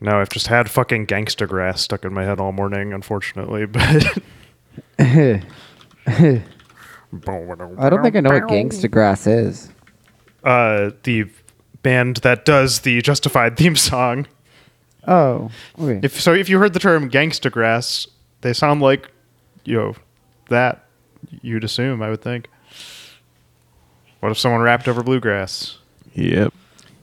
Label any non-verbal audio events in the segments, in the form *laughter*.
No, I've just had fucking gangsta grass stuck in my head all morning, unfortunately. *laughs* But *laughs* I don't think I know what Gangsta Grass is. uh, the band that does the Justified theme song. Oh, okay. If so, if you heard the term gangsta grass, they sound like you know that you'd assume. I would think. What if someone rapped over bluegrass? Yep.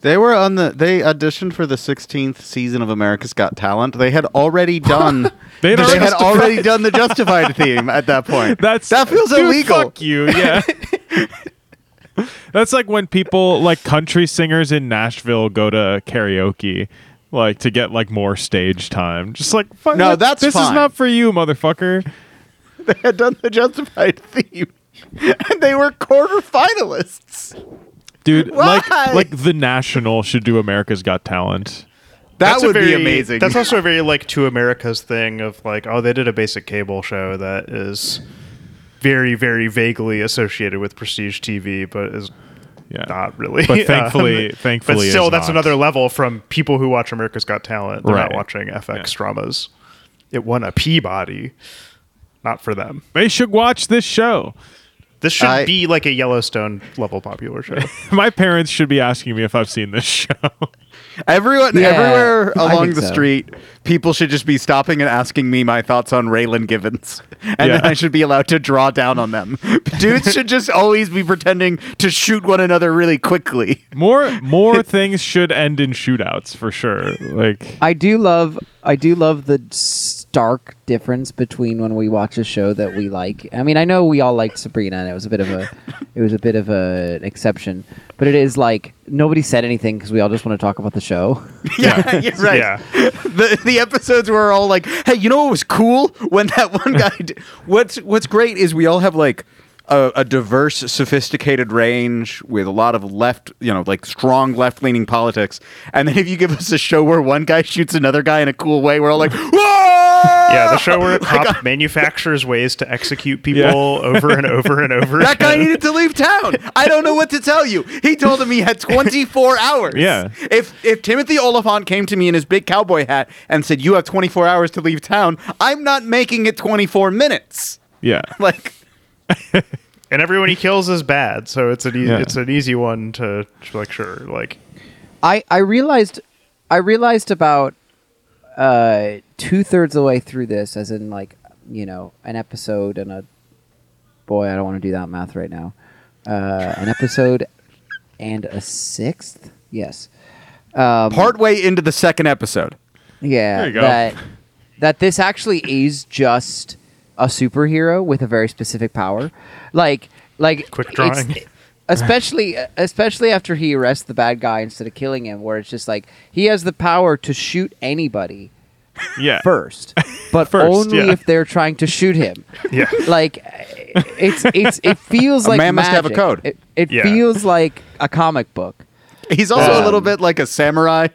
They were on the. They auditioned for the 16th season of America's Got Talent. They had already *laughs* done. They already had already done the Justified *laughs* theme at that point. That's that feels dude, illegal. Fuck you. Yeah. *laughs* That's like when people like country singers in Nashville go to karaoke like to get like more stage time. Just like fuck, No, that's this is not for you, motherfucker. They had done the Justified theme, and they were quarterfinalists. Dude, Why? like like the National should do America's Got Talent. That That's a would be very- amazing. That's also a very like to America's thing of like, oh, they did a basic cable show that is very, very vaguely associated with prestige TV, but is Yeah. not really. But thankfully- *laughs* Um, thankfully but still, that's not. another level from people who watch America's Got Talent. They're Right. not watching FX Yeah. dramas. It won a Peabody. Not for them. They should watch this show. This should I- be like a Yellowstone level popular show. *laughs* My parents should be asking me if I've seen this show. *laughs* Everyone, Yeah, everywhere along the so. street, people should just be stopping and asking me my thoughts on Raylan Givens, *laughs* and Yeah. then I should be allowed to draw down on them. Dudes should just always be pretending to shoot one another really quickly. More more things should end in shootouts for sure. Like I do love I do love the stark difference between when we watch a show that we like. I mean, I know we all liked Sabrina, and it was a bit of a it was a bit of a, an exception, but it is like nobody said anything because we all just want to talk about the show. *laughs* Yeah, you're right. Yeah. *laughs* The the episodes were all like, "Hey, you know what was cool when that one *laughs* guy?" Did, what's What's great is we all have like. A, a diverse, sophisticated range with a lot of left, you know, like strong left leaning politics. And then if you give us a show where one guy shoots another guy in a cool way, we're all like, whoa! Yeah, the show where *laughs* a cop manufactures ways to execute people Yeah. over and over and over. That guy needed to leave town. I don't know what to tell you. He told him he had *laughs* 24 hours. Yeah. If if Timothy Olyphant came to me in his big cowboy hat and said, "You have 24 hours to leave town," I'm not making it 24 minutes. yeah. *laughs* Like, and everyone he kills is bad, so it's an easy, Yeah. it's an easy one to like sure like I I realized I realized about uh, two thirds of the way through this, as in like you know an episode and a boy, I don't want to do that math right now. Uh, an episode and a sixth, yes. Um, partway into the second episode. yeah, There you go. that that this actually is just a superhero with a very specific power, like like Quick it's- drawing. *laughs* especially especially after he arrests the bad guy instead of killing him, where it's just like he has the power to shoot anybody Yeah. first, *laughs* but First, only yeah. if they're trying to shoot him. yeah. Like it's it's it feels A like man must have a code. It, it Yeah. feels like a comic book. He's also a Um, little bit like a samurai.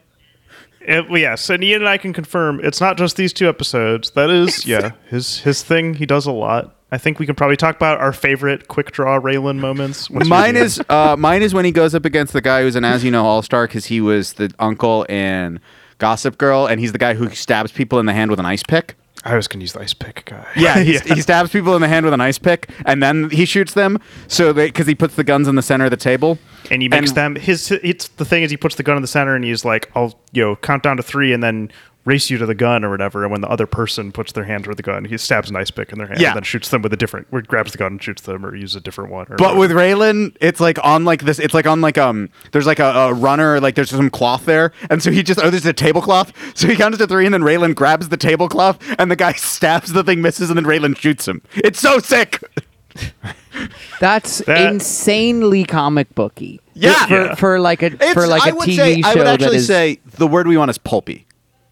It, well, yes, and Ian and I can confirm it's not just these two episodes. That is, yeah, his his thing. He does a lot. I think we can probably talk about our favorite quick draw Raylan moments. Mine is uh, mine is when he goes up against the guy who's an as you know all star because he was the uncle in Gossip Girl and he's the guy who stabs people in the hand with an ice pick. I was gonna use the ice pick guy. Yeah, *laughs* he, he stabs people in the hand with an ice pick, and then he shoots them. So they because he puts the guns in the center of the table, and he makes them his. It's the thing is he puts the gun in the center and he's like, I'll you know count down to three and then race you to the gun or whatever. And when the other person puts their hand toward the gun, he stabs an ice pick in their hand Yeah. and then shoots them with a different. Or grabs the gun and shoots them or uses a different one. Or But with. Raylan, it's like on like this. It's like on like um. There's like a, a runner. Like there's some cloth there, and so he just oh there's a tablecloth. So he counts to three, and then Raylan grabs the tablecloth, and the guy *laughs* stabs the thing, misses, and then Raylan shoots him. It's so sick. *laughs* That's That- insanely comic booky. Yeah. for, Yeah. for like a It's, for like a I would TV say show I would actually is say the word we want is pulpy.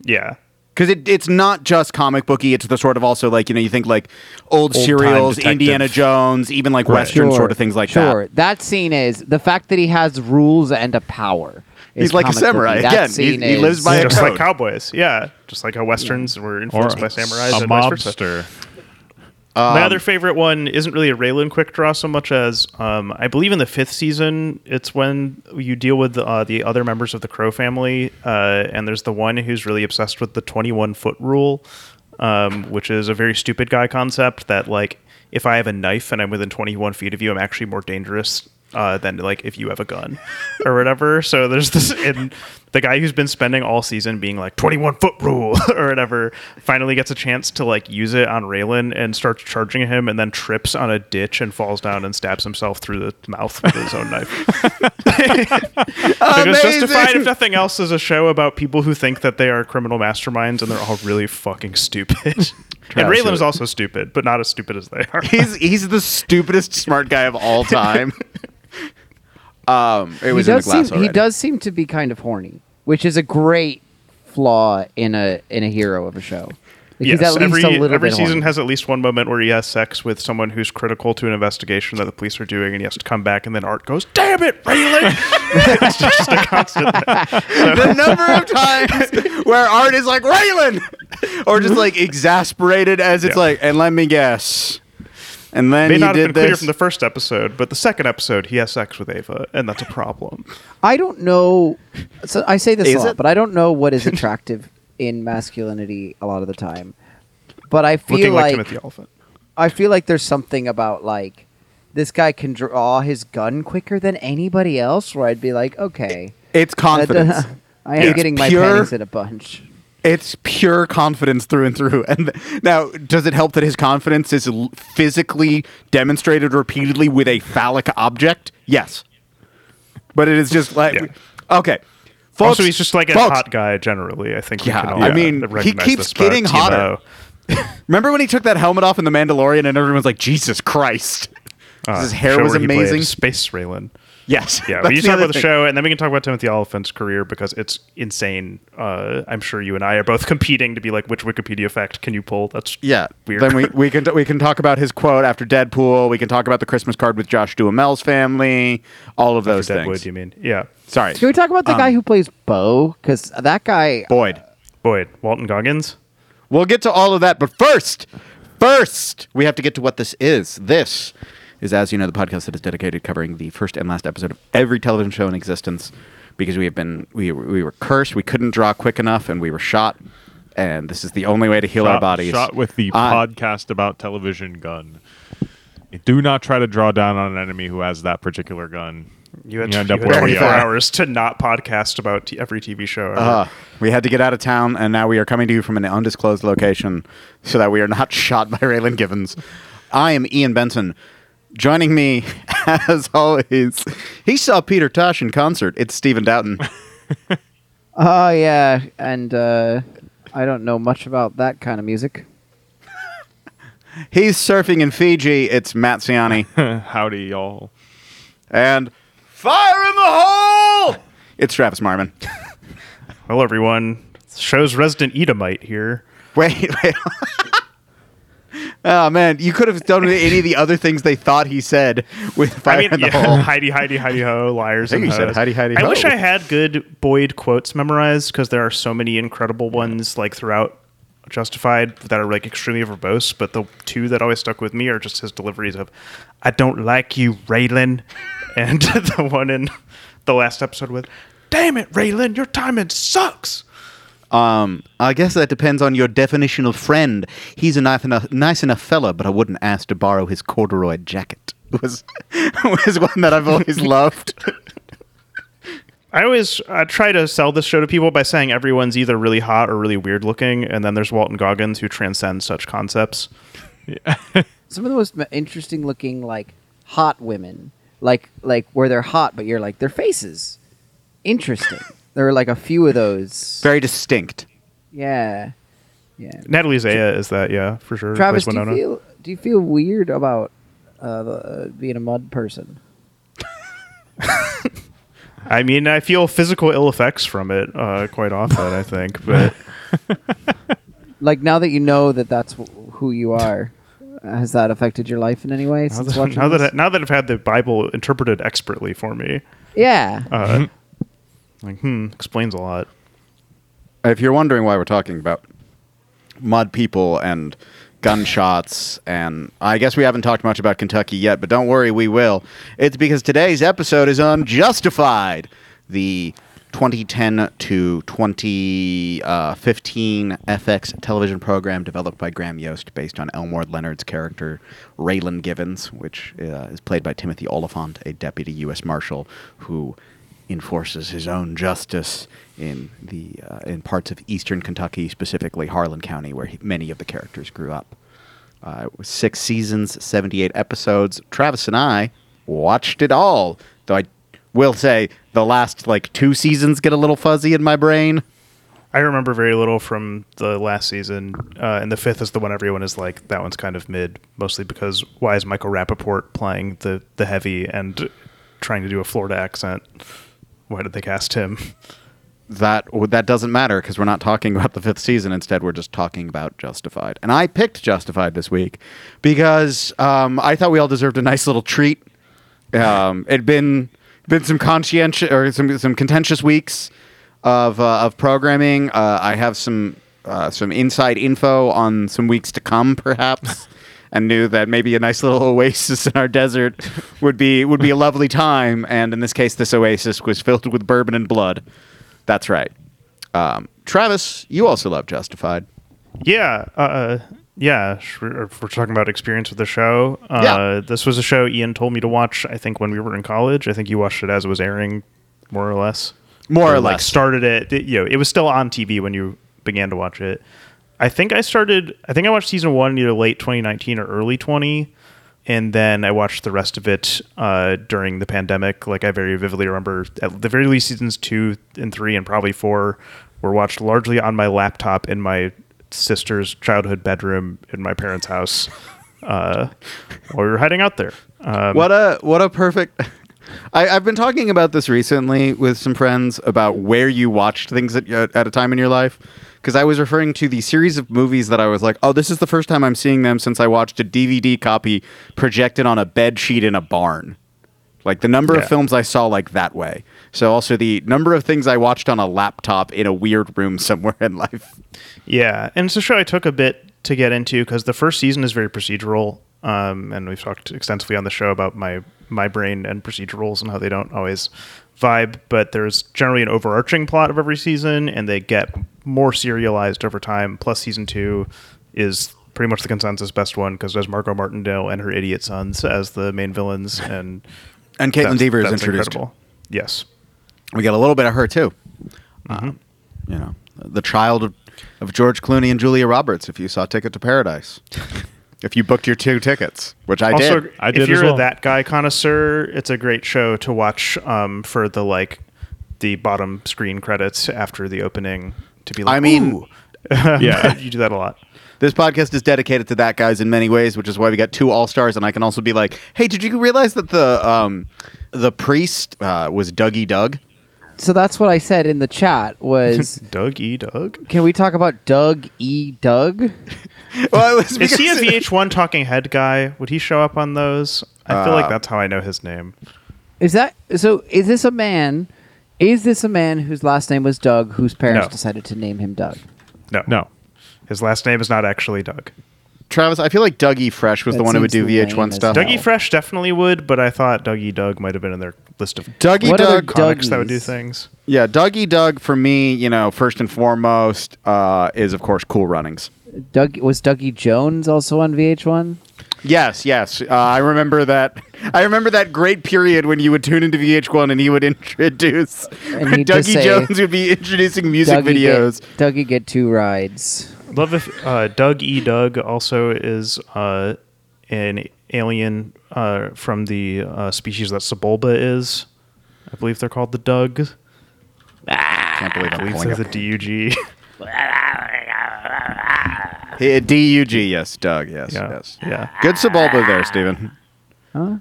Yeah. Because it, it's not just comic booky. It's the sort of also like you know you think like old Old-time serials, detective. Indiana Jones, even like western Sure, sort of things like sure. that. scene is the fact that he has rules and a power. is He's like a comic samurai. That Again, he- scene he lives is- by a Just like cowboys, yeah. Just like how westerns were Or influenced by samurais a and vice versa. mobster. My other favorite one isn't really a Raylan quick draw so much as um, I believe in the fifth season. It's when you deal with uh, the other members of the Crowe family, uh, and there's the one who's really obsessed with the 21 foot rule, um, which is a very stupid guy concept that like if I have a knife and I'm within 21 feet of you, I'm actually more dangerous uh, than like if you have a gun or whatever. So there's this, and the guy who's been spending all season being like 21 foot rule *laughs* or whatever finally gets a chance to like use it on Raylan and starts charging him and then trips on a ditch and falls down and stabs himself through the mouth with his own knife. *laughs* because Justified, if nothing else, is a show about people who think that they are criminal masterminds and they're all really fucking stupid. *laughs* and Raylan is also stupid, but not as stupid as they are. He's he's the stupidest smart guy of all time. Um, it he was in the does glass seem he does seem to be kind of horny, which is a great flaw in a in a hero of a show. Like, Yes, he's at least every a little every bit season horny. has at least one moment where he has sex with someone who's critical to an investigation that the police are doing, and he has to come back, and then Art goes, "Damn it, Raylan!" *laughs* it's just a constant. *laughs* the number of times where Art is like Raylan, or just like exasperated as it's Yeah. like, and let me guess, and then May he not have did been clear from the first episode, but the second episode he has sex with Ava, and that's a problem. I don't know. So I say this Is a lot, it? but I don't know what is *laughs* attractive in masculinity a lot of the time. But I feel Looking like, like, Timothy Olyphant. I feel like there's something about like this guy can draw his gun quicker than anybody else. Where I'd be like, okay, it's that- confidence. *laughs* I am Yeah. getting my Pure- panties in a bunch. It's pure confidence through and through. And th- now, does it help that his confidence is l- physically demonstrated repeatedly with a phallic object? Yes. But it is just like Yeah. okay. Folks, also, he's just like a folks, hot guy generally. I think. Yeah, can all I mean, he keeps getting hotter. *laughs* Remember when he took that helmet off in The Mandalorian and everyone was like, Jesus Christ. Uh, his hair was amazing. Space Raylan. Yes. Yeah, that's we need to the talk other about the thing. show, and then we can talk about Timothy Olyphant's career because it's insane. Uh, I'm sure you and I are both *laughs* competing to be like, which Wikipedia fact can you pull? That's Yeah. weird. Then we, we can we can talk about his quote after Deadpool. We can talk about the Christmas card with Josh Duhamel's family. All of those Deadwood, things. you mean? Yeah, Sorry, Can we talk about the Um, guy who plays Bo? Because that guy, Boyd. Boyd, Walton Goggins. We'll get to all of that, but first, first, we have to get to what this is. This is, as you know, the podcast that is dedicated covering the first and last episode of every television show in existence, because we have been we were- we were cursed, we couldn't draw quick enough, and we were shot. And this is the only way to heal our shot, bodies. shot with the Uh, podcast about television gun. Do not try to draw down on an enemy who has that particular gun. You had, You end you up had where we 24 are. hours to not podcast about t- every TV show. Uh, we had to get out of town, and now we are coming to you from an undisclosed location so that we are not *laughs* shot by Raylan Givens. I am Ian Benson. Joining me, *laughs* as always, he saw Peter Tosh in concert. It's Stephen Doughton. *laughs* oh yeah, and uh, I don't know much about that kind of music. *laughs* He's surfing in Fiji. It's Matt Ciani. Howdy, y'all. and fire in the hole! It's Travis Marmon. Hello, everyone. Show's resident Edomite here. Wait, wait. Oh, man. You could have done any of the other things they thought he said with fire I mean, in the yeah, hole. Heidi, Heidi, Heidi ho, liars I think and you said. Heidi, Heidi, I ho. wish I had good Boyd quotes memorized because there are so many incredible ones like throughout Justified that are like extremely verbose. But the two that always stuck with me are just his deliveries of "I don't like you, Raylan," and *laughs* the one in the last episode with "Damn it, Raylan, your timing sucks." Um, I guess that depends on your definition of friend. He's a nice enough, nice enough fella, but I wouldn't ask to borrow his corduroy jacket. *laughs* Was was one that I've always loved. I always uh, try to sell this show to people by saying everyone's either really hot or really weird looking, and then there's Walton Goggins who transcends such concepts. Yeah. *laughs* Some of the most interesting looking like hot women, like like where they're hot, but you're like their faces, interesting. There are like a few of those. Very distinct. Yeah, yeah. Natalie Zea is that, yeah, for sure. Travis, do you feel do you feel weird about uh, the, uh, being a mud person? *laughs* I mean, I feel physical ill effects from it uh, quite often. I think, but *laughs* Like now that you know that that's wh- who you are, has that affected your life in any way now that, *laughs* now that? I, now that I've had the Bible interpreted expertly for me, yeah, uh, like hmm, explains a lot. If you're wondering why we're talking about mud people and gunshots, and I guess we haven't talked much about Kentucky yet, but don't worry, we will. It's because today's episode is unjustified. The 2010 to 2015 FX television program developed by Graham Yost based on Elmore Leonard's character Raylan Givens, which uh, is played by Timothy Olyphant, a deputy U.S. Marshal who enforces his own justice in the uh, in parts of eastern Kentucky, specifically Harlan County, where he, many of the characters grew up. Uh, it was six seasons, 78 episodes. Travis and I watched it all, though I will say the last like two seasons get a little fuzzy in my brain. I remember very little from the last season, uh, and the fifth is the one everyone is like, that one's kind of mid, mostly because why is Michael Rapaport playing the, the heavy and trying to do a Florida accent? Why did they cast him? That that doesn't matter because we're not talking about the fifth season. Instead, we're just talking about Justified. And I picked Justified this week because um, I thought we all deserved a nice little treat. Um, it'd been been some conscientious or some some contentious weeks of uh, of programming. Uh, I have some uh, some inside info on some weeks to come, perhaps, and knew that maybe a nice little *laughs* oasis in our desert would be would be a lovely time. And in this case, this oasis was filled with bourbon and blood. That's right. Um, Travis, you also love Justified. Yeah, uh, yeah. sh- We're, we're talking about experience with the show. Uh, Yeah. This was a show Ian told me to watch. I think when we were in college. I think you watched it as it was airing, more or less. More or like less. started it. it- You know, it was still on TV when you began to watch it. I think I started. I think I watched season one either late 2019 or early 20, and then I watched the rest of it uh, during the pandemic. Like I very vividly remember, at the very least, seasons two and three, and probably four, were watched largely on my laptop in my sister's childhood bedroom in my parents' house uh, while we were hiding out there. Um, what a what a perfect. I, I've been talking about this recently with some friends about where you watched things at, at a time in your life. Because I was referring to the series of movies that I was like, oh, this is the first time I'm seeing them since I watched a DVD copy projected on a bed sheet in a barn. Like the number Yeah. of films I saw like that way. So also the number of things I watched on a laptop in a weird room *laughs* somewhere in life. Yeah, and it's a show I took a bit to get into because the first season is very procedural, um, and we've talked extensively on the show about my my brain and procedurals and how they don't always vibe. But there's generally an overarching plot of every season, and they get more serialized over time. Plus, season two is pretty much the consensus best one because there's Margot Martindale and her idiot sons as the main villains, *laughs* and And Kaitlyn Dever is introduced. incredible. Yes. We got a little bit of her too. Um, you know, the child of, of George Clooney and Julia Roberts. If you saw Ticket to Paradise, *laughs* if you booked your two tickets, which I also, did, I did if you're well. a that guy connoisseur, it's a great show to watch um, for the like the bottom screen credits after the opening to be like. I mean- "Ooh." *laughs* *laughs* Yeah. you do that a lot. this podcast is dedicated to that guys in many ways, which is why we got two all stars. And I can also be like, hey, did you realize that the um, the priest uh, was Dougie Doug? So that's what I said in the chat was *laughs* Doug E. Doug. can we talk about Doug E. Doug? *laughs* Well, was Is he a *laughs* VH1 talking head guy? Would he show up on those? I feel Uh, like that's how I know his name. Is that so is this a man is this a man whose last name was Doug whose parents No. decided to name him Doug? No, No. His last name is not actually Doug. Travis, I feel like Dougie Fresh was That the one who would do VH1 lame as stuff. hell. Dougie Fresh definitely would, but I thought Dougie Doug might have been in their list of Dougie What Doug, comics that would do things. yeah, Dougie Doug for me, you know, first and foremost, uh, is of course Cool Runnings. Doug was Dougie Jones also on VH1? Yes, yes. Uh, I remember that. *laughs* I remember that great period when you would tune into VH1 and he would *laughs* introduce. And he'd Dougie say, Jones would be introducing music Dougie videos. Get, Dougie get two rides. Love if uh, Doug E. Doug also is uh, an alien uh, from the uh, species that Sebulba is. I believe they're called the Dug. Can't believe I I'm believe pulling the DUG. *laughs* Yeah, D-U-G, yes, Doug, yes, yeah, yes. yeah. Good Sebulba there, Stephen. Huh?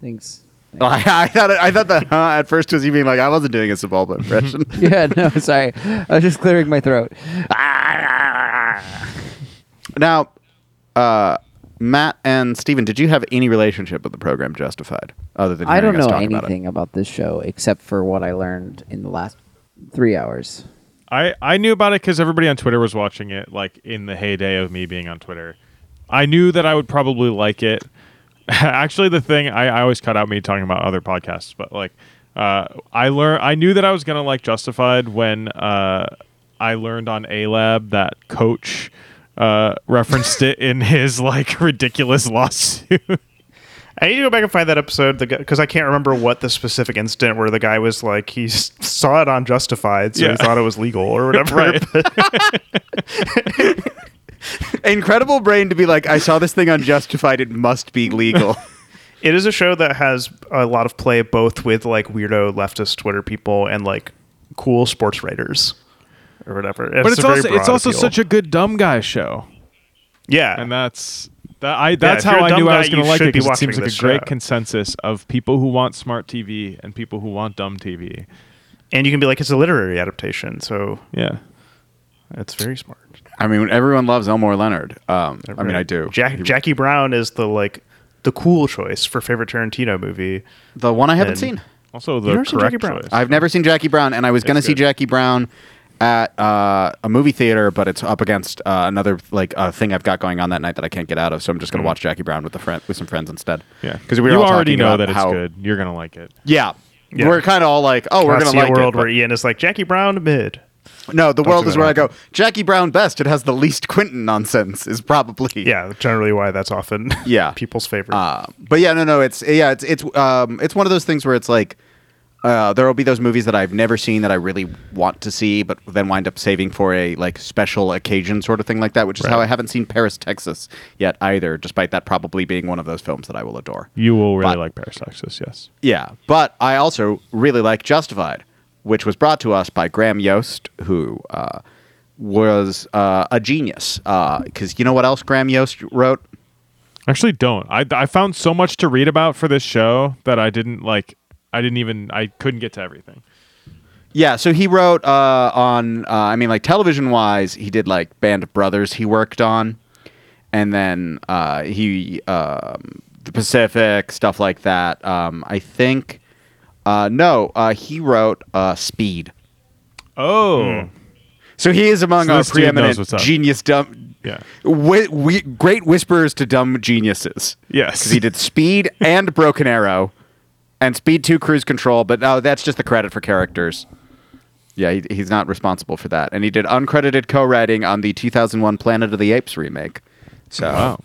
Thanks. I, I thought I thought that huh, at first was you being like I wasn't doing a Sebulba impression. *laughs* yeah, no, sorry. I was just clearing my throat. now, uh, Matt and Stephen, did you have any relationship with the program Justified other than I don't us know talk about it? anything about, this show except for what I learned in the last three hours. I, I knew about it because everybody on Twitter was watching it, like in the heyday of me being on Twitter. I knew that I would probably like it. *laughs* Actually, the thing I, I always cut out me talking about other podcasts, but like uh, I learned, I knew that I was gonna like Justified when uh, I learned on A Lab that Coach uh, referenced it in his like ridiculous *laughs* lawsuit. I need to go back and find that episode because I can't remember what the specific incident where the guy was like he saw it on Justified, so Yeah. he thought it was legal or whatever. Right. *laughs* Incredible brain to be like, I saw this thing unjustified. It must be legal. *laughs* It is a show that has a lot of play both with like weirdo leftist Twitter people and like cool sports writers or whatever. but it's a very also it's also appeal. such a good dumb guy show, yeah. and that's that I that's if you're how I dumb knew I was gonna like it because it seems like a great show. consensus of people who want smart TV and people who want dumb TV. and you can be like it's a literary adaptation, so Yeah. it's very smart. I mean, everyone loves Elmore Leonard. Um, I mean, I do. Jack, Jackie Brown is the like the cool choice for favorite Tarantino movie. the one I haven't and- seen. Also, the never seen correct Jackie Brown? choice. I've never seen Jackie Brown, and I was going to see. Jackie Brown at uh, a movie theater, but it's up against uh, another like uh, thing I've got going on that night that I can't get out of. So I'm just going to watch Jackie Brown with the friend with some friends instead. yeah, because we you already know that it's how, good. You're gonna like it. Yeah. Yeah. We're kind of all like, oh, we're I gonna like a world it. where Ian is like Jackie Brown mid. no, the world is where I go. Jackie Brown best. It has the least Quentin nonsense. Is probably *laughs* Yeah, generally why that's often Yeah. *laughs* people's favorite. Uh, but yeah, no, no, it's yeah, it's it's um, it's one of those things where it's like uh, there will be those movies that I've never seen that I really want to see, but then wind up saving for a like special occasion sort of thing like that, which is how I haven't seen Paris, Texas yet either, despite that probably being one of those films that I will adore. You will really But- like Paris, Texas. Yes. Yeah, but I also really like Justified, which was brought to us by Graham Yost, who uh, was uh, a genius. Because you know what else Graham Yost wrote? Actually, don't. I I found so much to read about for this show that I didn't like. I didn't even. I couldn't get to everything. Yeah, so he wrote uh, on, uh, I mean, like television wise, he did like Band of Brothers he worked on. And then uh, he, um, The Pacific, stuff like that. Um, I think, uh, no, uh, he wrote uh, Speed. Oh. So he is among So our this dude knows preeminent genius dumb, Yeah. wi- wi- great whisperers to dumb geniuses. Yes. Because he did Speed and Broken Arrow, and Speed Two Cruise Control. But no, that's just the credit for characters. Yeah, he, he's not responsible for that. And he did uncredited co-writing on the 2001 Planet of the Apes remake. So, Wow.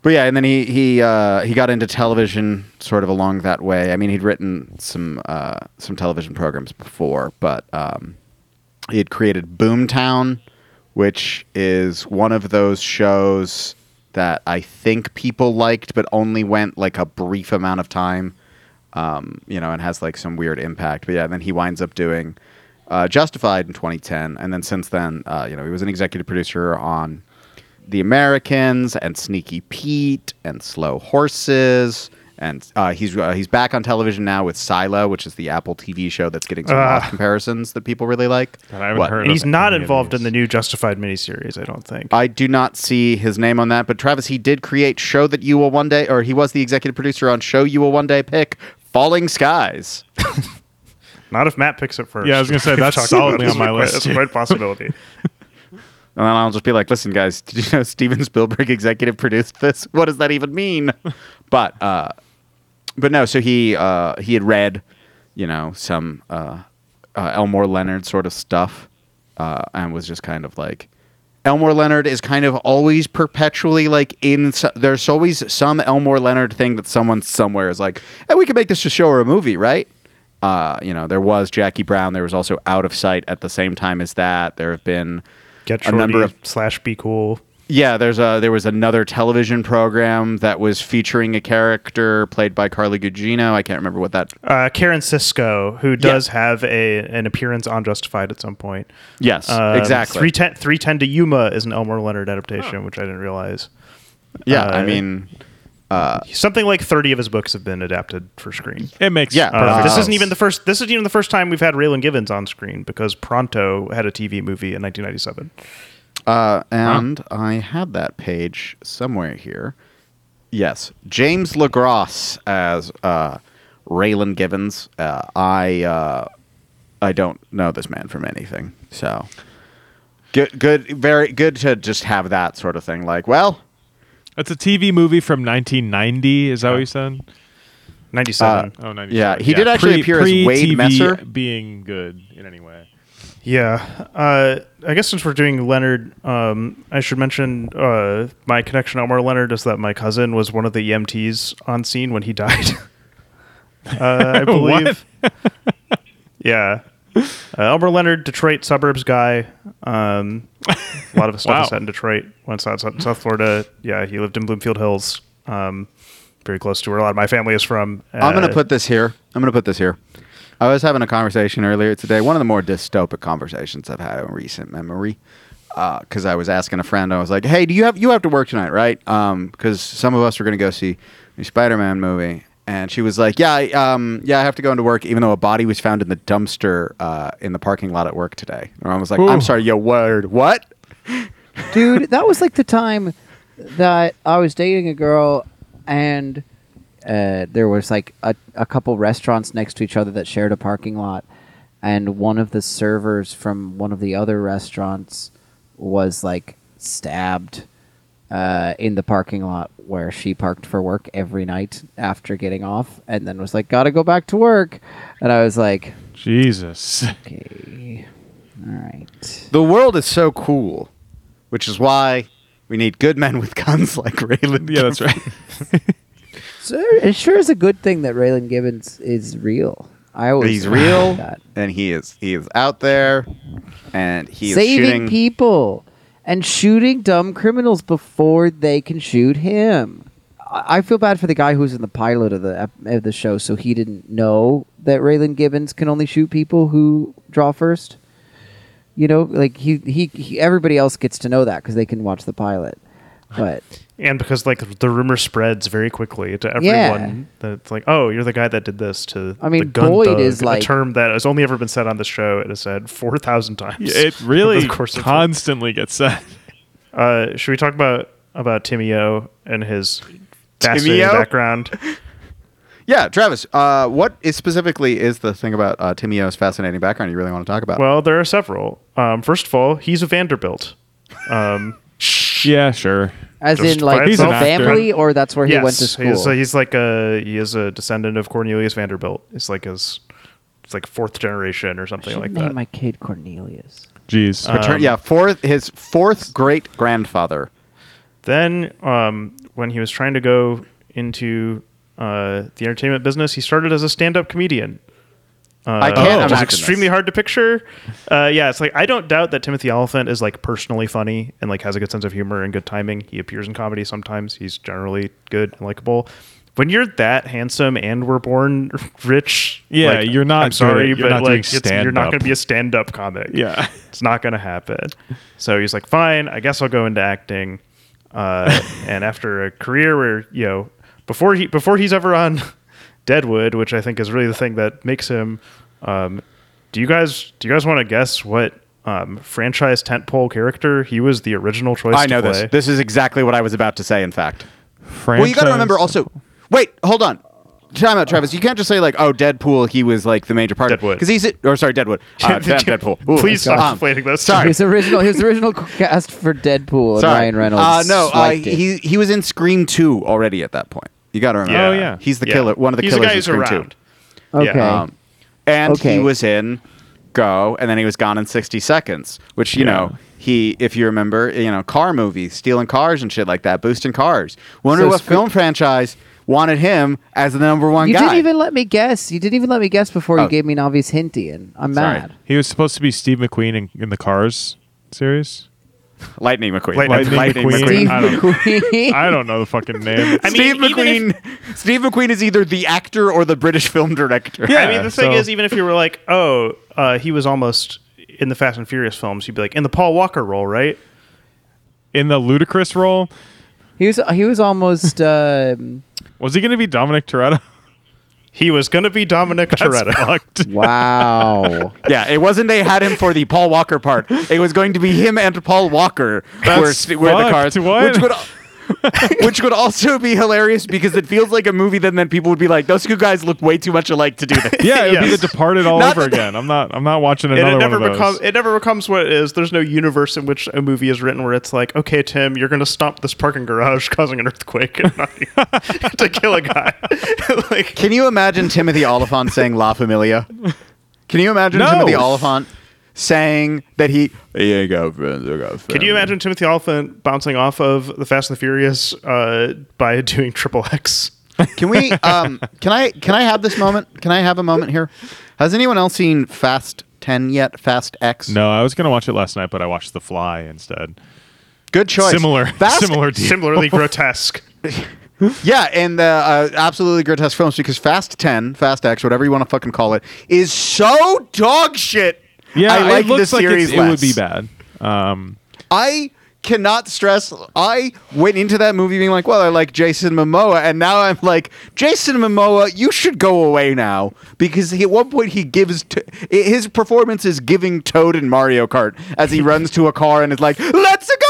but yeah, and then he he uh, he got into television sort of along that way. I mean, he'd written some uh, some television programs before, but um, he had created Boomtown, which is one of those shows that I think people liked, but only went like a brief amount of time. Um, you know, and has like some weird impact. But yeah, then he winds up doing uh, Justified in 2010, and then since then, uh, you know, he was an executive producer on The Americans and Sneaky Pete and Slow Horses. And uh, he's uh, he's back on television now with Silo, which is the Apple TV show that's getting some off comparisons that people really like. God, I haven't What? heard he's not involved in the new Justified miniseries, I don't think. I do not see his name on that, but Travis, he did create Show That You Will One Day, or he was the executive producer on Show You Will One Day Pick, Falling Skies. *laughs* Not if Matt picks it first. Yeah, I was gonna say, We've that's talked solidly about on my list, That's a great possibility. *laughs* And then I'll just be like, listen, guys, did you know Steven Spielberg executive produced this? What does that even mean? but uh, but no, so he uh, he had read, you know, some uh, uh, Elmore Leonard sort of stuff, uh, and was just kind of like, Elmore Leonard is kind of always perpetually like in. So, there's always some Elmore Leonard thing that someone somewhere is like, hey, we could make this a show or a movie, right? Uh, you know, there was Jackie Brown. There was also Out of Sight at the same time as that. There have been Get a number of slash be cool. Yeah, there's a there was another television program that was featuring a character played by Carly Gugino. I can't remember what that. Uh, Karen Sisco, who does have a an appearance on Justified at some point. Yes, Um, exactly. 310, 310 to Yuma is an Elmore Leonard adaptation, which I didn't realize. yeah, uh, I mean, Something like 30 of his books have been adapted for screen. It makes Yeah, Uh, this isn't even the first. This isn't even the first time we've had Raylan Givens on screen because Pronto had a TV movie in 1997. Uh, and I had that page somewhere here. Yes, James LeGros as uh, Raylan Givens. Uh, I uh, I don't know this man from anything, so good. Good, very good to just have that sort of thing. Like, well, It's a TV movie from 1990. Is that what you said? 97. Oh, 97. Yeah, he did actually appear as Wade pre-TV Messer. being good in any way. Yeah, uh, I guess since we're doing Leonard, um, I should mention uh, my connection to Elmore Leonard is that my cousin was one of the EMTs on scene when he died. *laughs* uh, I *laughs* believe. yeah, uh, Elmore Leonard, Detroit suburbs guy. Um, a lot of his *laughs* stuff Wow. is set in Detroit. Once out in South Florida. Yeah, he lived in Bloomfield Hills, um, very close to where a lot of my family is from. I'm going Uh, to put this here. I'm going to put this here. I was having a conversation earlier today, one of the more dystopic conversations I've had in recent memory. Because I was asking a friend, I was like, "Hey, do you have you have to work tonight, right? Because some of us are going to go see the Spider-Man movie." And she was like, "Yeah, I, um, yeah, I have to go into work, even though a body was found in the dumpster uh, in the parking lot at work today." And I was like, Ooh. "I'm sorry, yo, word, what?" dude that was like the time *laughs* that i was dating a girl and uh, there was like a, a couple restaurants next to each other that shared a parking lot and one of the servers from one of the other restaurants was like stabbed uh, in the parking lot where she parked for work every night after getting off and then was like gotta go back to work and i was like Jesus. okay all right The world is so cool, which is why we need good men with guns like Raylan. Yeah, that's right. *laughs* So it sure is a good thing that Raylan Givens is real. I always He's real, that. and he is he is out there, and he is saving shooting. people and shooting dumb criminals before they can shoot him. I I feel bad for the guy who's in the pilot of the of the show, so he didn't know that Raylan Givens can only shoot people who draw first. You know, like he he, he everybody else gets to know that because they can watch the pilot. But and because like the rumor spreads very quickly to Yeah. everyone that's like oh you're the guy that did this to I mean, the gun Boyd thug, is a like- term that has only ever been said on the show it is said 4000 times it really *laughs* the course constantly gets said. uh should we talk about about timmy o and his fascinating Timmy-O? background *laughs* yeah, Travis. Uh, what is specifically is the thing about uh, Timmy O's fascinating background you really want to talk about? well there are several um first of all he's a vanderbilt um Yeah, sure. as Just in like by his itself. family, or that's where he went to school. he's, he's like a he is a descendant of cornelius vanderbilt it's like his it's like fourth generation or something should like name that my kid Cornelius. Jeez. Patern- um, yeah, fourth his fourth great grandfather. Then, um, when he was trying to go into uh, the entertainment business, he started as a stand-up comedian. Uh, I can't is imagine extremely this. hard to picture. Uh, yeah, it's like I don't doubt that Timothy Olyphant is like personally funny and like has a good sense of humor and good timing. He appears in comedy sometimes. He's generally good and likable. When you're that handsome and were born *laughs* rich, Yeah, like, you're not I'm sorry, but like it's, you're not going to be a stand-up comic. yeah. *laughs* It's not going to happen. So he's like, fine, I guess I'll go into acting. Uh, *laughs* and after a career where you know, before he before he's ever on Deadwood, which I think is really the thing that makes him. Um, do you guys do you guys want to guess what um, franchise tentpole character he was the original choice? I to know play? this. This is exactly what I was about to say. In fact, Franchise. well, you got to remember also. Wait, hold on. Time out, Travis. You can't just say like, "Oh, Deadpool." He was like the major part. Deadwood. because he's or sorry, Deadwood. *laughs* Uh, Deadpool. Ooh, Please stop um, conflating those. sorry. His original, his *laughs* original cast for Deadpool, Sorry. Ryan Reynolds. Uh, no, uh, swiped it. he he was in Scream Two already at that point. You got to remember. Oh, yeah. he's the Yeah. killer. One of the he's killers the guy in who's Scream around. Two. okay. Um, and Okay. he was in Go, and then he was gone in 60 seconds, which, you Yeah. know, he, if you remember, you know, car movies, stealing cars and shit like that, boosting cars. Wonder So what Scre- film franchise wanted him as the number one you guy. You didn't even let me guess. You didn't even let me guess before Oh. you gave me an obvious hint, Ian. I'm Sorry. mad. He was supposed to be Steve McQueen in, in the Cars series. *laughs* Lightning McQueen. Lightning McQueen. Steve I don't- McQueen. I don't know the fucking name. *laughs* I mean, Steve if- McQueen. Steve McQueen is either the actor or the British film director. Yeah. I mean, the thing so- is, even if you were like, oh, uh, he was almost in the Fast and Furious films, you'd be like, in the Paul Walker role, right? in the ludicrous role, he was he was almost *laughs* um, was he going to be Dominic Toretto? He was going to be Dominic That's Toretto. fucked. *laughs* wow. Yeah, it wasn't they had him for the Paul Walker part. It was going to be him and Paul Walker That's were, were the fucked. cars. What? Which would, *laughs* which would also be hilarious because it feels like a movie that then people would be like, those two guys look way too much alike to do this. Yeah, it would be The Departed all Not over that- again. I'm not. I'm not watching And another it never one of those. becomes it never becomes what it is. There's no universe in which a movie is written where it's like, okay, Tim, you're gonna stomp this parking garage, *laughs* causing an earthquake and *laughs* to kill a guy. like, Can you imagine Timothy Olyphant saying La Familia? Can you imagine No. Timothy Olyphant saying that he he ain't got friends, I got can you imagine Timothy Olyphant bouncing off of the Fast and the Furious uh, by doing triple X? Can we um can I can I have this moment? Can I have a moment here? Has anyone else seen Fast 10 yet? Fast X? No, I was gonna watch it last night, but I watched The Fly instead. Good choice. Similar, Fast similar deal. Similarly *laughs* grotesque. Yeah, and uh, uh, absolutely grotesque films because Fast 10, Fast X, whatever you want to fucking call it, is so dog shit. Yeah, I like it looks like series it would be bad. Um, I cannot stress. I went into that movie being like, well, I like Jason Momoa, and now I'm like, Jason Momoa, you should go away now because he, at one point he gives t- his performance is giving Toad in Mario Kart as he runs to a car and is like, let's go.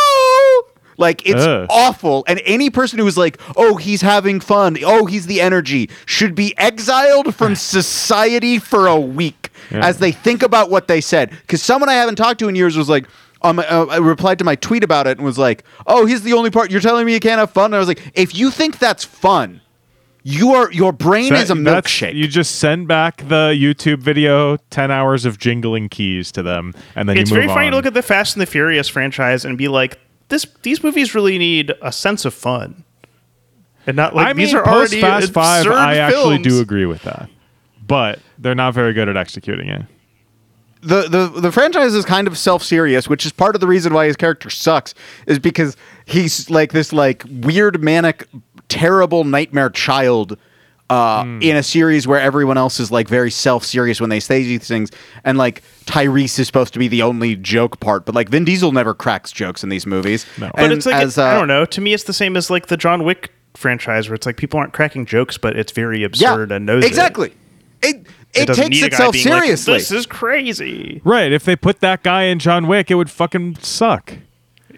Like it's Ugh. awful, and any person who is like, "Oh, he's having fun. Oh, he's the energy," should be exiled from *sighs* society for a week Yeah. as they think about what they said. Because someone I haven't talked to in years was like, on my, uh, I replied to my tweet about it and was like, "Oh, he's the only part. You're telling me you can't have fun?" And I was like, "If you think that's fun, you are your brain that- is a milkshake." You just send back the YouTube video, ten hours of jingling keys to them, and then it's you move very funny on. to look at the Fast and the Furious franchise and be like, this these movies really need a sense of fun. And not like I mean, these are post already Fast Five, absurd I actually films. do agree with that, but they're not very good at executing it. the, the the franchise is kind of self serious, which is part of the reason why his character sucks, is because he's like this like weird manic, terrible nightmare child. Uh, in a series where everyone else is like very self-serious when they say these things, and like Tyrese is supposed to be the only joke part, but like Vin Diesel never cracks jokes in these movies. No. But it's like as, it- I uh, don't know. To me, it's the same as like the John Wick franchise, where it's like people aren't cracking jokes, but it's very absurd and knows exactly. It it, It, doesn't takes need a guy itself being like, seriously. this is crazy. Right? If they put that guy in John Wick, it would fucking suck.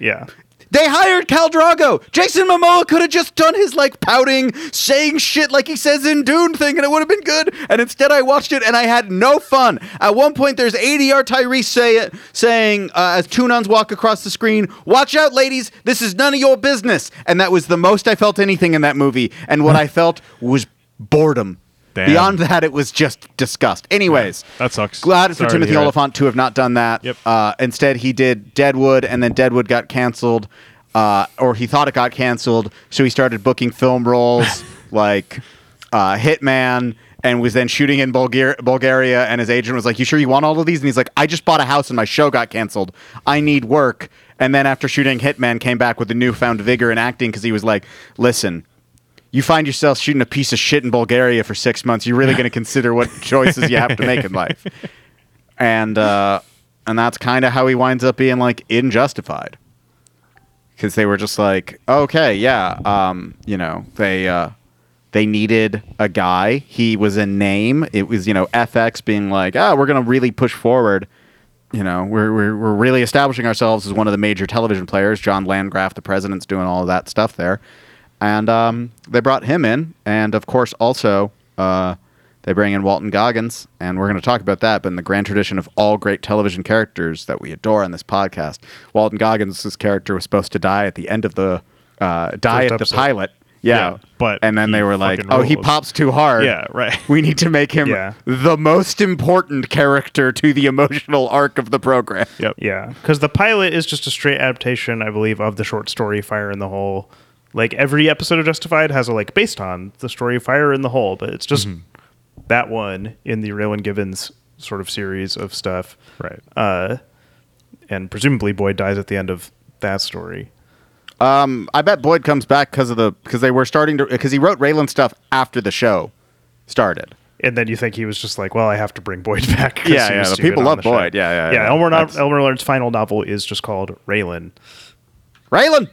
Yeah. They hired Khal Drogo. Jason Momoa could have just done his like pouting, saying shit like he says in Dune thing, and it would have been good. And instead, I watched it and I had no fun. At one point, there's ADR Tyrese say it, saying uh, as two nuns walk across the screen, "Watch out, ladies! This is none of your business." And that was the most I felt anything in that movie. And what I felt was boredom. Damn. Beyond that, it was just disgust. Anyways, That sucks. Glad for Sorry to Timothy hear it. Olyphant to have not done that. Yep. Uh, instead, he did Deadwood, and then Deadwood got canceled, uh, or he thought it got canceled, so he started booking film roles *laughs* like uh, Hitman, and was then shooting in Bulgar- Bulgaria. And his agent was like, "You sure you want all of these?" And he's like, "I just bought a house, and my show got canceled. I need work." And then after shooting Hitman, came back with a newfound vigor in acting because he was like, "Listen." You find yourself shooting a piece of shit in Bulgaria for six months, you're really going to consider what *laughs* choices you have to make in life. And uh, and that's kind of how he winds up being like in Justified, because they were just like, okay, yeah, um, you know, they uh, they needed a guy. He was a name. It was you know FX being like, ah, we're going to really push forward. You know, we're, we're we're really establishing ourselves as one of the major television players. John Landgraf, the president's doing all of that stuff there and um, they brought him in, and of course, also uh, they bring in Walton Goggins, and we're going to talk about that. But in the grand tradition of all great television characters that we adore on this podcast, Walton Goggins' character was supposed to die at the end of the uh, die First at the pilot. Yeah, Yeah, but and then they were like, fucking "Oh, he pops too hard. Yeah, right. *laughs* We need to make him Yeah. the most important character to the emotional arc of the program." Yep. Yeah, because the pilot is just a straight adaptation, I believe, of the short story Fire in the Hole. Like every episode of Justified has a like based on the story of Fire in the Hole, but it's just that one in the Raylan Givens sort of series of stuff. Right. Uh, and presumably Boyd dies at the end of that story. Um, I bet Boyd comes back because of the because they were starting to because he wrote Raylan stuff after the show started. And then you think he was just like, well, I have to bring Boyd *laughs* back. Yeah, yeah, the people love the. Boyd. Yeah, yeah, yeah. yeah. Elmer, no- Elmer Leonard's final novel is just called Raylan. Raylan.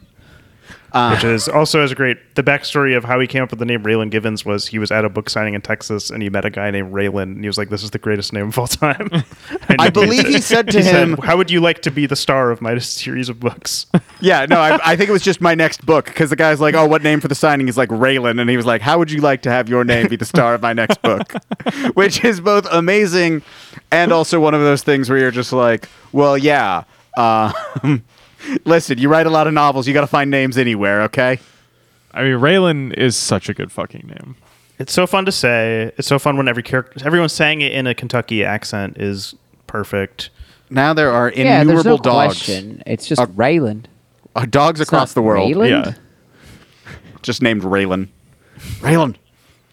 Which is also as a great. The backstory of how he came up with the name Raylan Givens was he was at a book signing in Texas and he met a guy named Raylan and he was like, "This is the greatest name of all time." *laughs* *laughs* I believe he said to him- "How would you like to be the star of my *laughs* series of books?" Yeah, no, I, I think it was just my next book because the guy's like, "Oh, what name for the signing?" He's like Raylan, and he was like, "How would you like to have your name be the star of my next book?" Which is both amazing and also one of those things where you're just like, "Well, yeah, uh, listen, you write a lot of novels, you got to find names anywhere, okay?" I mean, Raylan is such a good fucking name. It's so fun to say. It's so fun when every character, everyone saying it in a Kentucky accent is perfect. Now there are yeah, there's innumerable no dogs, question. It's just Uh, Rayland. uh, dogs It's across the world, Rayland? Yeah. *laughs* just named Raylan. Raylan,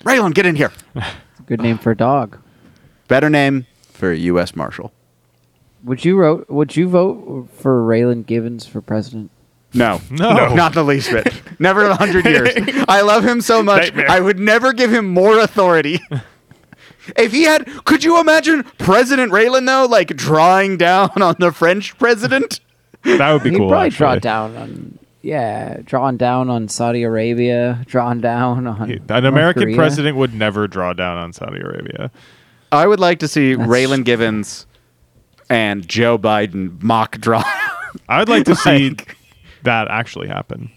Raylan, get in here. Good name for a dog. Better name for a U.S. Marshal. Would you vote? Would you vote for Raylan Givens for president? No, No. not the least bit. Never in a hundred years. *laughs* I love him so much. Nightmare. I would never give him more authority. *laughs* if he had, could you imagine President Raylan though, like drawing down on the French president? That would be cool. He'd cool. probably draw down on yeah, drawn down on Saudi Arabia, drawn down on An North American Korea. president would never draw down on Saudi Arabia. I would like to see That's- Raylan Givens and Joe Biden mock draw. *laughs* I would like to see Like- that actually happen.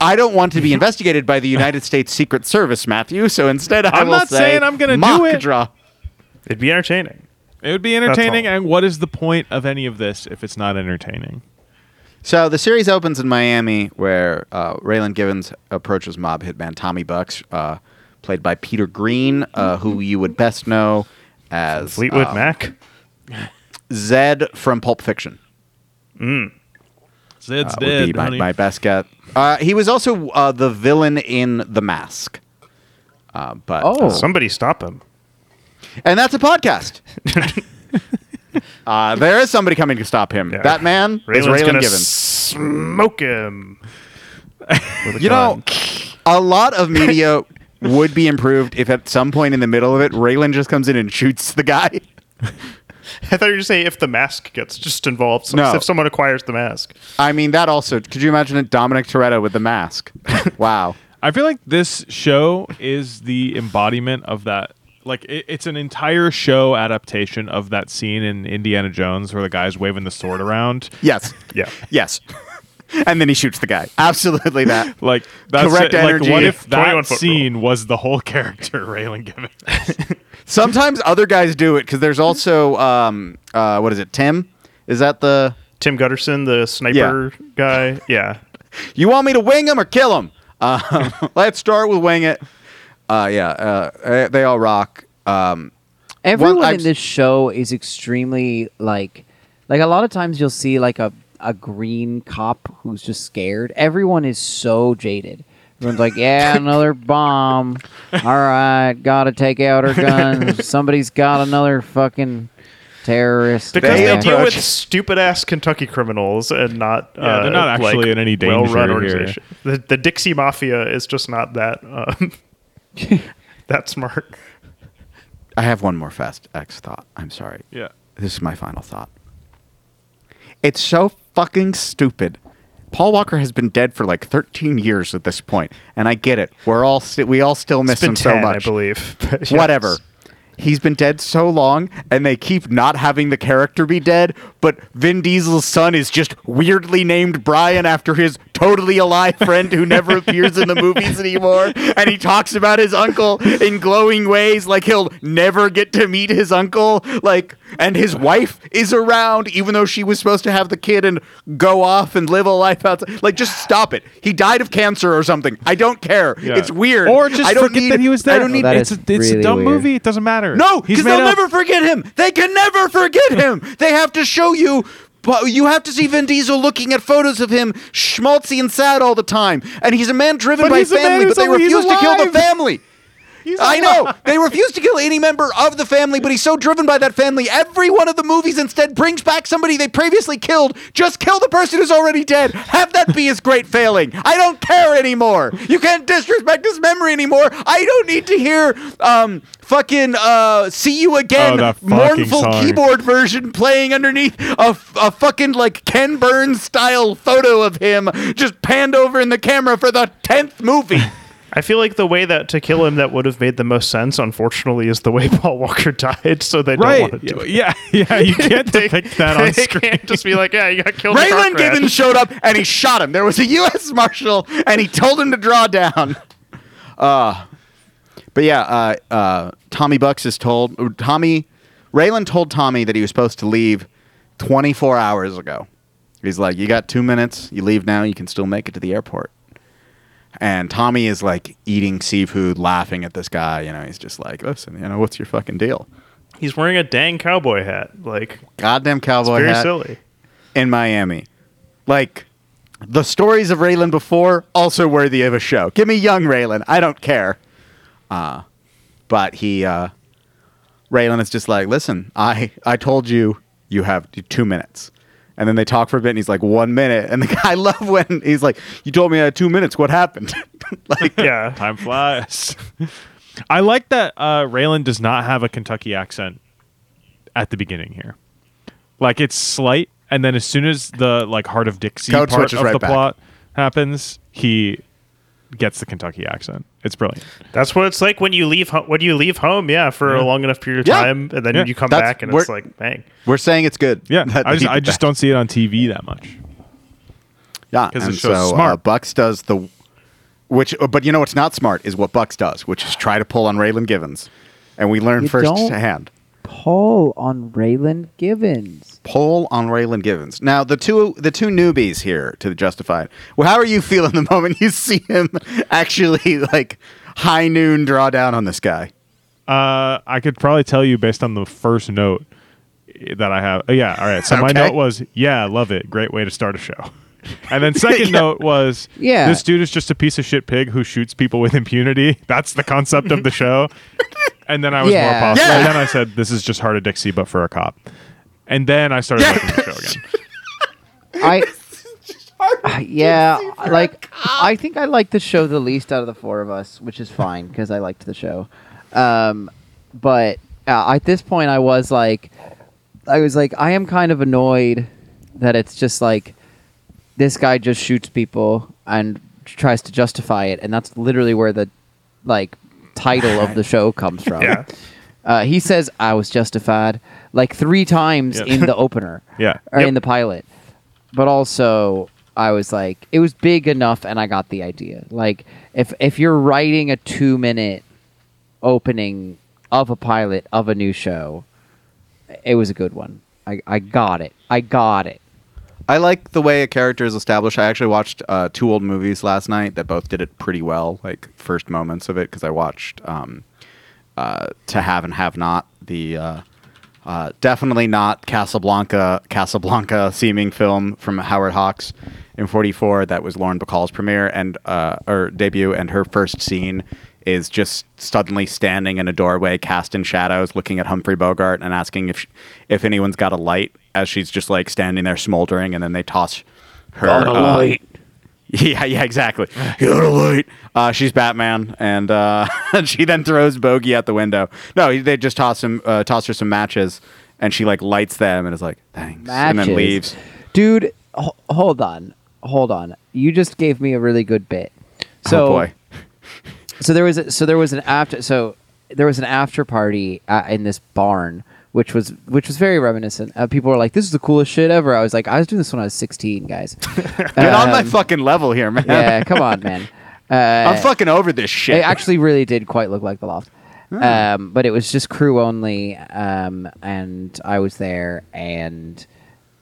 I don't want to be *laughs* investigated by the United States Secret Service, Matthew. So instead, I I'm will not say saying I'm gonna do mock it. draw. It'd be entertaining. It would be entertaining, and what is the point of any of this if it's not entertaining? So the series opens in Miami, where uh, Raylan Givens approaches mob hitman Tommy Bucks, uh, played by Peter Green, uh, who you would best know as Fleetwood uh, Mac. *laughs* Zed from Pulp Fiction. Zed's uh, would be my, my best get. Uh, he was also uh, the villain in The Mask. Uh, but Oh. Somebody stop him. and that's a podcast. *laughs* uh, there is somebody coming to stop him. Yeah. That man is Raylan gonna Givens. smoke him. with a You know, a lot of media would be improved if at some point in the middle of it, Raylan just comes in and shoots the guy. *laughs* *laughs* I thought you were going to say if the mask gets just involved. So No. If someone acquires the mask. I mean, that also. Could you imagine it? Dominic Toretto with the mask. *laughs* wow. I feel like this show is the embodiment of that. Like it, it's an entire show adaptation of that scene in Indiana Jones where the guy's waving the sword around. Yes. Yeah. Yes. *laughs* and then he shoots the guy. Absolutely that. *laughs* Like that's Correct it. Like, energy. what if that foot scene was the whole *laughs* character Raylan Givens? Sometimes other guys do it because there's also um uh what is it Tim? Is that the Tim Gutterson, the sniper guy. Yeah. you want me to wing him or kill him? Um, let's start with wing it. Uh yeah. Uh, eh, they all rock. Um, Everyone I've in this show is extremely like, like a lot of times you'll see like a a green cop who's just scared. Everyone is so jaded. Everyone's like, yeah, *laughs* another bomb. All right, gotta take out our guns. *laughs* Somebody's got another fucking terrorist. Because They they, deal with stupid ass Kentucky criminals and not. Yeah, uh, they're not actually like, in any danger well-run here. organization. The, the Dixie Mafia is just not that. Um, *laughs* that smart. I have one more fast X thought. I'm sorry. yeah. This is my final thought. It's so fucking stupid. Paul Walker has been dead for like 13 years at this point, and I get it. We're all sti- we all still miss him 10, so much. I believe. *laughs* Yes. Whatever. He's been dead so long, and they keep not having the character be dead. But Vin Diesel's son is just weirdly named Brian after his totally alive friend who never *laughs* appears in the movies anymore. And he talks about his uncle in glowing ways, like he'll never get to meet his uncle. Like, and his wife is around, even though she was supposed to have the kid and go off and live a life outside. Like, just stop it. He died of cancer or something. I don't care. Yeah. It's weird. Or just I don't forget need, that he was there. I don't oh, need. that it's is a, it's really a dumb weird. movie. It doesn't matter. No, because they'll up- never forget him. They can never forget him. *laughs* They have to show you. But you have to see Vin Diesel looking at photos of him schmaltzy and sad all the time, and he's a man driven But by he's a man family, but they refuse to kill the alive. Family. I know they refuse to kill any member of the family, but he's so driven by that family. Every one of the movies instead brings back somebody they previously killed. Just kill the person who's already dead. Have that be his great failing. I don't care anymore. You can't disrespect his memory anymore. I don't need to hear um fucking uh see you again Oh, mournful song. keyboard version playing underneath a, a fucking like Ken Burns style photo of him just panned over in the camera for the tenth movie. I feel like the way that to kill him that would have made the most sense, unfortunately, is the way *laughs* Paul Walker died. So they don't want to do it. Yeah. *laughs* Yeah. You *laughs* can't They- depict that on they screen. can't just be like, yeah, you got killed. in a car Raylan. Givens showed up and he shot him. There was a U.S. Marshal and he told him to draw down. Uh, but yeah, uh, uh, Tommy Bucks is told. Tommy, Raylan told Tommy that he was supposed to leave 24 hours ago. He's like, "You got two minutes. You leave now. You can still make it to the airport." And Tommy is like eating seafood, laughing at this guy. You know, he's just like, "Listen, you know, what's your fucking deal?" He's wearing a dang cowboy hat. Like, Goddamn cowboy very hat. silly. in Miami. Like the stories of Raylan before also worthy of a show. Give me young Raylan. I don't care. Uh, but he uh, Raylan is just like, listen, I I told you you have two minutes. And then they talk for a bit, and he's like, one minute. And the *laughs* guy, I love when he's like, you told me I had two minutes. What happened? *laughs* like, Yeah. Time flies. I like that uh, Raylan does not have a Kentucky accent at the beginning here. Like it's slight, and then as soon as the like Hart of Dixie Code part of right the back. plot happens, he gets the Kentucky accent. It's brilliant. That's what it's like when you leave ho- when you leave home, yeah, for a long enough period of Yeah. time, and then Yeah. you come That's- back and it's like, bang. we're saying it's good. Yeah, *laughs* that I just, I just that. don't see it on TV that much. Yeah, 'Cause the and show's so smart. Uh, Bucks does the which, uh, but you know what's not smart is what Bucks does, which is try to pull on Raylan Givens, and we learn You first don't- hand. Pull on Raylan Givens. Pull on Raylan Givens. Now the two the two newbies here to the Justified. Well, how are you feeling *laughs* the moment you see him actually like high noon draw down on this guy? Uh, I could probably tell you based on the first note that I have. oh, yeah, all right. So my note was, yeah, love it. Great way to start a show. And then second *laughs* Yeah. note was, Yeah. this dude is just a piece of shit pig who shoots people with impunity. That's the concept of the show. *laughs* And then I was Yeah. more positive. Yeah. And then I said, this is just Hart of Dixie, but for a cop. And then I started Yeah. liking the show again. *laughs* I Uh, yeah, like I think I like the show the least out of the four of us, which is fine because I liked the show. Um, but uh, at this point, I was like, I was like, I am kind of annoyed that it's just like this guy just shoots people and tries to justify it, and that's literally where the like title of the *laughs* show comes from. Yeah. Uh, he says I was justified like three times in the *laughs* opener Yeah. or Yep. in the pilot. But also, I was like, it was big enough, and I got the idea. Like, if if you're writing a two minute opening of a pilot of a new show, it was a good one. I, I got it. I got it. I like the way a character is established. I actually watched uh, two old movies last night that both did it pretty well, like first moments of it, because I watched um, uh, To Have and Have Not, the uh, uh, definitely not Casablanca, Casablanca seeming film from Howard Hawks in '44 that was Lauren Bacall's premiere and uh, or debut, and her first scene is just suddenly standing in a doorway, cast in shadows, looking at Humphrey Bogart and asking if if anyone's got a light, as she's just like standing there smoldering, and then they toss her. uh, *laughs* yeah, yeah, exactly. Got a light. Uh, she's Batman, and uh, *laughs* she then throws Bogey out the window. No, they just toss him, uh, toss her some matches, and she like lights them and is like, "Thanks," and then Matches. leaves. Dude, ho- hold on. Hold on. You just gave me a really good bit. So, oh boy, *laughs* so there was a, so there was an after so there was an after party uh, in this barn which was which was very reminiscent. Uh, people were like this is the coolest shit ever. I was like i was doing this when i was 16 guys. *laughs* Get on my Um, fucking level here, man. yeah come on man. *laughs* Uh, I'm fucking over this shit. it actually really did quite look like the loft. Um, but it was just crew only um, and i was there and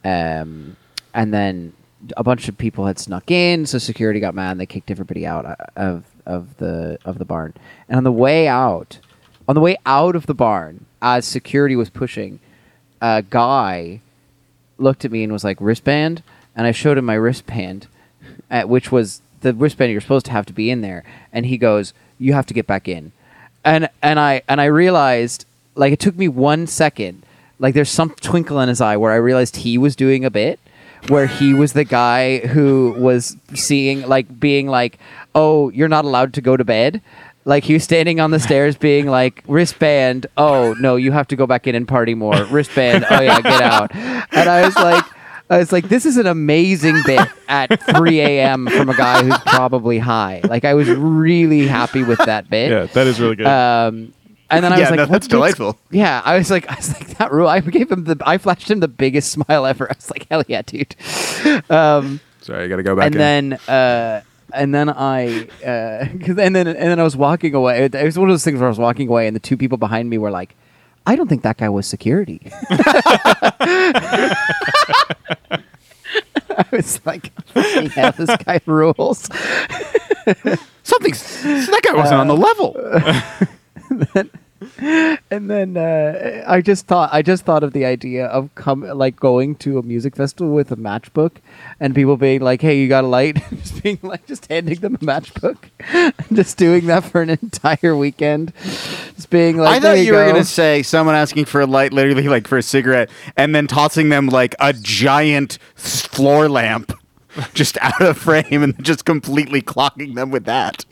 um, and then a bunch of people had snuck in so security got mad and they kicked everybody out uh, of of the of the barn. And on the way out on the way out of the barn as security was pushing a guy looked at me and was like wristband and i showed him my wristband *laughs* uh, which was the wristband you're supposed to have to be in there and he goes you have to get back in and and I and I realized like it took me one second. Like there's some twinkle in his eye where I realized he was doing a bit where he was the guy who was seeing like being like, "Oh, you're not allowed to go to bed." Like he was standing on the *laughs* stairs being like, "Wristband, oh no, you have to go back in and party more. Wristband, oh yeah, get out." And I was like I was like, this is an amazing bit at 3 a.m. from a guy who's probably high. Like, I was really happy with that bit. Yeah, that is really good. Um, and then I Yeah, was like, no, that's delightful. Yeah, I was like, I was like, that rule. I gave him the, I flashed him the biggest *laughs* smile ever. I was like, hell yeah, dude. Um, Sorry, I got to go back. and in. then, uh, and then I, uh, *laughs* and then, and then I was walking away. It was one of those things where I was walking away, and the two people behind me were like, I don't think that guy was security. *laughs* I was like, yeah, this guy rules. something's that guy wasn't on the level. *laughs* and then uh, I just thought I just thought of the idea of come like going to a music festival with a matchbook and people being like, "Hey, you got a light?" *laughs* just being like, just handing them a matchbook, and just doing that for an entire weekend. Just being like, I "There thought you were gonna say someone asking for a light, literally like for a cigarette, and then tossing them like a giant floor lamp, just out of frame, and just completely clocking them with that.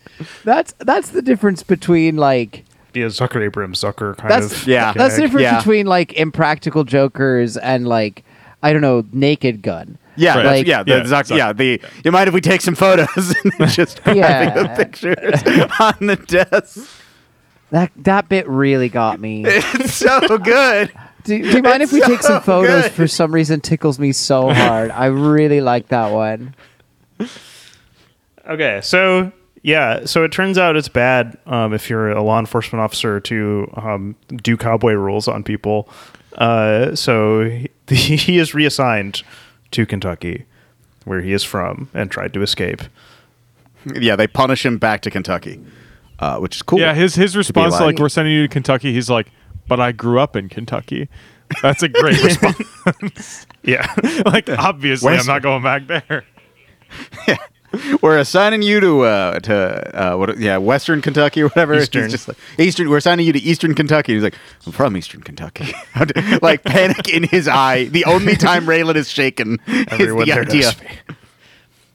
That's that's the difference between like Be a Zucker Abrams Zucker kind that's of. *laughs* Yeah. that's the difference Yeah. between like impractical jokers and like I don't know, Naked Gun. Yeah, Right. Like- yeah, the, Yeah, Zuck- exactly. yeah. The you mind if we take some photos *laughs* and just *laughs* Yeah. having the pictures on the desk? That that bit really got me. It's so good. Do, do you mind if It's we take some photos? good. For some reason, tickles me so hard. I really like that one. Okay, so yeah, so it turns out it's bad um, if you're a law enforcement officer to um, do cowboy rules on people. Uh, so he, *laughs* he is reassigned to Kentucky, where he is from, and tried to escape. Yeah, they punish him back to Kentucky, uh, which is cool. yeah, his his response, like- like, we're sending you to Kentucky. He's like, but I grew up in Kentucky. That's a *laughs* great response. Yeah, *laughs* like, obviously, I'm not going back there. *laughs* we're assigning you to uh, to uh, what? Yeah, Western Kentucky or *laughs* whatever. Eastern. just like, Eastern. We're assigning you to Eastern Kentucky. He's like, I'm from Eastern Kentucky. *laughs* like panic in his eye. The only time Raylan is shaken everyone is the idea.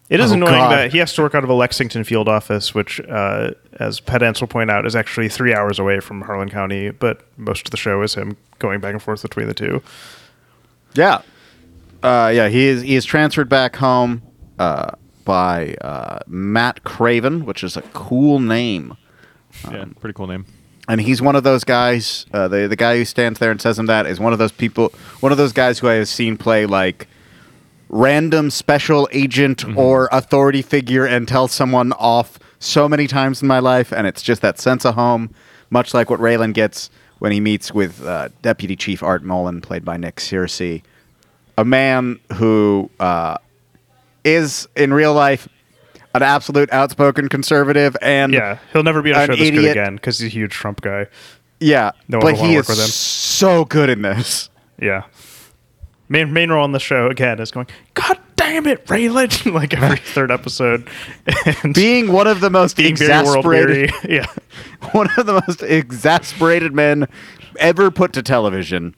It is Oh, annoying God. that he has to work out of a Lexington field office, which, uh, as Pedance will point out, is actually three hours away from Harlan County. But most of the show is him going back and forth between the two. Yeah, uh, yeah. He is he is transferred back home uh, by uh, Matt Craven, which is a cool name. yeah, pretty cool name. and he's one of those guys. Uh, the the guy who stands there and says him that is one of those people, one of those guys who I have seen play like random special agent or authority figure and tell someone off so many times in my life, and it's just that sense of home, much like what Raylan gets when he meets with uh, Deputy Chief Art Mullen, played by Nick Searcy, a man who uh, is in real life an absolute outspoken conservative and Yeah, he'll never be on a show this good idiot. again because he's a huge Trump guy. yeah, No one but will wanna he work is with him. so good in this. Yeah. Main main role on the show again is going, God damn it, Raylan! *laughs* like every *laughs* third episode. And being one of the most being very world exasperated, weary. *laughs* Yeah. one of the most exasperated men ever put to television.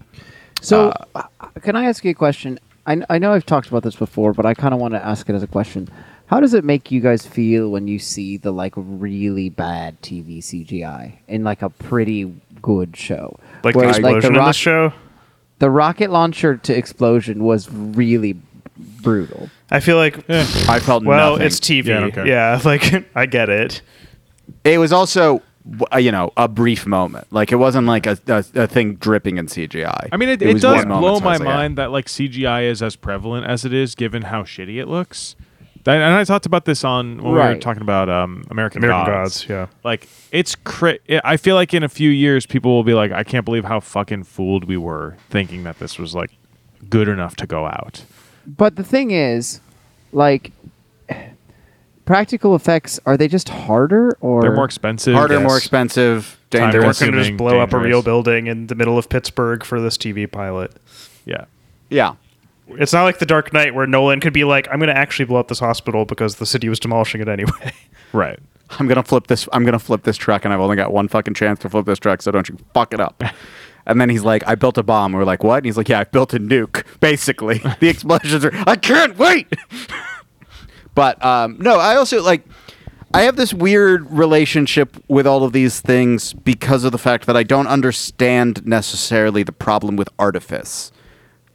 So, uh, can I ask you a question? I, I know I've talked about this before, but I kind of want to ask it as a question. How does it make you guys feel when you see the like really bad TV CGI in like a pretty good show? Like Where, the explosion in rock- this show. the rocket launcher to explosion was really brutal. I feel like I felt well, nothing. it's TV. Yeah, I don't care. Yeah, *laughs* like I get it. It was also, you know, a brief moment. Like it wasn't like a, a, a thing dripping in CGI. I mean, it, It it, does one moment, blow so my was like, yeah. mind that like CGI is as prevalent as it is, given how shitty it looks. That, and I talked about this on when we were talking about um, American, American Gods. Gods, yeah. Like it's cra- I feel like in a few years, people will be like, "I can't believe how fucking fooled we were thinking that this was like good enough to go out." But the thing is, like, practical effects are they just harder or They're more expensive. Harder, yes. more expensive, Time They're dangerous. going to just consuming, blow up a real building in the middle of Pittsburgh for this TV pilot. Yeah. Yeah. It's not like The Dark Knight where Nolan could be like, I'm going to actually blow up this hospital because the city was demolishing it anyway. *laughs* Right. I'm gonna flip this. I'm gonna flip this truck, and I've only got one fucking chance to flip this truck. So don't you fuck it up. *laughs* And then he's like, I built a bomb. We're like, what? And he's like, yeah, I built a nuke. Basically, *laughs* the explosions are. I can't wait. But um, no, I also like. I have this weird relationship with all of these things because of the fact that I don't understand necessarily the problem with artifice.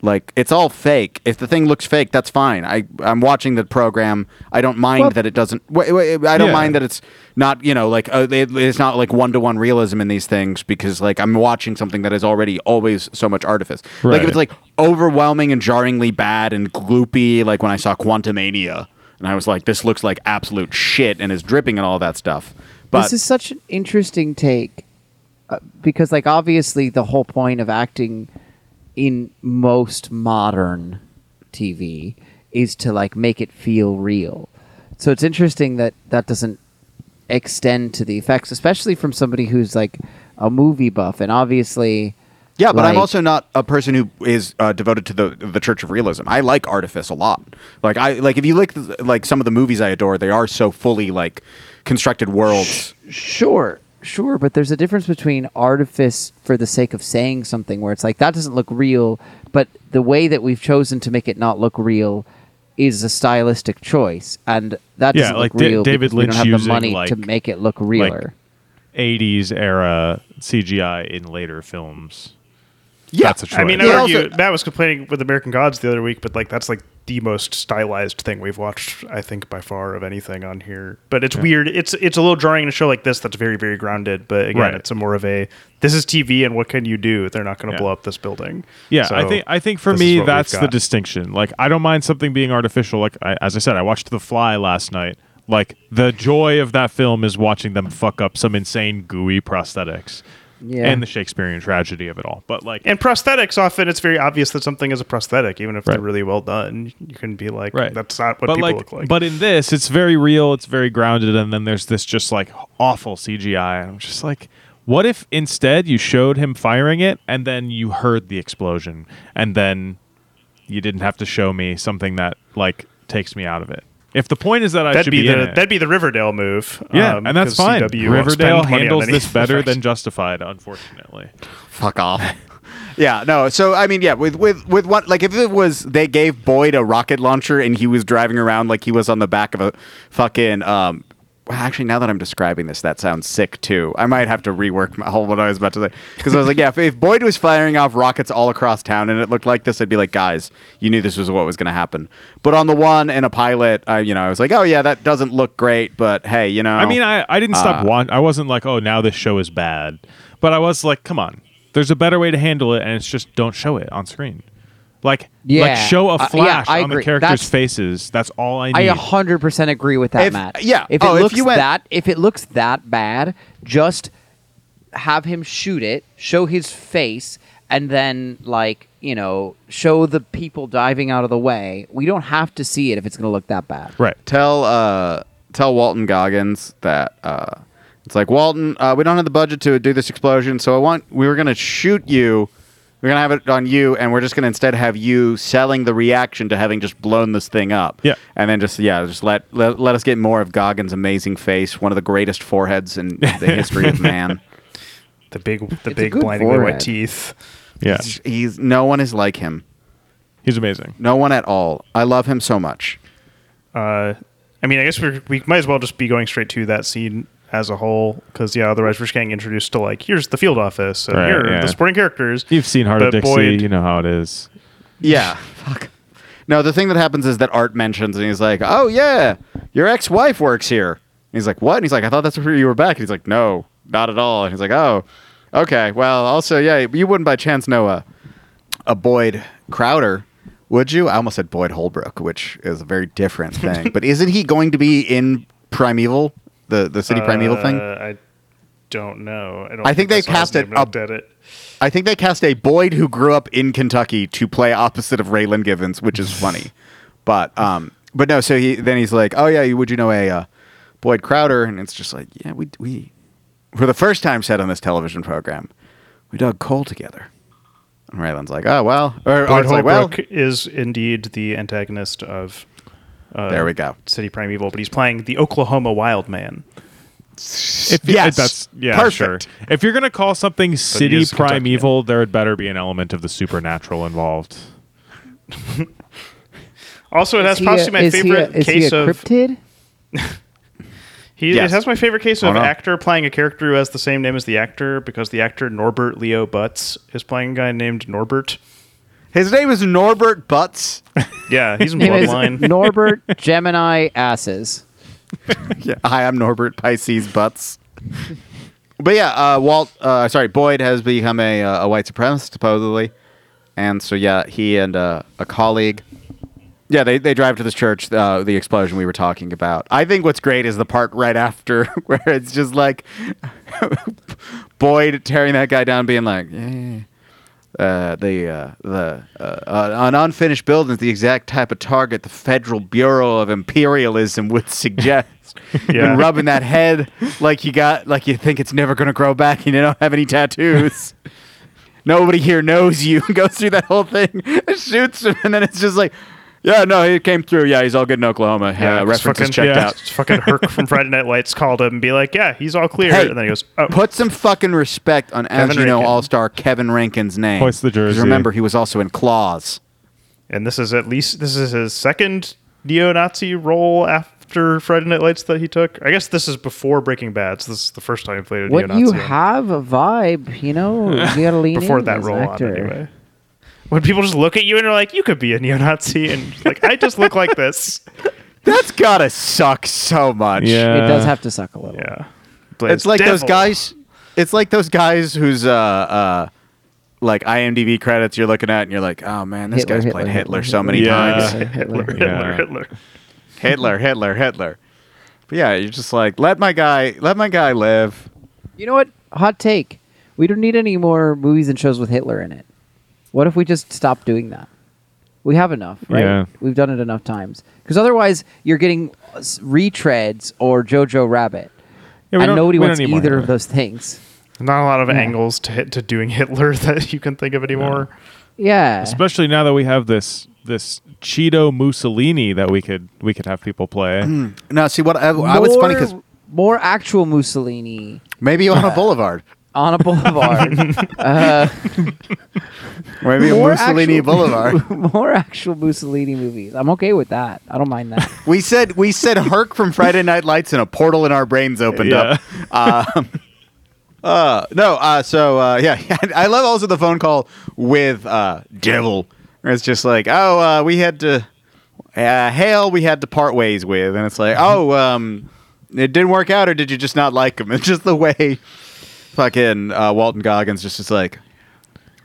Like it's all fake. If the thing looks fake, that's fine. I I'm watching the program. I don't mind Well- that it doesn't. Wait, wait, I don't Yeah. mind that it's not. You know, like uh, it, it's not like one to one realism in these things because like I'm watching something that is already always so much artifice. Like if it's like overwhelming and jarringly bad and gloopy, like when I saw Quantumania, and I was like, this looks like absolute shit and is dripping and all that stuff. But this is such an interesting take uh, because like obviously the whole point of acting in most modern TV is to like make it feel real. So it's interesting that that doesn't extend to the effects, especially from somebody who's like a movie buff and obviously Yeah, but I'm also not a person who is uh, devoted to the the Church of Realism. I like artifice a lot. Like I like if you look like some of the movies I adore, they are so fully like constructed worlds. Sure, sure, but there's a difference between artifice for the sake of saying something where it's like that doesn't look real, but the way that we've chosen to make it not look real is a stylistic choice, and that Yeah, doesn't like look Da- real David because we don't Lynch have the using, money to make it look realer. 80s era CGI in later films. Yeah, That's a choice. I mean, Yeah, argue also- Matt was complaining with American Gods the other week, but like that's like the most stylized thing we've watched, I think, by far of anything on here. But it's weird. It's it's a little jarring in a show like this that's very very grounded. But again, Right. it's a more of a this is TV and what can you do? They're not going to Yeah. blow up this building. Yeah, So I think I think for me that's the distinction. Like I don't mind something being artificial. Like I, as I said, I watched The Fly last night. Like the joy of that film is watching them fuck up some insane gooey prosthetics. Yeah. And the Shakespearean tragedy of it all. But like And prosthetics, often it's very obvious that something is a prosthetic, even if Right. they're really well done. You can be like, Right. that's not what but people like, look like. But in this, it's very real. It's very grounded, and then there's this just like awful CGI. And I'm just like, what if instead you showed him firing it, and then you heard the explosion, and then you didn't have to show me something that like takes me out of it. If the point is that I that'd should be, be, in the it, that'd be the Riverdale move. yeah, um, and that's fine. CW Riverdale spend money on handles this better effects. than Justified, unfortunately. fuck off. *laughs* yeah, no. So I mean, yeah, with with with what like if it was they gave Boyd a rocket launcher and he was driving around like he was on the back of a fucking um. Well, actually, now that I'm describing this, that sounds sick too. I might have to rework my whole *laughs* what I was about to say because I was like, yeah, if, if Boyd was firing off rockets all across town and it looked like this, I'd be like, guys, you knew this was what was going to happen. But on the one and a pilot, I you know I was like, oh yeah, that doesn't look great, but hey, you know, I mean, I, I didn't stop Uh, watching. I wasn't like, oh, now this show is bad. But I was like, come on. There's a better way to handle it, and it's just don't show it on screen. Like, like show a Uh, yeah, flash I on the characters' That's- faces. That's all I need. I 100% agree with that, If- Matt. yeah. If it Oh, if looks you went- that if it looks that bad, just have him shoot it, show his face, and then like, you know, show the people diving out of the way. We don't have to see it if it's going to look that bad. right. tell uh tell Walton Goggins that uh it's like Walton, uh, we don't have the budget to do this explosion, so I want we were gonna shoot you. We're gonna have it on you, and we're just gonna instead have you selling the reaction to having just blown this thing up. Yeah. and then just yeah, just let let, let us get more of Goggins' amazing face, one of the greatest foreheads in *laughs* the history of man. the big, the It's a big good blindingly white teeth. Yeah. He's, he's no one is like him. He's amazing. No one at all. I love him so much. Uh, I mean, I guess we we might as well just be going straight to that scene as a whole, because yeah, otherwise we're just getting introduced to like here's the field office and Right, here are yeah. the supporting characters. You've seen Hart of Dixie. Boyd- you know how it is. Yeah. Fuck. No, the thing that happens is that Art mentions, and he's like, "Oh yeah, your ex-wife works here." And he's like, "What?" And he's like, "I thought that's where you were back." And he's like, "No, not at all." And he's like, "Oh, okay. Well, also, yeah, you wouldn't by chance know a a Boyd Crowder, would you?" I almost said Boyd Holbrook, which is a very different thing. *laughs* but isn't he going to be in Primeval, the the City Primeval thing? Uh, I don't know. I don't. I think they saw his cast it I up- it. I think they cast a Boyd who grew up in Kentucky to play opposite of Raylan Givens, which is funny. *laughs* But um, but no. So he then he's like, "Oh yeah, would you know a uh, Boyd Crowder?" And it's just like, "Yeah, we we for the first time said on this television program, we dug coal together." And Raylan's like, "Oh well," or Art's like, "Well, is indeed the antagonist of. Uh, There we go. City Primeval, but he's playing the Oklahoma Wild Man. If Yes. that's yeah, Perfect. sure. If you're gonna call something city is Kentucky. primeval, there had better be an element of the supernatural involved. *laughs* Also, it has Is he a- possibly my is a- favorite case of cryptid? *laughs* he. Yes. It has my favorite case Oh, of no. actor playing a character who has the same name as the actor because the actor Norbert Leo Butz is playing a guy named Norbert. His name is Norbert Butts. *laughs* Yeah, he's in Name is Bloodline. *laughs* Norbert Gemini Asses. *laughs* Yeah, hi, I'm Norbert Pisces Butts. but yeah, uh, Walt, uh, sorry, Boyd has become a, uh, a white supremacist supposedly, and so yeah, he and uh, a colleague, yeah, they, they drive to this church, uh, the explosion we were talking about. I think what's great is the part right after where it's just like Boyd tearing that guy down, being like, yeah. Uh, the uh, the uh, uh, an unfinished building is the exact type of target the Federal Bureau of Imperialism would *laughs* suggest. Yeah. and rubbing that head like you got like you think it's never gonna grow back and you don't have any tattoos. *laughs* Nobody here knows you. *laughs* Goes through that whole thing, shoots him, and then it's just like, yeah, no, he came through. Yeah, he's all good in Oklahoma. Yeah, uh, it's references fucking- checked yeah. out. Fucking Herc from Friday Night Lights called him and be like, "Yeah, he's all clear." Hey, and then he goes, "Oh, Put some fucking respect on as Kevin you know Rankin. All Star Kevin Rankin's name. Hoist the 'Cause jersey. Remember, he was also in Claws. And this is at least this is his second neo-Nazi role after Friday Night Lights that he took. I guess this is before Breaking Bad. So this is the first time he played a When neo-Nazi. you have a vibe, you know, you gotta lean before in that as role on actor. anyway. When people just look at you and are like, "You could be a neo-Nazi," and like, I just look like this. *laughs* That's gotta suck so much. Yeah. It does have to suck a little. Yeah, it's like those guys. It's like those guys whose uh uh like IMDb credits you're looking at and you're like, oh man, this Hitler, guy's Hitler, played Hitler, Hitler, so many Yeah. times. Hitler, Hitler. Hitler, Yeah. Hitler. Hitler, Hitler, Hitler. But yeah, you're just like, let my guy, let my guy live. You know what? Hot take. We don't need any more movies and shows with Hitler in it. What if we just stop doing that? We have enough, right? Yeah. We've done it enough times. Because otherwise, you're getting s- retreads or Jojo Rabbit, Yeah, we and don't- nobody we don't wants need more either of Hitler. those things. Not a lot of Yeah. angles to hit to doing Hitler *laughs* that you can think of anymore. Yeah. Especially now that we have this this Cheeto Mussolini that we could we could have people play. Hmm. No, see what I, I was funny because More- more actual Mussolini maybe on a boulevard, on a boulevard. *laughs* uh, maybe a more Mussolini actual- Boulevard. *laughs* more actual Mussolini movies. I'm okay with that. I don't mind that. We said we said Herc from Friday Night Lights and a portal in our brains opened up. Um, *laughs* uh, no, uh, so uh, yeah, I love also the phone call with uh, Devil. It's just like, oh, uh, we had to, uh, Hale, we had to part ways with, and it's like, oh, um, it didn't work out, or did you just not like him? It's just the way fucking uh, Walton Goggins just is like,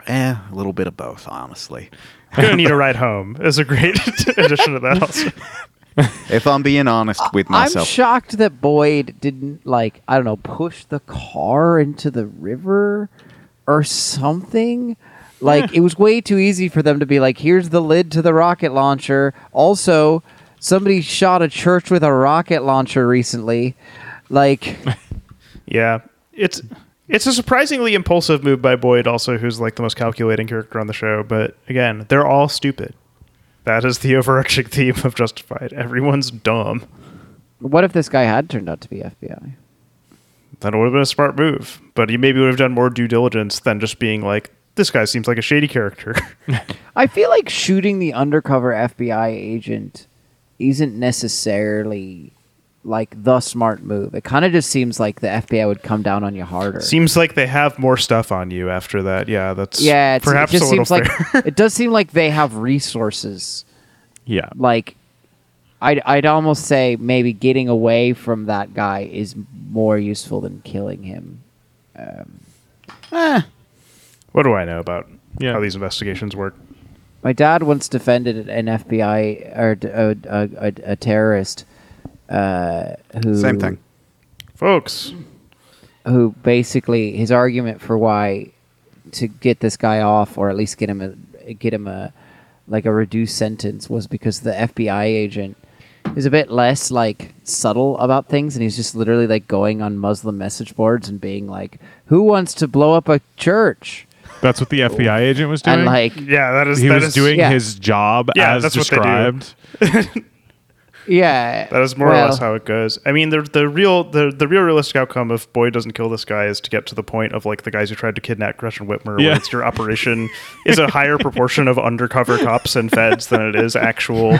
eh, a little bit of both, honestly. Gonna need a ride home is a great *laughs* addition to that. Also, If I'm being honest with myself, I'm myself. shocked that Boyd didn't like I don't know push the car into the river or something. Like it was way too easy for them to be like, "Here's the lid to the rocket launcher." Also, somebody shot a church with a rocket launcher recently. Like, *laughs* yeah, it's it's a surprisingly impulsive move by Boyd, also who's like the most calculating character on the show. But again, they're all stupid. That is the *laughs* overarching theme of Justified. Everyone's dumb. what if this guy had turned out to be FBI? That would have been a smart move. But he maybe would have done more due diligence than just being like, this guy seems like a shady character. *laughs* I feel like shooting the undercover FBI agent isn't necessarily like the smart move. It kind of just seems like the FBI would come down on you harder. Seems like they have more stuff on you after that. Yeah, that's yeah, it's, perhaps it just a little seems fair. like *laughs* it does seem like they have resources. Yeah. Like, I'd I'd almost say maybe getting away from that guy is more useful than killing him. Eh. what do I know about Yeah. how these investigations work? My dad once defended an FBI or d- a, a, a, a terrorist uh, who Same thing. Folks, who basically his argument for why to get this guy off or at least get him a get him a like a reduced sentence was because the FBI agent is a bit less like subtle about things and he's just literally like going on Muslim message boards and being like who wants to blow up a church That's what the FBI agent was doing. and like yeah, that is he that was is- doing yeah. his job Yeah, as that's what they do. described. *laughs* Yeah, That is more or less how it goes. I mean, the the real the, the real realistic outcome if Boyd doesn't kill this guy is to get to the point of like the guys who tried to kidnap Gretchen Whitmer. Yeah. Where it's your operation is a higher proportion of undercover cops and feds than it is actual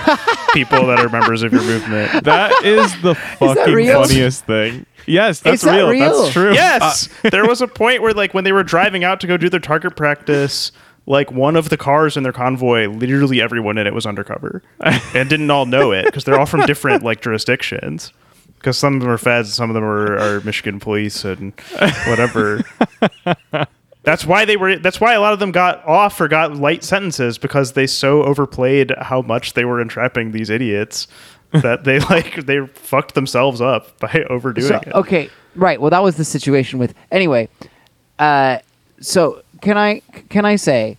people that are members of your movement. That is the *laughs* fucking real? funniest thing. Yes, that's that real. real? That's true. Yes, uh, there was a point where like when they were driving out to go do their target practice. Like one of the cars in their convoy, literally everyone in it was undercover, and didn't all know it because they're all from different like jurisdictions. Because some of them are feds, some of them are, are Michigan police, and whatever. That's why they were. That's why a lot of them got off or got light sentences because they so overplayed how much they were entrapping these idiots that they *laughs* like they fucked themselves up by overdoing So, it. okay, right. Well, that was the situation with. Anyway, uh, so can I can I say,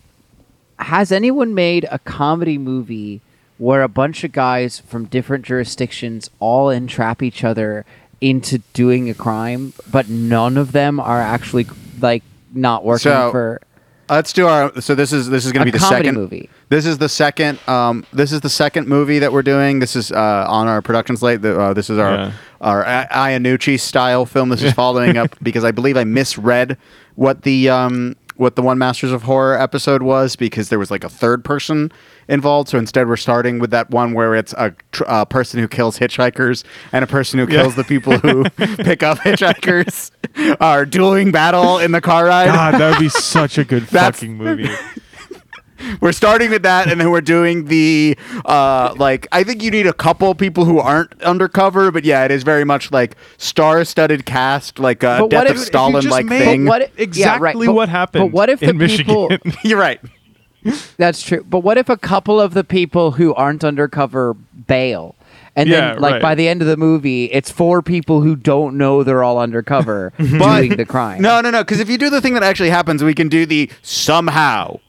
has anyone made a comedy movie where a bunch of guys from different jurisdictions all entrap each other into doing a crime, but none of them are actually like not working So, for? Let's do our. So this is this is going to be the second movie. This is the second. Um, this is the second movie that we're doing. This is uh, on our production slate. The, uh, this is our Yeah. our I- Iannucci style film. This is *laughs* following up because I believe I misread what the um, what the one Masters of Horror episode was because there was like a third person involved. So instead, we're starting with that one where it's a, tr- a person who kills hitchhikers and a person who kills the people who *laughs* pick up hitchhikers are dueling battle in the car ride. God, that would be such a good *laughs* fucking movie. *laughs* We're starting with that, and then we're doing the uh, like. I think you need a couple people who aren't undercover, but yeah, it is very much like star-studded cast, like a But what Death if- of Stalin like just thing. What? if- yeah, right, Exactly but- what happened But what if in the people? *laughs* You're right. That's true. But what if a couple of the people who aren't undercover bail? And Yeah, then, like, right. by the end of the movie, it's four people who don't know they're all undercover *laughs* doing the crime. No, no, no. Because if you do the thing that actually happens, we can do the somehow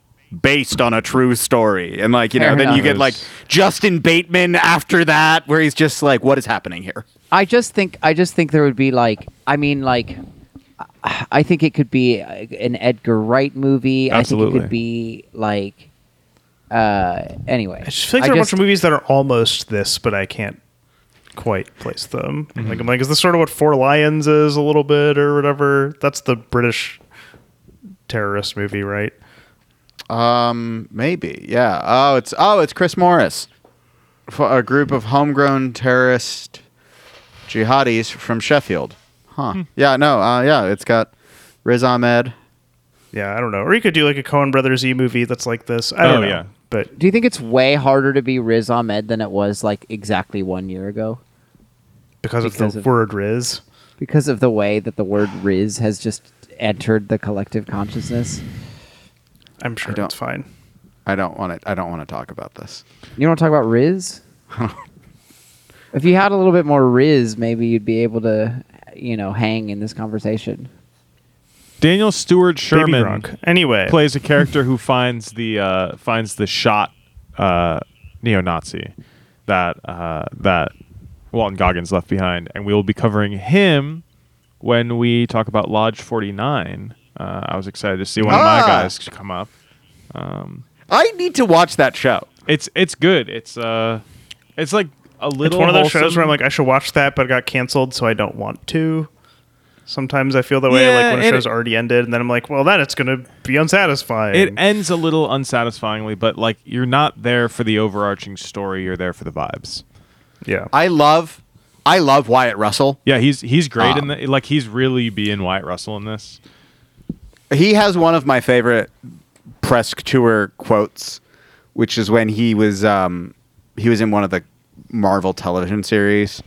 based on a true story, and like you know, Fair then you get like Justin Bateman after that, where he's just like, "What is happening here?" I just think, I just think there would be like, I mean, like, I think it could be an Edgar Wright movie. I think Absolutely. it could be like, uh, anyway. I just feel like there are a bunch of movies that are almost this, but I can't quite place them. Like I'm like, is this sort of what Four Lions is a little bit or whatever? That's the British terrorist movie, right? Um, maybe. Yeah. Oh, it's oh, it's Chris Morris, a group of homegrown terrorist jihadis from Sheffield. Huh. Yeah. No. Uh, yeah. It's got Riz Ahmed. Yeah, I don't know. Or you could do like a Coen Brothers E movie that's like this. I don't Oh, know. yeah. But Do you think it's way harder to be Riz Ahmed than it was like exactly one year ago? because, Because of the of- word Riz. Because of the way that the word Riz has just entered the collective consciousness. I'm sure don't- it's fine. I don't want to. I don't want to talk about this. You don't want to talk about Riz? *laughs* if you had a little bit more Riz, maybe you'd be able to, you know, hang in this conversation. Daniel Stewart Sherman drunk. Anyway, plays a character who finds the uh, finds the shot uh, neo-Nazi that uh, that Walton Goggins left behind, and we will be covering him when we talk about Lodge Forty Nine. Uh, I was excited to see one of my Ah. guys come up. I need to watch that show. It's it's good. It's uh, it's like a little. it's one of those shows wholesome. where I'm like, I should watch that, but it got canceled, so I don't want to. Sometimes I feel that way, like when a it- show's already ended, and then I'm like, well, then it's gonna be unsatisfying. It ends a little unsatisfyingly, but like you're not there for the overarching story. You're there for the vibes. yeah. I love. I love Wyatt Russell. Yeah, he's he's great in Um, the like he's really being Wyatt Russell in this. He has one of my favorite press tour quotes, which is when he was um, he was in one of the Marvel television series,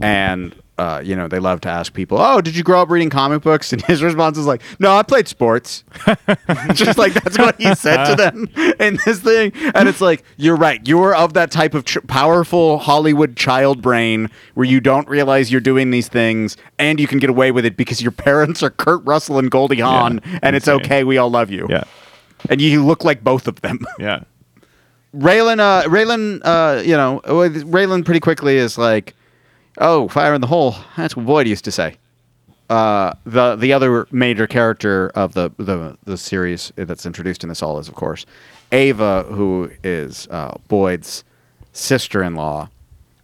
and uh, you know they love to ask people, "Oh, did you grow up reading comic books?" *laughs* And his response is like, "No, I played sports." *laughs* *laughs* Just like that's what he said to them in this thing, and it's like you're right. You're of that type of ch- powerful Hollywood child brain where you don't realize you're doing these things, and you can get away with it because your parents are Kurt Russell and Goldie Hawn, and it's okay. We all love you. Yeah, and you look like both of them. yeah. Raylan, uh, Raylan, uh, you know, uh, Raylan pretty quickly is like, "Oh, fire in the hole." That's what Boyd used to say. Uh, the the other major character of the, the the series that's introduced in this all is, of course, Ava, who is uh, Boyd's sister-in-law,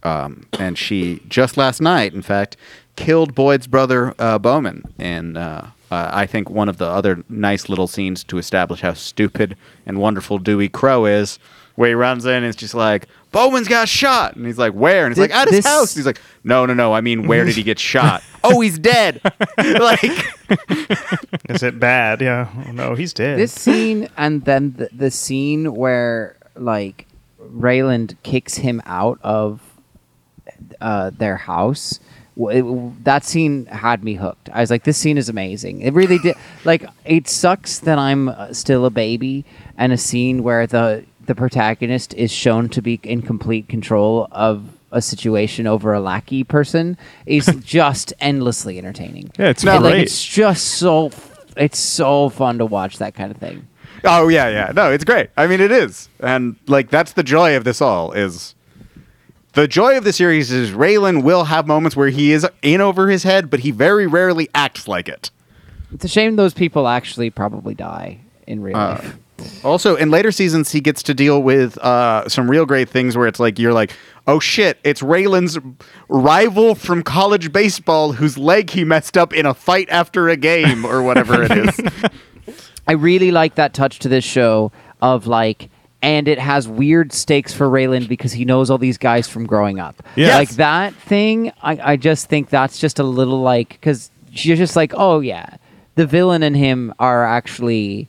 Um, and she just last night, in fact, killed Boyd's brother uh, Bowman. And uh, uh, I think one of the other nice little scenes to establish how stupid and wonderful Dewey Crowe is, where he runs in and it's just like, Bowman's got shot. And he's like, where? And he's Did like, at his this- house. He's like, no, no, no. I mean, where did he get shot? *laughs* oh, he's dead. *laughs* like, *laughs* Is it bad? Yeah. Oh, no, he's dead. this scene and then the, the scene where like Raylan kicks him out of uh, their house. w- it- that scene had me hooked. I was like, this scene is amazing. It really did. Like, it sucks that I'm uh, still a baby, and a scene where the the protagonist is shown to be in complete control of a situation over a lackey person is *laughs* just endlessly entertaining. Yeah, it's And, like, great. it's just so. It's so fun to watch that kind of thing. oh, yeah, yeah. No, it's great. I mean, it is. And, like, that's the joy of this all is. The joy of the series is Raylan will have moments where he is in over his head, but he very rarely acts like it. It's a shame those people actually probably die in real Uh, life. Also, in later seasons, he gets to deal with uh, some real great things where it's like you're like, oh shit, it's Raylan's rival from college baseball whose leg he messed up in a fight after a game or whatever it is. *laughs* I really like that touch to this show of like, and it has weird stakes for Raylan because he knows all these guys from growing up. Yes. Like that thing, I, I just think that's just a little like, because you're just like, oh yeah, the villain and him are actually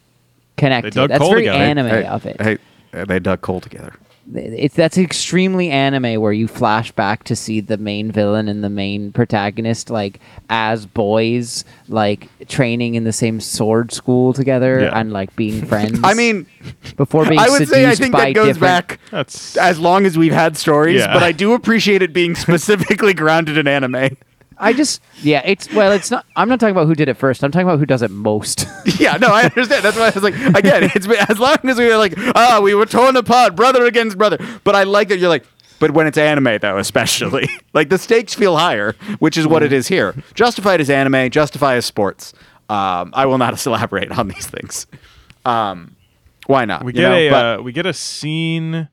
connected. dug That's coal very together. anime hey, of it. Hey, they dug coal together. it's that's extremely anime where you flash back to see the main villain and the main protagonist like as boys like training in the same sword school together Yeah. and like being *laughs* friends I mean, before being I would seduced say I think by that goes different back That's as long as we've had stories, Yeah. but I do appreciate it being *laughs* specifically grounded in anime. I just yeah it's well it's not I'm not talking about who did it first I'm talking about who does it most *laughs* Yeah, no, I understand. That's why I was like, again, it's as long as we were like, ah, we were torn apart, brother against brother. But I like that you're like, but when it's anime though, especially, *laughs* like the stakes feel higher, which is what it is here. Justified is anime, Justify is sports. Um, I will not *laughs* elaborate on these things. Um, why not? we you get know? a But- uh, we get a scene.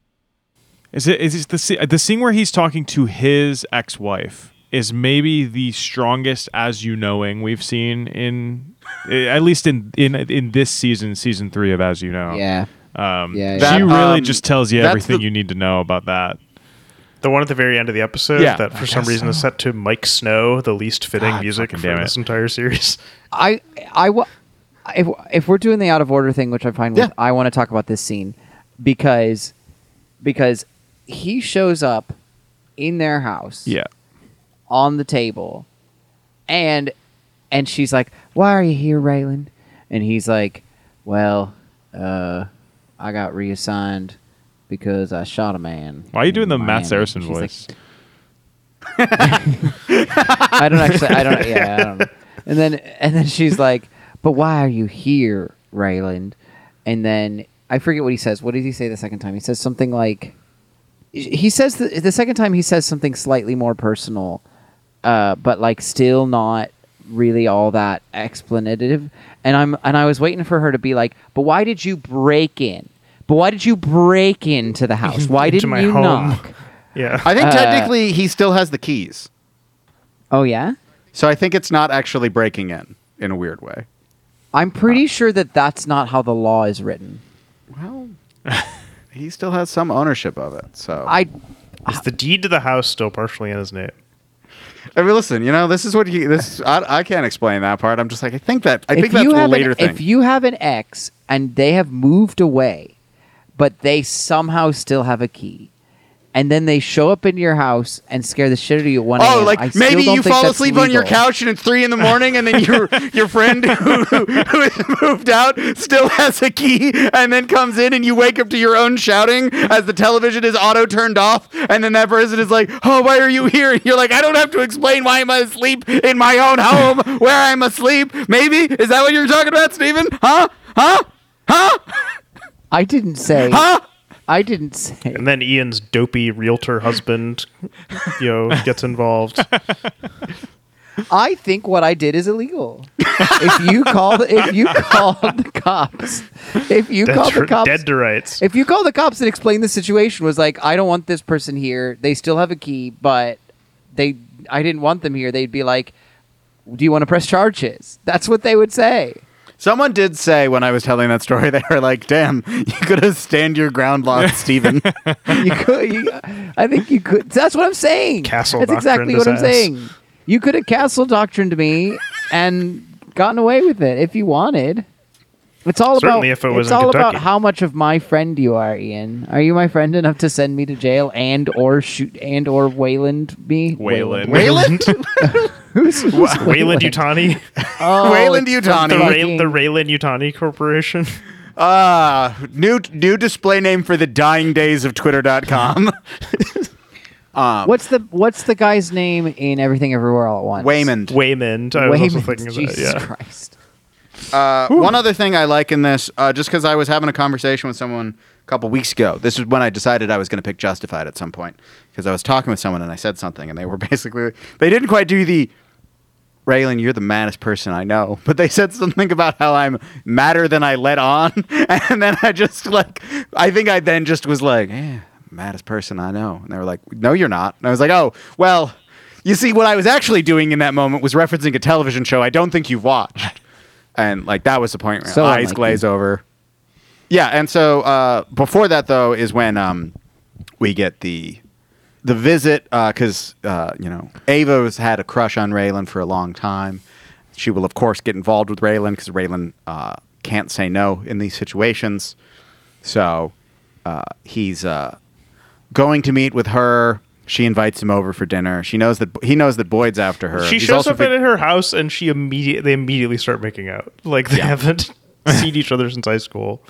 Is it is it the the scene where he's talking to his ex wife? Is maybe the strongest as you knowing we've seen in eh, at least in in in this season, season three of As You Know. yeah Um, Yeah, she That, really um, just tells you everything the- you need to know about that. the one at the very end of the episode Yeah, that for I some guess reason is set to Miike Snow, the least fitting God music fucking for this entire series. I I wa- if if we're doing the out of order thing, which I find with, I want to talk about this scene because because he shows up in their house Yeah. On the table and and she's like, "Why are you here, Raylan?" And he's like, "Well, uh I got reassigned because I shot a man." Why are you doing in the Matt Miami." Saracen She's like, voice? *laughs* I don't actually. I don't. Yeah, I don't know. And then and then she's like, "But why are you here, Raylan?" And then I forget what he says. What did he say the second time? He says something like, he says the, the second time he says something slightly more personal, uh, but like still not really all that explanative. And I'm and I was waiting for her to be like, "But why did you break in? But why did you break into the house? *laughs* Why didn't my you home." knock?" *laughs* Yeah. I think Uh, technically he still has the keys, Oh yeah. so I think it's not actually breaking in in a weird way. I'm pretty sure that that's not how the law is written. Well, *laughs* he still has some ownership of it, so I Is the deed to the house still partially in his name? I mean, listen, you know, this is what you. This I, I can't explain that part. I'm just like, I think that I if think that's a later an, thing. If you have an ex and they have moved away, but they somehow still have a key, and then they show up in your house and scare the shit out of you at one Oh, like maybe you fall asleep on your couch and it's three in the *laughs* morning, and then your your friend who, who has moved out still has a key, and then comes in, and you wake up to your own shouting as the television is auto turned off, and then that person is like, "Oh, why are you here?" And you're like, "I don't have to explain why I'm asleep in my own home where I'm asleep." Maybe is that what you're talking about, Stephen? Huh? Huh? Huh? I didn't say. Huh? I didn't say. And then Ian's dopey realtor husband, you know, gets involved. *laughs* I think what I did is illegal. if you call the, if you call the cops, if you Dead, call the cops, dead to rights. if you call the cops and explain the situation was like, I don't want this person here. They still have a key, but they I didn't want them here. They'd be like, Do you want to press charges? That's what they would say. Someone did say when I was telling that story, *laughs* they were like, "Damn, you could have stand your ground law, *laughs* Stephen." You could. You, I think you could. That's what I'm saying. Castle That's exactly what I'm saying. You could have castle doctrined me and gotten away with it if you wanted. It's all Certainly about. if it was it's in all about how much of my friend you are, Ian. Are you my friend enough to send me to jail and or shoot and or Wayland me? Wayland. Wayland, *laughs* Who's, who's Wayland Utani. Oh, Wayland it's Yutani. the, from Ray, the Raylan Utani Corporation. ah, new new display name for the dying days of Twitter.com. *laughs* um, What's the What's the guy's name in Everything Everywhere All at Once? Waymond. Waymond. I was also Waymond. thinking of Jesus that. Yeah. Christ. Uh, one other thing I like in this, uh, just because I was having a conversation with someone a couple weeks ago. This is when I decided I was going to pick Justified at some point because I was talking with someone and I said something and they were *laughs* basically they didn't quite do the Raylan, you're the maddest person I know, *laughs* but they said something about how I'm madder than I let on, *laughs* and then I just like I think I then just was like, yeah, maddest person I know, and they were like, no, you're not, and I was like, oh, well. You see, what I was actually doing in that moment was referencing a television show I don't think you've watched *laughs* and like that was the point where So eyes glaze you. over. Yeah, and so uh, before that though is when um, we get the the visit because uh, you know Ava's had a crush on Raylan for a long time. She will of course get involved with Raylan because Raylan uh, can't say no in these situations. So uh, he's uh, going to meet with her. She invites him over for dinner. She knows that he knows that Boyd's after her. She He's shows up at her house and she immediately they immediately start making out. Like they haven't *laughs* seen each other since high school.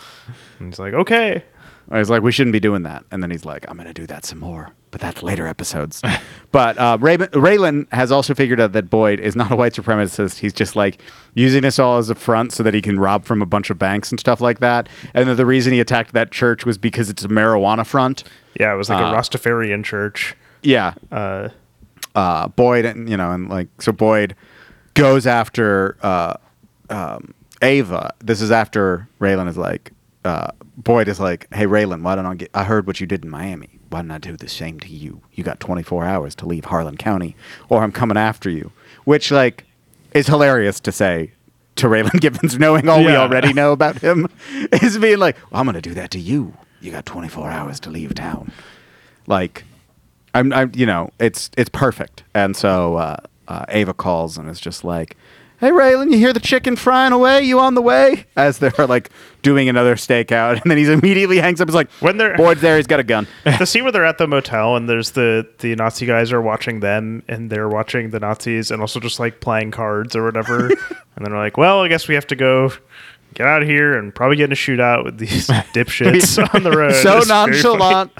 And he's like, okay. I was like, we shouldn't be doing that. And then he's like, I'm going to do that some more. But that's later episodes. *laughs* but uh, Ray- Raylan has also figured out that Boyd is not a white supremacist. He's just like using this all as a front so that he can rob from a bunch of banks and stuff like that. And that the reason he attacked that church was because it's a marijuana front. Yeah, it was like Uh, a Rastafarian church. Yeah. Uh, uh, Boyd, and you know, and like so Boyd goes after uh, um, Ava. This is after Raylan is like, uh, Boyd is like, "Hey Raylan, why don't I get? I heard what you did in Miami. Why don't I do the same to you? You got 24 hours to leave Harlan County, or I'm coming after you." Which like is hilarious to say to Raylan *laughs* Givens, knowing all we already know about *laughs* him, *laughs* is being like, well, "I'm gonna do that to you. You got 24 hours to leave town." Like. I'm, I'm, you know, it's it's perfect. And so uh, uh, Ava calls and is just like, "Hey, Raylan, you hear the chicken frying away? You on the way?" As they're like doing another stakeout, and then he's immediately hangs up. He's like, When they're- Boyd's there, he's got a gun." *laughs* the scene where they're at the motel and there's the the Nazi guys are watching them and they're watching the Nazis and also just like playing cards or whatever. *laughs* and then they're like, well, I guess we have to go get out of here and probably get in a shootout with these *laughs* dipshits on the road. so It's nonchalant.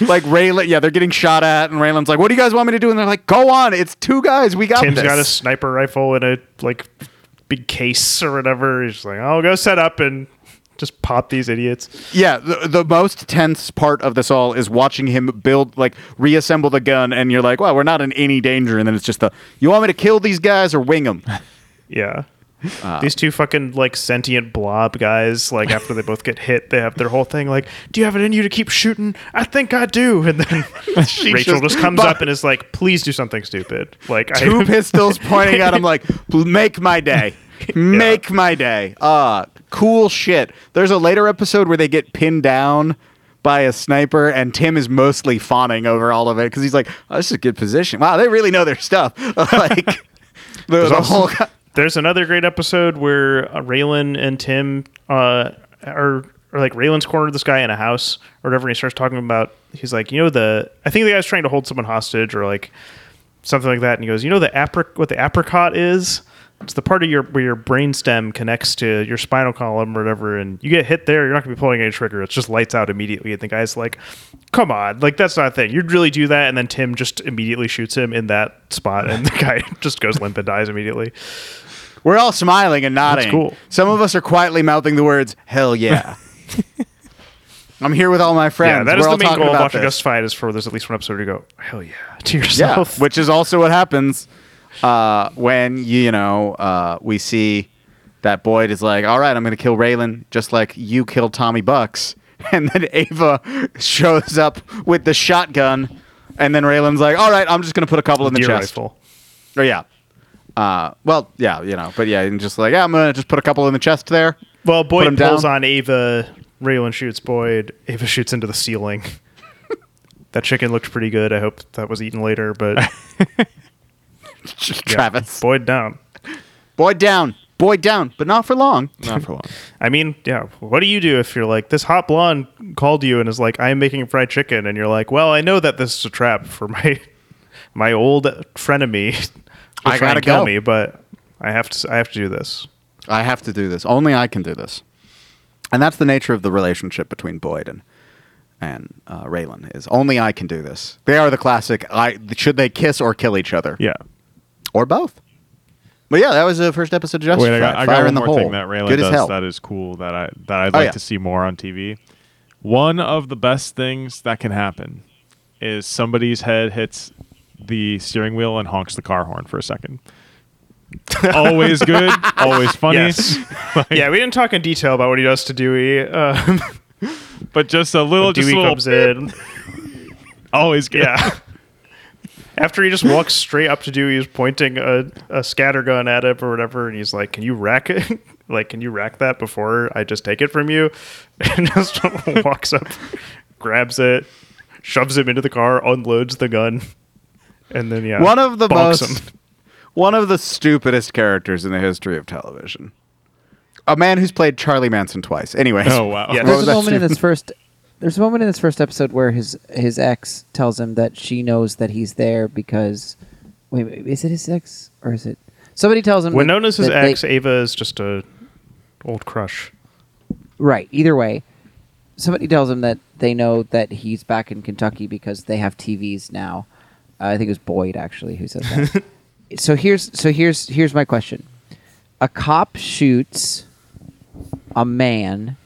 Like Raylan, yeah, they're getting shot at, and Raylan's like, "What do you guys want me to do?" And they're like, "Go on, it's two guys. We got. Tim's this." got a sniper rifle in a like big case or whatever. He's like, I'll go set up and just pop these idiots. Yeah, the, the most tense part of this all is watching him build, like, reassemble the gun, and you're like, well, we're not in any danger. And then it's just the, you want me to kill these guys or wing them? *laughs* Yeah. Uh, These two fucking like sentient blob guys, like after they both get hit, they have their whole thing like, "Do you have it in you to keep shooting?" I think I do. And then *laughs* Rachel just- just, comes up and is like, "Please do something stupid." Like Two I, *laughs* pistols pointing at him, like, *laughs* make my day. Make my day. Ah, cool shit. There's a later episode where they get pinned down by a sniper, and Tim is mostly fawning over all of it because he's like, oh, this is a good position. Wow, they really know their stuff. like, the, There's the whole. There's another great episode where uh, Raylan and Tim uh, are, are like Raylan's cornered this guy in a house or whatever. And he starts talking about, he's like, you know, the, I think the guy's trying to hold someone hostage or like something like that. And he goes, you know, the apric- what the apricot is? It's the part of your where your brainstem connects to your spinal column or whatever, and you get hit there. You're not gonna be pulling any trigger. It's just lights out immediately. And the guy's like, "Come on, like that's not a thing. You'd really do that?" And then Tim just immediately shoots him in that spot, and the guy *laughs* just goes limp and dies immediately. We're all smiling and nodding. cool. Some of us are quietly mouthing the words, hell yeah. *laughs* I'm here with all my friends. Yeah, that We're is all the main goal of watching this. Justified is for there's at least one episode to go, hell yeah, to yourself. Yeah, yourself. which is also what happens uh, when you know uh, we see that Boyd is like, "All right, I'm going to kill Raylan, just like you killed Tommy Bucks," *laughs* and then Ava shows up with the shotgun, and then Raylan's like, "All right, I'm just going to put a couple in the Deer chest." rifle. Or yeah. Uh, well, yeah, you know, but yeah, and just like, yeah, I'm gonna just put a couple in the chest there. Well, Boyd pulls down. on Ava. Raylan shoots Boyd. Ava shoots into the ceiling. *laughs* that chicken looked pretty good. I hope that was eaten later, but *laughs* *laughs* yeah, Travis, Boyd down. Boyd down, Boyd down, but not for long. *laughs* Not for long. I mean, yeah. What do you do if you're like this hot blonde called you and is like, "I am making fried chicken," and you're like, "Well, I know that this is a trap for my *laughs* my old frenemy. I gotta kill go." me, but I have to. I have to do this." I have to do this. Only I can do this. And that's the nature of the relationship between Boyd and and uh, Raylan is only I can do this. They are the classic. I should they kiss or kill each other, Yeah. Or both. But yeah, that was the first episode of Justified. Wait, I got, I Fire got in one the more hole. thing that Raylan Good as does hell. that is cool that I that I'd Oh, like yeah. to see more on TV. One of the best things that can happen is somebody's head hits the steering wheel and honks the car horn for a second. *laughs* always good, always funny. Yes. *laughs* yeah, we didn't talk in detail about what he does to Dewey. Um, But just a little, just Dewey a little, comes in. always good. Yeah. After he just walks straight up to Dewey, he's pointing a, a scatter gun at him or whatever, and he's like, "Can you rack it? *laughs* like, can you rack that before I just take it from you?" *laughs* And just *laughs* walks up, grabs it, shoves him into the car, unloads the gun, and then yeah, One of the most, him. one of the stupidest characters in the history of television. A man who's played Charlie Manson twice. Anyway, Oh wow. Yeah. What There's a moment in stupid- this first. There's a moment in this first episode where his his ex tells him that she knows that he's there because. Wait, wait is it his ex or is it somebody tells him? When that- known as his that they- ex, Ava is just a old crush. Right. Either way, somebody tells him that they know that he's back in Kentucky because they have TVs now. Uh, I think it was Boyd actually who said that. *laughs* so here's so here's here's my question: A cop shoots a man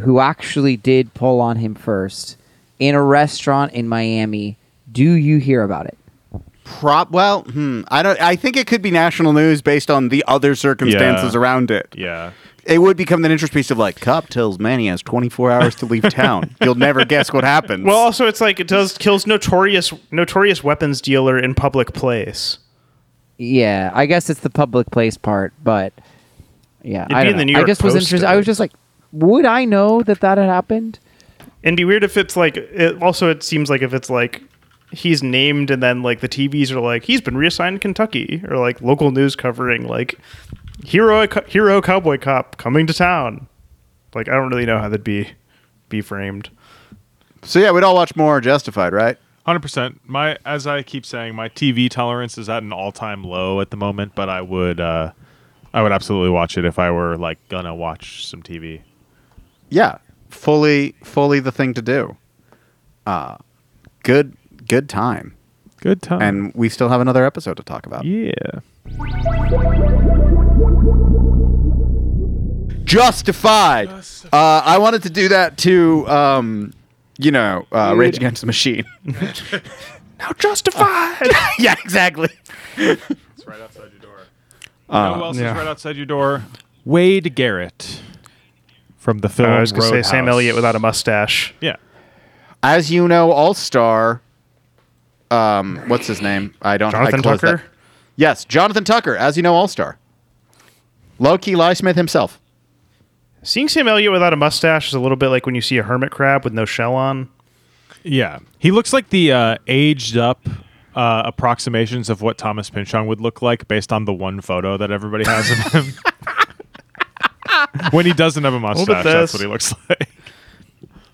who actually did pull on him first in a restaurant in Miami. Do you hear about it? Prop. Well, hmm, I don't. I think it could be national news based on the other circumstances Yeah. around it. Yeah. It would become an interest piece of like, cop tells man he has 24 hours to leave town. *laughs* You'll never guess what happens. Well, also it's like it does kills notorious notorious weapons dealer in public place. Yeah, I guess it's the public place part, but yeah, It'd I, be don't in the know. New I York just was Post interested. at I was just like, would I know that that had happened? And be weird if it's like it, also it seems like if it's like he's named and then like the TVs are like he's been reassigned to Kentucky or like local news covering like hero hero cowboy cop coming to town. Like I don't really know how that'd be be framed. so yeah, we'd all watch more Justified, right? Hundred percent. My as I keep saying, my TV tolerance is at an all-time low at the moment. But I would, uh, I would absolutely watch it if I were like gonna watch some TV. Yeah, fully, fully the thing to do. Uh, good, good time, Good time. and we still have another episode to talk about. yeah. Justified. Uh, I wanted to do that to, um, you know, uh, Rage Against the Machine. *laughs* Now justified. *laughs* *laughs* yeah, exactly. It's right outside your door. Uh, you know who else yeah. is right outside your door? Wade Garrett from the film. Uh, I was gonna say Sam Roadhouse. Elliott without a mustache. Yeah. As you know, All Star. Um, what's his name? I don't. I Jonathan closed Tucker. that- Yes, Jonathan Tucker. As you know, All Star. Low key Lie Smith himself. Seeing Sam Elliott without a mustache is a little bit like when you see a hermit crab with no shell on. Yeah. He looks like the uh, aged up uh, approximations of what Thomas Pynchon would look like based on the one photo that everybody has of him. *laughs* *laughs* when he doesn't have a mustache, that's what he looks *laughs* like.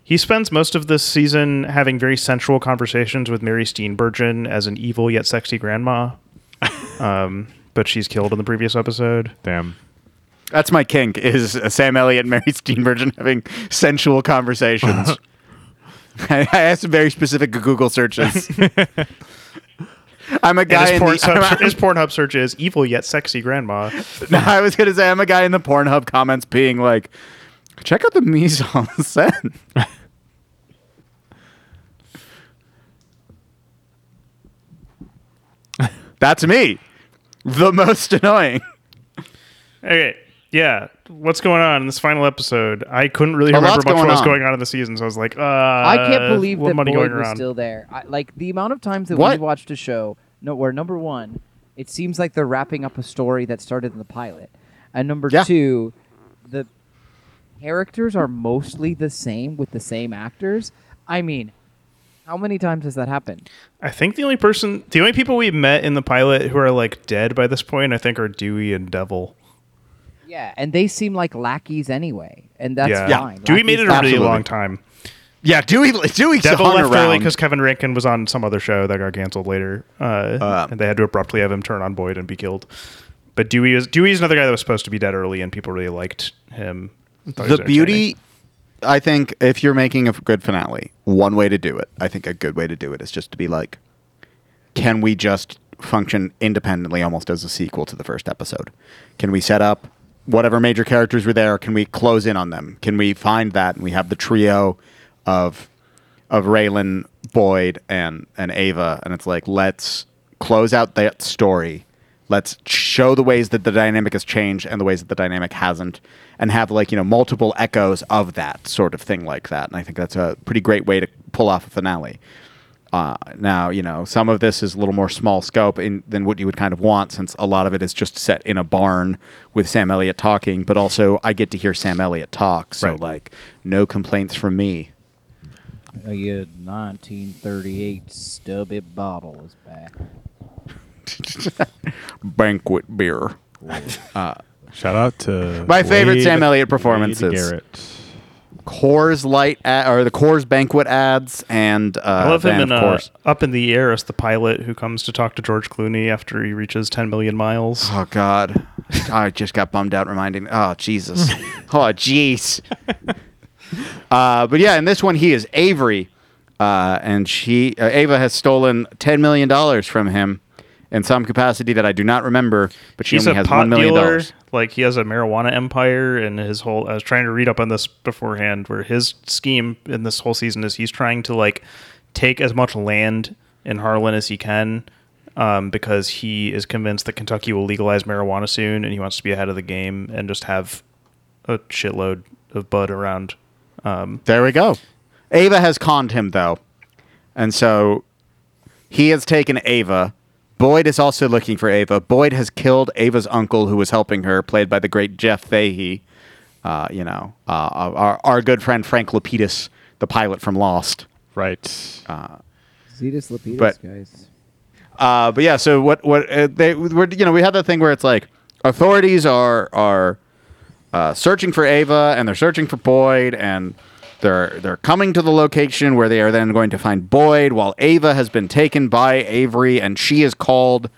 He spends most of this season having very sensual conversations with Mary Steenburgen as an evil yet sexy grandma. *laughs* um, but she's killed in the previous episode. Damn. That's my kink. Is uh, Sam Elliott and Mary Steenburgen having sensual conversations? I I have some very specific Google searches. I'm a guy his, in porn the. sub- his Pornhub search is evil yet sexy grandma. *laughs* No, I was gonna say I'm a guy in the Pornhub comments being like, check out the mise en scène. *laughs* That's me. the most annoying. Okay, yeah. What's going on in this final episode? I couldn't really A remember lot's much what was on. going on in the season, so I was like, uh, I can't believe what that money Boyd going was around. still there. I, like the amount of times that What? we watched a show, no, where number one, it seems like they're wrapping up a story that started in the pilot, and number Yeah. two, the characters are mostly the same with the same actors. I mean, how many times has that happened? I think the only person, the only people we met in the pilot who are like dead by this point, I think, are Dewey and Devil. Yeah, and they seem like lackeys anyway, and that's yeah, fine. Dewey made it a really long time. Yeah, Dewey. Dewey Devil hung left early because Kevin Rankin was on some other show that got canceled later, uh, Uh, and they had to abruptly have him turn on Boyd and be killed. But Dewey is Dewey's another guy that was supposed to be dead early, and people really liked him. The beauty i think if you're making a good finale one way to do it i think a good way to do it is just to be like can we just function independently almost as a sequel to the first episode can we set up whatever major characters were there can we close in on them can we find that and we have the trio of of Raylan, Boyd, and and Ava, and it's like let's close out that story. Let's show the ways that the dynamic has changed and the ways that the dynamic hasn't, and have like you know multiple echoes of that sort of thing like that. And I think that's a pretty great way to pull off a finale. Uh, now you know some of this is a little more small scope in, than what you would kind of want, since a lot of it is just set in a barn with Sam Elliott talking. But also, I get to hear Sam Elliott talk, so Right. like no complaints from me. A uh, 1938 stubby bottle is back. *laughs* Banquet beer. Shout out to My favorite Wade- Sam Elliott Wade performances. Coors Light ad, or the Coors Banquet ads, and uh, I love him in of uh. Up in the Air as the pilot who comes to talk to George Clooney after he reaches 10 million miles. Oh God, I just got bummed out reminding. Oh Jesus. *laughs* oh jeez. Uh, but yeah, in this one he is Avery, uh, and she uh, Ava has stolen ten million dollars from him in some capacity that I do not remember. But she He's only a has pot one million dealer. dollars. Like he has a marijuana empire, and his whole. I was trying to read up on this beforehand, where his scheme in this whole season is he's trying to like take as much land in Harlan as he can, um, because he is convinced that Kentucky will legalize marijuana soon, and he wants to be ahead of the game and just have a shitload of bud around. Um, There we go. Ava has conned him though, and so he has taken Ava. Boyd is also looking for Ava. Boyd has killed Ava's uncle, who was helping her, played by the great Jeff Fahey. Uh, you know, uh, our, our good friend Frank Lapidus, the pilot from Lost. Right. Zetus Lapidus, But- guys. Uh, but yeah, so what? What uh, they were? You know, we had that thing where it's like authorities are are uh, searching for Ava and they're searching for Boyd and they're they're coming to the location where they are then going to find Boyd while Ava has been taken by Avery and she is called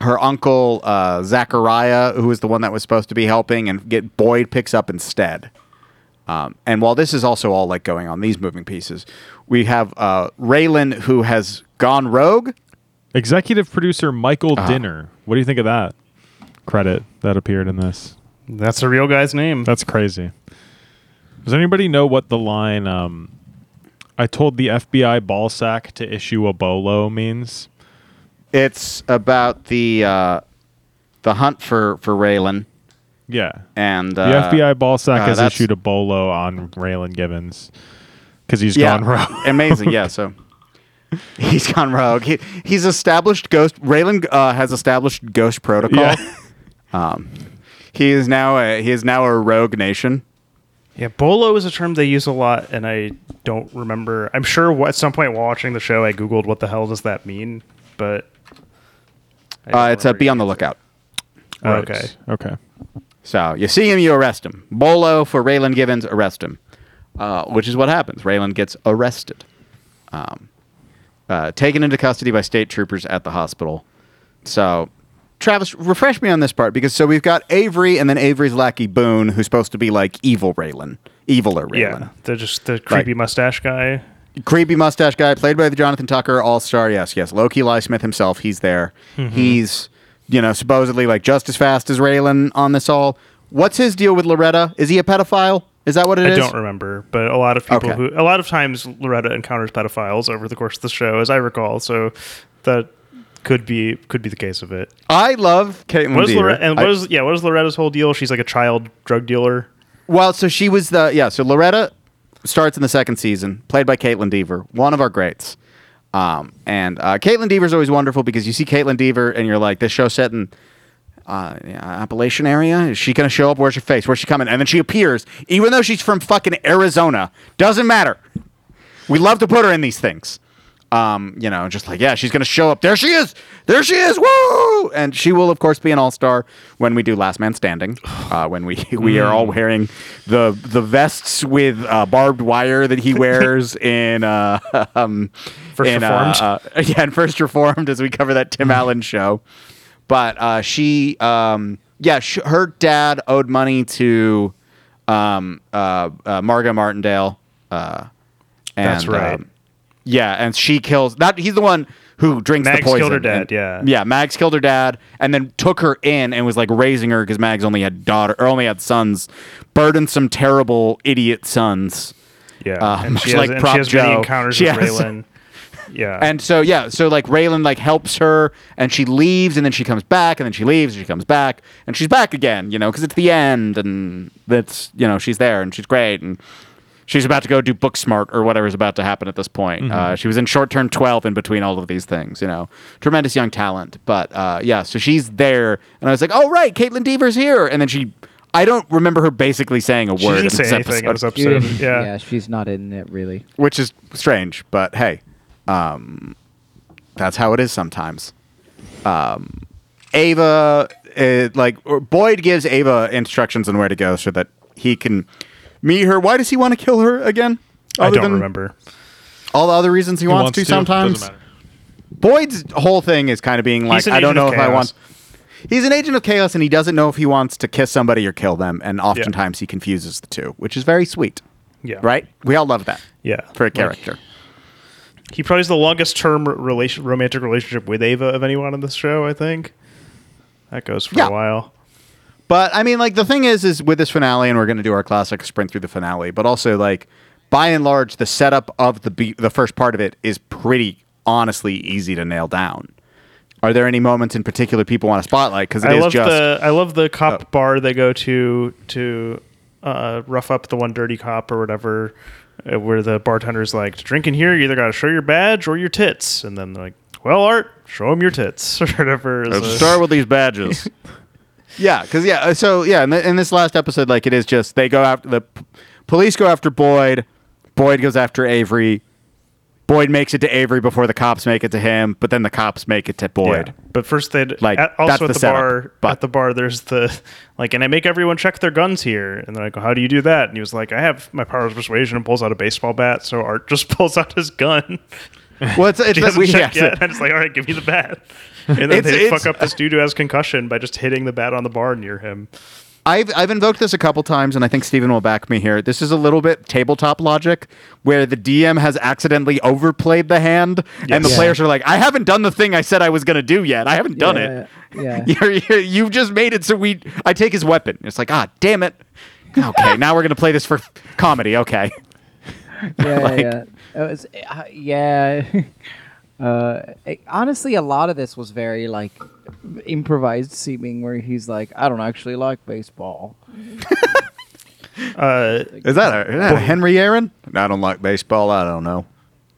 her uncle uh, Zachariah, who is the one that was supposed to be helping, and get Boyd picks up instead. Um, and while this is also all like going on these moving pieces, we have uh, Raylan who has gone rogue. Executive producer Michael Uh-huh. Dinner. What do you think of that credit that appeared in this? that's a real guy's name. That's crazy. Does anybody know what the line um, I told the FBI ball sack to issue a bolo means? It's about the uh, the hunt for for Raylan Yeah. and The uh, FBI ball sack uh, has issued a bolo on Raylan Givens because he's yeah, gone rogue. *laughs* amazing. Yeah, so *laughs* he's gone rogue. He, he's established ghost. Raylan uh, has established ghost protocol. Yeah. *laughs* Um, he is now a, he is now a rogue nation. Yeah, bolo is a term they use a lot, and I don't remember. I'm sure at some point while watching the show, I googled what the hell does that mean, but Uh, it's a be on the lookout. it. Oh, okay. Okay. So you see him, you arrest him. Bolo for Raylan Givens, arrest him. Uh, which is what happens. Raylan gets arrested, um, uh, taken into custody by state troopers at the hospital. So, Travis, refresh me on this part because so we've got Avery and then Avery's lackey Boone, who's supposed to be like evil Raylan, eviler Raylan. Yeah, they're just the creepy mustache guy. creepy mustache guy played by the Jonathan Tucker All Star. Yes, yes. Loki Ly Smith himself. He's there. Mm-hmm. He's you know supposedly like just as fast as Raylan on this all. What's his deal with Loretta? Is he a pedophile? Is that what it I is? don't remember, but a lot of people Okay. who a lot of times Loretta encounters pedophiles over the course of the show, as I recall. So that could be could be the case of it. I love Kaitlyn What is. Loretta, and I- what is yeah? What is Loretta's whole deal? She's like a child drug dealer. Well, so she was the yeah. So Loretta starts in the second season, played by Kaitlyn Dever, one of our greats. Um, and uh, Kaitlyn Dever is always wonderful because you see Kaitlyn Dever and you're like, this show set in uh, Appalachian area. Is she gonna show up? Where's her face? Where's she coming? And then she appears, even though she's from fucking Arizona. Doesn't matter. We love to put her in these things. Um, you know, just like yeah, she's gonna show up. There she is. There she is. Woo! And she will, of course, be an all star when we do Last Man Standing. *sighs* Uh, when we *laughs* we are all wearing the the vests with uh, barbed wire that he *laughs* wears in uh, *laughs* um, First in, Reformed. Uh, uh, yeah, in First Reformed as we cover that Tim Allen show. But uh, she, um, yeah, sh- her dad owed money to um, uh, uh, Margo Martindale. Uh, and, That's right. um, yeah, and she kills. That he's the one who drinks Mags the poison. killed her dad, and- yeah. yeah. Mags killed her dad, and then took her in and was like raising her because Mags only had daughter or only had sons, burdensome, terrible, idiot sons. Yeah, Uh, and much she *laughs* has, like and Prop she has many encounters She with has- Raylan. Yeah, And so yeah, so like Raylan like helps her, and she leaves, and then she comes back, and then she leaves, and she comes back, and she's back again, you know, because it's the end, and that's you know she's there, and she's great, and she's about to go do Booksmart or whatever is about to happen at this point. Uh, she was in short term twelve in between all of these things, you know, tremendous young talent, but uh, yeah, so she's there, and I was like, oh right, Kaitlyn Dever's here, and then she. I don't remember her basically saying a she word in didn't say this anything in this episode, episode. She- Yeah. she's not in it really. which is strange, but hey, um, that's how it is sometimes. Um, Ava, uh, like or Boyd gives Ava instructions on where to go so that he can meet her. Why does he want to kill her again? I don't remember. all the other reasons he, He wants, to, sometimes. Boyd's whole thing is kind of being like, I don't know of if I want. He's an agent of chaos, and he doesn't know if he wants to kiss somebody or kill them, and oftentimes he confuses the two, which is very sweet, Yeah. right? We all love that Yeah. for a Like, character. he probably has the longest term relation, romantic relationship with Ava of anyone on this show. I think that goes for Yeah. a while. But I mean, like the thing is, is with this finale, and we're going to do our classic sprint through the finale. But also, like by and large, the setup of the be- the first part of it is pretty honestly easy to nail down. Are there any moments in particular people want to spotlight? Because I is love just the I love the cop Oh. bar they go to to uh, rough up the one dirty cop or whatever, uh, where the bartender's like, "To drink in here, you either got to show your badge or your tits," and then they're like, "Well, Art, show him your tits *laughs* or whatever." Let's a- start with these badges. *laughs* yeah, because yeah, uh, so yeah, in, the, in this last episode, like it is just they go after the p- police go after Boyd, Boyd goes after Avery, Boyd makes it to Avery before the cops make it to him, but then the cops make it to Boyd. Yeah. But first, they Like, that's also the at the setup, bar. but- At the bar, there's the like, and I make everyone check their guns here. And they're like, well, "How do you do that?" And he was like, "I have my power of persuasion," and pulls out a baseball bat. So Art just *laughs* pulls out his gun. *laughs* Well, it's, it's He that hasn't we, checked yeah, yet. And *laughs* it's like, "All right, give me the bat." *laughs* And then It's- they it's- fuck up this dude who has concussion by just hitting the bat on the bar near him. I've I've invoked this a couple times, and I think Steven will back me here. This is a little bit tabletop logic, where the DM has accidentally overplayed the hand, and the Yes. players are like, "I haven't done the thing I said I was going to do yet. I haven't done it. Yeah. You're, you're, you've just made it so we. I take his weapon. It's like, ah, damn it. Okay, now we're going to play this for comedy. Okay. *laughs* yeah, Like- yeah. It was, uh, yeah. *laughs* Uh, it- honestly, a lot of this was very like improvised seeming, where he's like, "I don't actually like baseball." *laughs* Uh, Is that, a, is that a Henry Aaron? I don't like baseball. I don't know.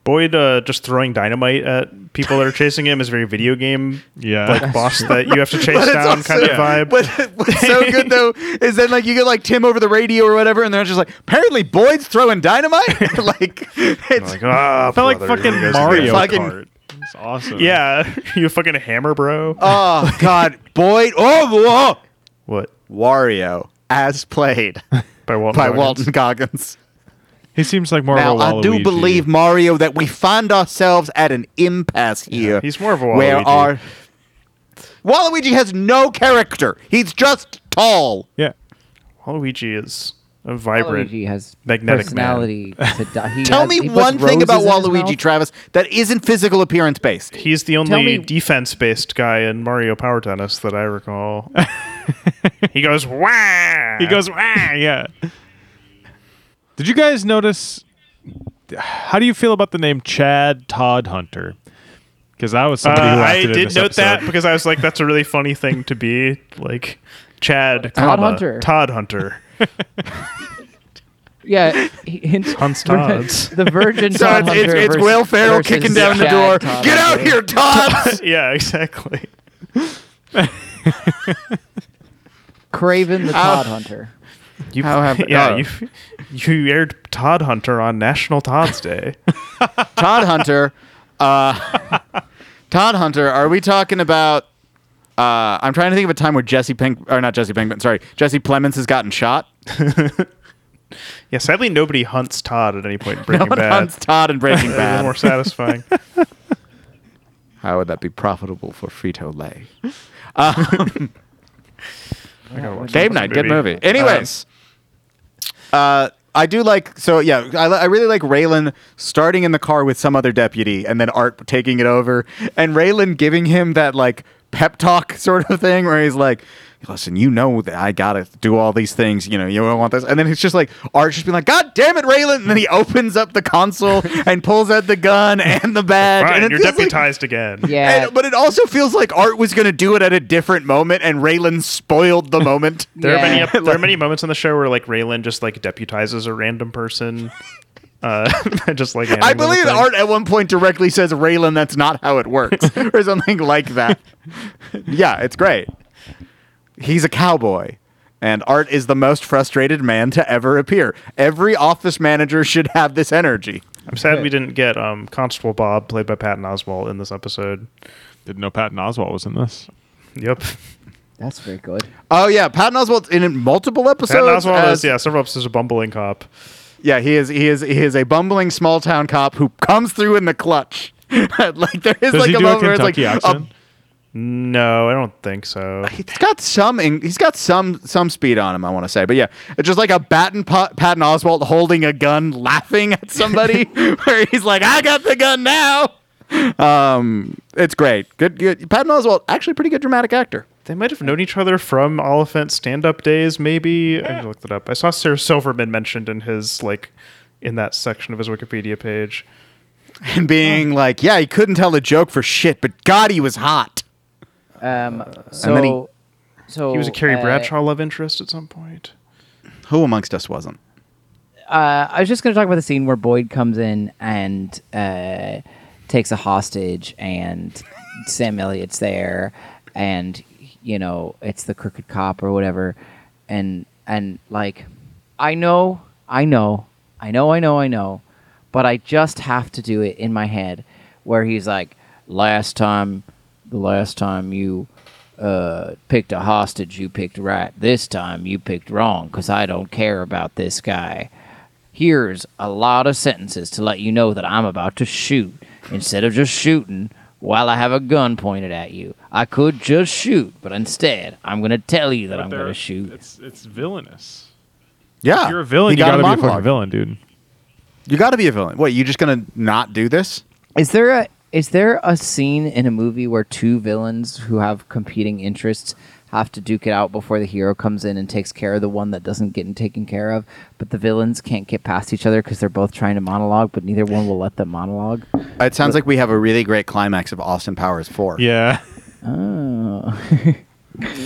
Boyd uh, just throwing dynamite at people that are chasing him is very video game Yeah. like boss that you have to chase *laughs* down also- kind of vibe. But what's so good though is then like you get like Tim over the radio or whatever, and they're just like, apparently Boyd's throwing dynamite. *laughs* like it's like, I felt like fucking here Mario. Fucking- Kart. It's awesome. Yeah, *laughs* you fucking hammer, bro. oh god, Boyd. Oh, whoa. what? Wario as played By Walton. by Goggins? Walton Goggins. He seems like more Now of a I do believe Mario that we find ourselves at an impasse here. he's more of a Waluigi. where Waluigi. our Waluigi has no character. He's just tall. Yeah. Waluigi is a vibrant. Waluigi has magnetic personality. *laughs* To die. He Tell has- me he one thing about roses in his Waluigi. Travis, that isn't physical appearance based. He's the only me- defense-based guy in Mario Power Tennis that I recall. *laughs* he goes wah. He goes, ah, *laughs* yeah. Did you guys notice? How do you feel about the name Chad Todd Hunter? because that was Uh, somebody who I did this note that because I was like, that's a really funny thing to be like. Chad, Todd comma, Hunter. Todd Hunter, *laughs* Yeah, he hints Hunts Todds. *laughs* the Virgin So Todd it's, it's, Hunter it's versus- Will Ferrell kicking down the door. Todd Get out Hunter. here, Todd! *laughs* yeah, exactly. Craven the How- Todd Hunter. You, How have- *laughs* yeah, oh. you you aired Todd Hunter on National Todd's Day. *laughs* Todd Hunter. Uh, Todd Hunter. Are we talking about? Uh, I'm trying to think of a time where Jesse Pink, or not Jesse Pinkman. Sorry, Jesse Plemons has gotten shot. *laughs* yeah, sadly nobody hunts Todd at any point in No Breaking one Bad. hunts Todd in Breaking Bad. more satisfying. How would that be profitable for Frito Lay? I Game Night, good movie. Anyways, uh, I do like so yeah. I, I really like Raylan starting in the car with some other deputy, and then Art taking it over, and Raylan giving him that like pep talk *laughs* sort of thing, where he's like. Listen, you know that I gotta do all these things. You know, you don't want this, and then it's just like Art just being like, "God damn it, Raylan!" And then he opens up the console *laughs* and pulls out the gun and the badge, Fine, and it you're feels like- deputized again. Yeah, and- but it also feels like Art was going to do it at a different moment, and Raylan spoiled the moment. *laughs* There are many ep- there are *laughs* many moments in the show where like Raylan just like deputizes a random person. Uh, just like I handing them a believe. Art at one point directly says, Raylan, that's not how it works, or something like that. yeah, it's great. He's a cowboy, and Art is the most frustrated man to ever appear. Every office manager should have this energy. I'm sad we didn't get um, Constable Bob, played by Patton Oswalt, in this episode. Didn't know Patton Oswalt was in this. Yep, that's very good. Oh, yeah, Patton Oswalt's in multiple episodes. Patton Oswalt as- is yeah several episodes of Bumbling Cop. Yeah, he is. He is. He is a bumbling small town cop who comes through in the clutch. *laughs* like there is Does like a do moment where it's like Kentucky a- accent? No, I don't think so. *laughs* he's got some. eng- He's got some some speed on him. I want to say, but yeah, it's just like a Patton Patton Oswalt holding a gun, laughing at somebody, *laughs* where he's like, "I got the gun now." Um, it's great. Good, good. Patton Oswalt, actually, pretty good dramatic actor. They might have known each other from Olyphant stand-up days. Maybe I looked it up. I saw Sarah Silverman mentioned in his like in that section of his Wikipedia page. And being like, yeah, he couldn't tell a joke for shit, but God, he was hot. Um, so, then he- so He was a Carrie uh, Bradshaw love interest at some point. Who amongst us wasn't? uh, I was just going to talk about the scene where Boyd comes in and uh, takes a hostage, and Sam Elliott's there, and you know it's the crooked cop or whatever, and and like, I know, I know, I know, I know, I know, but I just have to do it in my head, where he's like, last time, the last time you uh, picked a hostage, you picked right. This time you picked wrong because I don't care about this guy. Here's a lot of sentences to let you know that I'm about to shoot instead of just shooting while I have a gun pointed at you. I could just shoot, but instead I'm going to tell you that But I'm they're- going to shoot. It's it's villainous. Yeah, If you're a villain, He you got gotta be a monologue. fucking villain, dude. You got to be a villain. What? You just gonna not do this? Is there a is there a scene in a movie where two villains who have competing interests have to duke it out before the hero comes in and takes care of the one that doesn't get taken care of, but the villains can't get past each other because they're both trying to monologue, but neither one will let them monologue? It sounds like we have a really great climax of Austin Powers 4. Yeah. Oh. *laughs*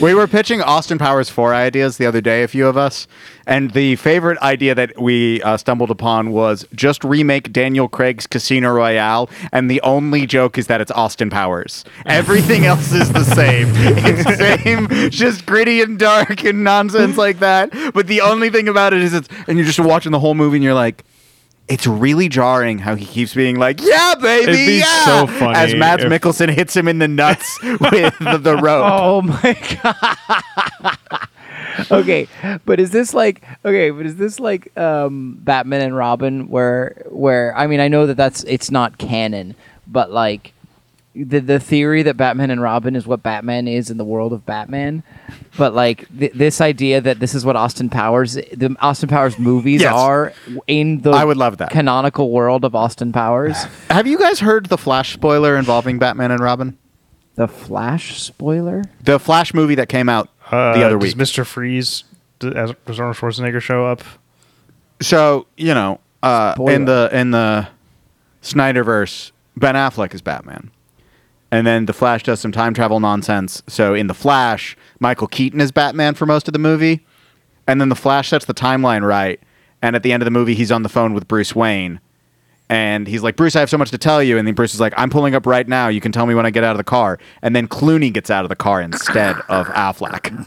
We were pitching Austin Powers 4 ideas the other day, a few of us. And the favorite idea that we uh, stumbled upon was just remake Daniel Craig's Casino Royale. And the only joke is that it's Austin Powers. Everything *laughs* else is the same. It's the same, just gritty and dark and nonsense like that. But the only thing about it is it's, and you're just watching the whole movie and you're like, it's really jarring how he keeps being like, "Yeah, baby, It'd be yeah," so funny as Mads if- Mikkelsen hits him in the nuts *laughs* with the, the rope. Oh my god. *laughs* okay, but is this like okay? But is this like um, Batman and Robin, where where I mean I know that that's it's not canon, but like the the theory that Batman and Robin is what Batman is in the world of Batman, but like th- this idea that this is what Austin Powers the Austin Powers movies Yes. are in the I would love that. canonical world of Austin Powers. Have you guys heard the Flash spoiler involving Batman and Robin? the Flash spoiler. The Flash movie that came out Uh, the other does week. Mr. Freeze as does Arnold Schwarzenegger show up? So you know, uh, in the in the Snyderverse, Ben Affleck is Batman, and then the Flash does some time travel nonsense. So in the Flash, Michael Keaton is Batman for most of the movie, and then the Flash sets the timeline right, and at the end of the movie, he's on the phone with Bruce Wayne. And he's like, Bruce, I have so much to tell you. And then Bruce is like, I'm pulling up right now. You can tell me when I get out of the car. And then Clooney gets out of the car instead of Affleck.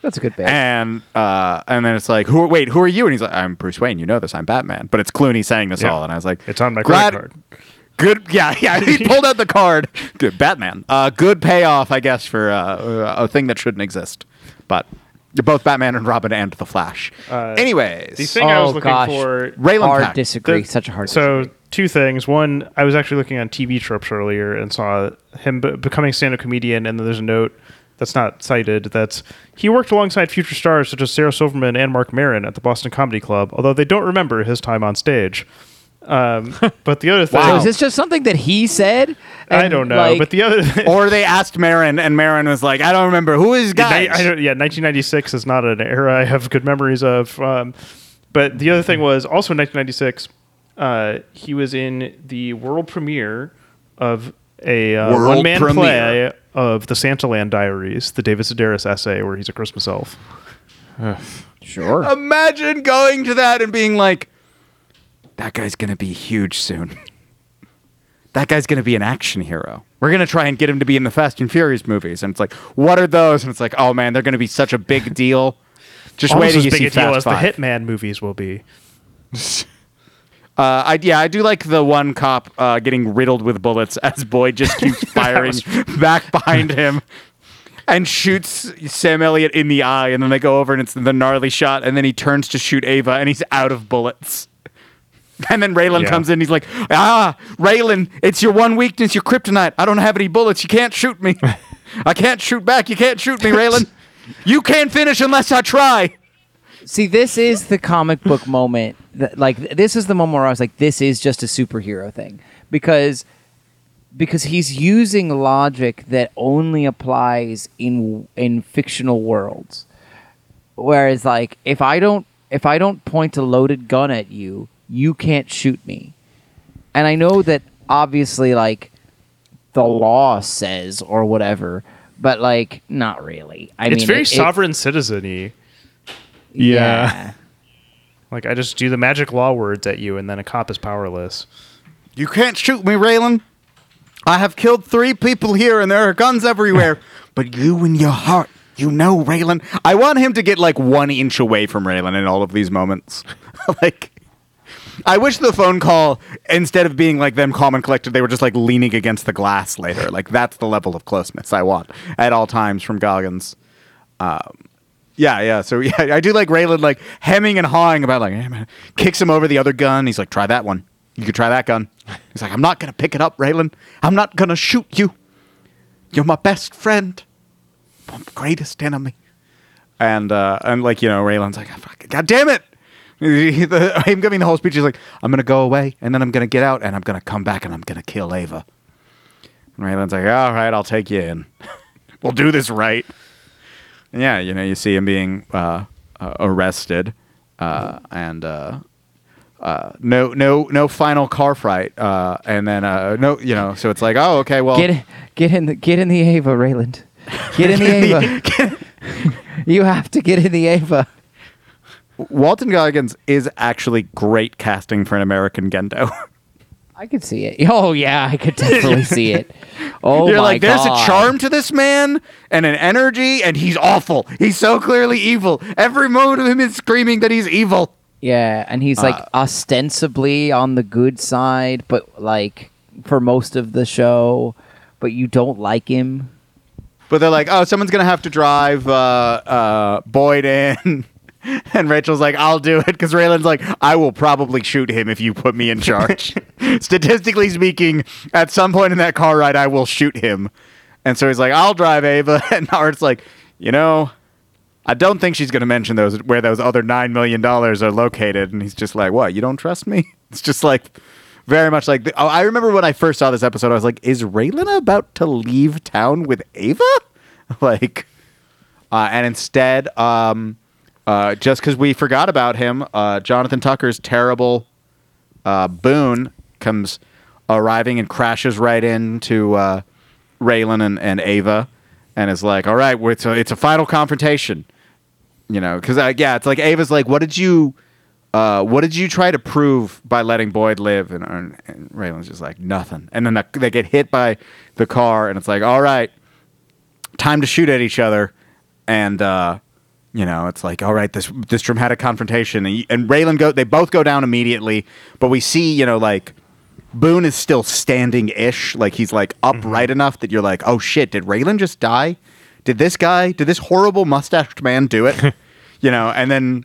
That's a good bit. And uh, and then it's like, who? Wait, who are you? And he's like, I'm Bruce Wayne. You know this. I'm Batman. But it's Clooney saying this Yeah. all. And I was like, It's on my glad- credit card. Good. Yeah, *laughs* yeah. He pulled out the card. Good. Batman. Uh, good payoff, I guess, for uh, a thing that shouldn't exist. But you're both Batman and Robin and the Flash. Uh, Anyways, The thing I was Oh, looking gosh. for. Raylan hard Pack. disagree. The- Such a hard. So disagree. two things. One, I was actually looking on TV tropes earlier and saw him be- becoming stand-up comedian, and then there's a note that's not cited that's he worked alongside future stars such as Sarah Silverman and Marc Maron at the Boston Comedy Club, although they don't remember his time on stage. Um, but the other *laughs* thing, So is this just something that he said? I And, don't know. like- but the other *laughs* thing, or they asked Maron, and Maron was like, I don't remember who is guys. I don't, yeah, 1996 is not an era I have good memories of. Um, but the other thing was also in 1996, uh, he was in the world premiere of a uh, World one-man premiere. play of the Santaland Diaries, the David Sedaris essay where he's a Christmas elf. sure. Imagine going to that and being like, that guy's going to be huge soon. that guy's going to be an action hero. We're going to try and get him to be in the Fast and Furious movies. And it's like, what are those? And it's like, oh man, they're going to be such a big deal. Just wait till as you big see a deal Fast as the Hitman movies will be. *laughs* Uh, I, yeah, I do like the one cop uh, getting riddled with bullets as Boyd just keeps *laughs* firing *laughs* back behind him and shoots Sam Elliott in the eye. And then they go over and it's the gnarly shot. And then he turns to shoot Ava and he's out of bullets. *laughs* And then Raylan Yeah. comes in. He's like, Ah, Raylan, it's your one weakness, your kryptonite. I don't have any bullets. You can't shoot me. *laughs* I can't shoot back. You can't shoot me, Raylan. You can't finish unless I try. See, this is the comic book moment. That, like, this is the moment where I was like, this is just a superhero thing because because he's using logic that only applies in in fictional worlds. Whereas, like, if I don't if I don't point a loaded gun at you, you can't shoot me. And I know that obviously, like, the law says or whatever, but like, not really. I it's mean, very it- it- sovereign citizen-y. yeah. Like I just do the magic law words at you, and then a cop is powerless. You can't shoot me, Raylan. I have killed three people here and there are guns everywhere. *laughs* but you in your heart, you know Raylan. I want him to get like one inch away from Raylan in all of these moments. *laughs* like, I wish the phone call, instead of being like them calm and collected, they were just like leaning against the glass later. Like, that's the level of closeness I want at all times from Goggins. Um, yeah, yeah. So *laughs* yeah, I do like Raylan like hemming and hawing about like, hey, man, kicks him over the other gun. He's like, try that one. You could try that gun. He's like, I'm not gonna pick it up, Raylan. I'm not gonna shoot you. You're my best friend, my greatest enemy. And uh, and like you know, Raylan's like, God damn it. *laughs* I'm giving the whole speech. He's like, I'm gonna go away, and then I'm gonna get out, and I'm gonna come back, and I'm gonna kill Ava. And Raylan's like, all right, I'll take you in. *laughs* we'll do this right. And yeah, you know, you see him being uh, uh, arrested, uh, and uh, uh, no, no, no final car fight, uh, and then uh, no, you know, so it's like, oh, okay, well, Get get in the get in the Ava, Raylan. Get in the *laughs* Ava. you have to get in the Ava. Walton Goggins is actually great casting for an American Gendo. *laughs* I could see it. Oh yeah, I could definitely *laughs* see it. Oh You're my like, there's God. a charm to this man and an energy, and he's awful. He's so clearly evil. Every moment of him is screaming that he's evil. Yeah, and he's like Uh, ostensibly on the good side, but like for most of the show, but you don't like him. But they're like, oh, someone's gonna have to drive uh, uh, Boyd in. *laughs* *laughs* And Rachel's like, I'll do it because Raylan's like, I will probably shoot him if you put me in charge. *laughs* Statistically speaking, at some point in that car ride, I will shoot him. And so he's like, I'll drive Ava. *laughs* And Art's like, you know, I don't think she's going to mention those where those other nine million dollars are located. And he's just like, what? You don't trust me? It's just like very much like. The, oh, I remember when I first saw this episode, I was like, is Raylan about to leave town with Ava? like, uh, and instead, um, uh, just because we forgot about him, uh, Jonathan Tucker's terrible uh, Boone comes arriving and crashes right into uh, Raylan and, and Ava, and is like, "All right, it's a it's a final confrontation." You know, because uh, yeah, it's like Ava's like, "What did you, uh, what did you try to prove by letting Boyd live?" And, and, and Raylan's just like, "Nothing." And then the, they get hit by the car, and it's like, "All right, time to shoot at each other." And uh, you know, it's like, all right, this this dramatic confrontation, and, and Raylan go, they both go down immediately, but we see, you know, like Boone is still standing ish, like he's like upright enough that you're like, oh shit, did Raylan just die? Did this guy, did this horrible mustached man do it? *laughs* you know, and then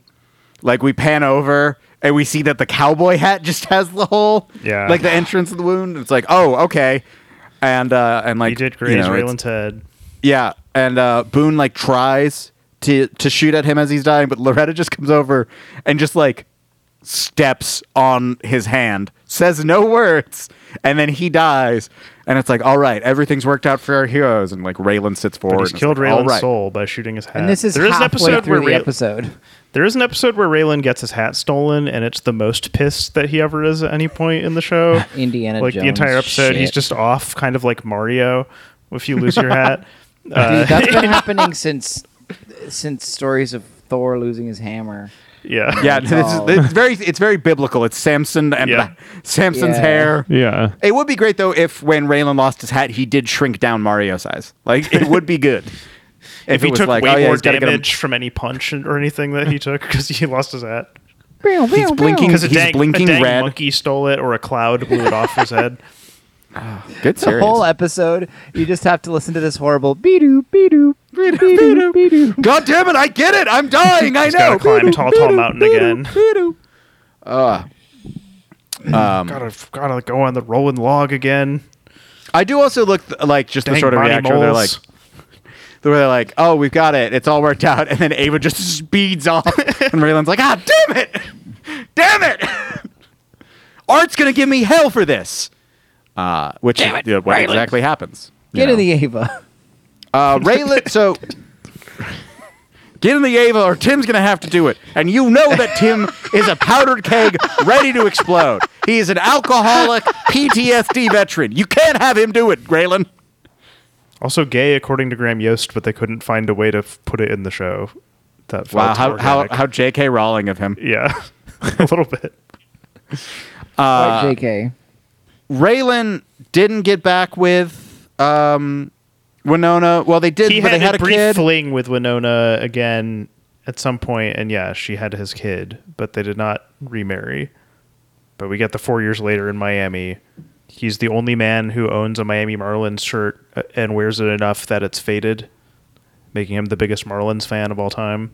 like we pan over and we see that the cowboy hat just has the hole, Yeah. like the entrance of the wound. It's like, oh, okay, and uh, and like he did you graze know, Raylan's head. yeah, and uh, Boone like tries to to shoot at him as he's dying, but Loretta just comes over and just like steps on his hand, says no words, and then he dies. And it's like, all right, everything's worked out for our heroes. And like Raylan sits forward. But he's and it's killed like, Raylan's right. soul by shooting his hat. And this is there is an episode through where the Ray- episode. there is an episode where Raylan gets his hat stolen, and it's the most pissed that he ever is at any point in the show. *laughs* Indiana like the entire episode, he's just off, kind of like Mario. If you lose your hat, uh, *laughs* Dude, that's been *laughs* happening since since stories of Thor losing his hammer. yeah, Yeah, this is, it's very it's very biblical. It's Samson and Yeah. *laughs* Samson's Yeah. hair. Yeah. It would be great though if when Raylan lost his hat, he did shrink down Mario size. Like it would be good. *laughs* If, it he took like, way oh, yeah, more he's gotta get him- damage from any punch or anything that he *laughs* took because he lost his hat, He's blinking. because a dang, blinking a dang red. monkey stole it, or a cloud blew it off his head. Ah, good The whole episode, you just have to listen to this horrible beedoo beedoo beedoo beedoo. God damn it! I get it. I'm dying. I He's know. gotta climb tall, tall mountain again. Uh, um, Gotta, gotta go on the rolling log again. I do also look th- like just the sort of Bonnie reaction where they're like, Moles. *laughs* where they're like, "Oh, we've got it. It's all worked out," and then Ava just speeds off, *laughs* and Raylan's like, "Ah, damn it, damn it! *laughs* Art's gonna give me hell for this." Uh, which is you know, what exactly happens. you Get know. in the Ava. Uh, *laughs* Raylan, so get in the Ava, or Tim's gonna have to do it. And you know that Tim is a powdered keg ready to explode. He is an alcoholic PTSD veteran. You can't have him do it, Raylan. Also gay, according to Graham Yost, but they couldn't find a way to f- put it in the show. That felt Wow, how how how J.K. Rowling of him. yeah, *laughs* a little bit. Uh, JK. Raylan didn't get back with um, Winona. Well, they did, He but had, they had a a brief kid. fling with Winona again at some point, and yeah, she had his kid, but they did not remarry. But we get the four years later in Miami. He's the only man who owns a Miami Marlins shirt uh, and wears it enough that it's faded, making him the biggest Marlins fan of all time.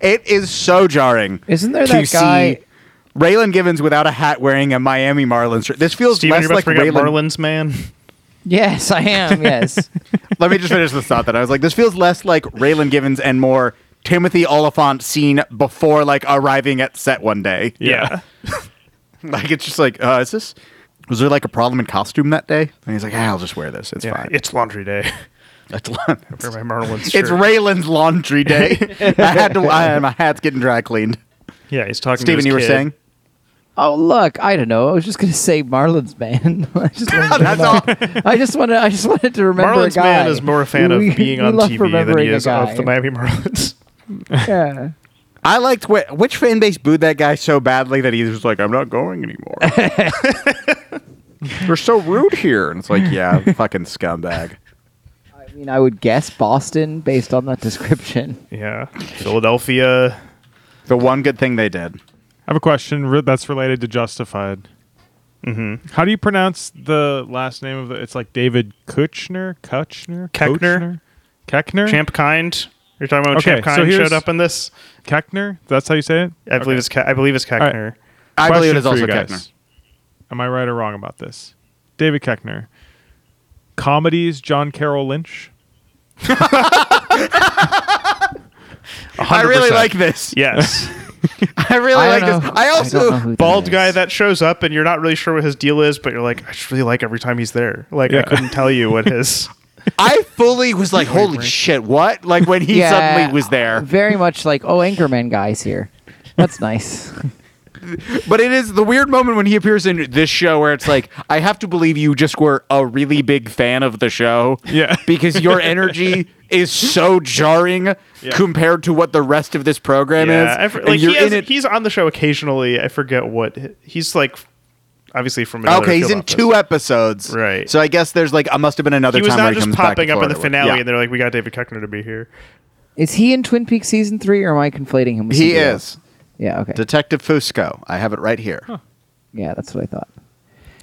It is so jarring. Isn't there to that guy- see Raylan Givens without a hat wearing a Miami Marlins shirt? This feels Steven, less you're about like to bring up Raylan. Marlins, man. *laughs* Yes, I am. *laughs* Yes. Let me just finish this thought. That I was like, this feels less like Raylan Givens and more Timothy Olyphant scene before like arriving at set one day. Yeah. *laughs* Like it's just like, uh, is this? Was there like a problem in costume that day? And he's like, ah, I'll just wear this. It's yeah. fine. It's laundry day. *laughs* It's, Wear my Marlins it's. Raylan's laundry day. I had to. I, my hat's getting dry cleaned. Yeah, he's talking to Steven, his you were kid. saying? Oh look, I don't know. I was just gonna say Marlins man. *laughs* I just wanted to, all. I just wanted. I just wanted to remember a Marlins man is more a fan We- of *laughs* being on TV than he is of the Miami Marlins. *laughs* Yeah. I liked wh- which fan base booed that guy so badly that he was like, "I'm not going anymore." They're so rude here, and it's like, yeah, fucking scumbag. I mean, I would guess Boston based on that description. Yeah, Philadelphia. The one good thing they did. I have a question re- that's related to Justified. Mm-hmm. How do you pronounce the last name of the? It's like David Kuchner, Kuchner, Keckner? Keckner, Champ Kind. You're talking about Okay, Champ Kind here's- showed up in this. Keckner. That's how you say it. I believe it's Ke- I believe it's right. Keckner. I believe it Question is for also you. Keckner. Am I right or wrong about this? David Koechner. Comedies John Carroll Lynch. *laughs* I really like this. Yes, *laughs* *laughs* I really I like this. know- I also who that bald is. guy that shows up and you're not really sure what his deal is, but you're like, I just really like every time he's there. Like I couldn't tell you what his. *laughs* I fully was like, "Holy shit, what?" Like when he Yeah, suddenly was there. Very much like, oh, Anchorman guy's here. That's nice. *laughs* but it is the weird moment when he appears in this show where it's like, I have to believe you just were a really big fan of the show. Yeah. *laughs* Because your energy is so jarring compared to what the rest of this program yeah, is. I for- like he you're has, in it. he's on the show occasionally. I forget what he's like. Obviously from another Okay, he's in office. two episodes. Right. So I guess there's like, I must have been another He was time not where he just comes popping up in the finale, Yeah. and they're like, "We got David Koechner to be here." Is he in Twin Peaks season three, or am I conflating him with He is. else? Yeah. Okay. Detective Fusco. I have it right here. yeah, that's what I thought.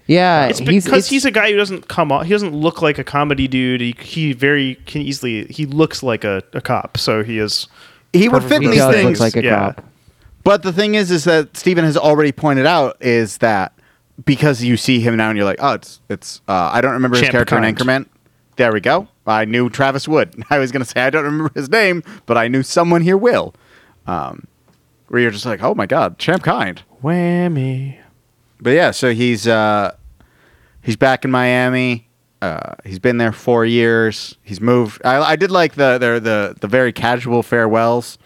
Yeah, It's he's because it's- he's a guy who doesn't come off. He doesn't look like a comedy dude. He, he very can easily. He looks like a, a cop. So he is. He would fit in he these does things. look like a yeah. cop. But the thing is, is that Stephen has already pointed out is that because you see him now and you're like, oh, it's it's. Uh, I don't remember his Champ character in Kind. Anchorman. There we go. I knew Travis would. *laughs* I was gonna say I don't remember his name, but I knew someone here will. Um, where you're just like, oh my god, Champ Kind. Whammy. But yeah, so he's uh, he's back in Miami. Uh, he's been there four years. He's moved. I, I did like the the the the very casual farewells.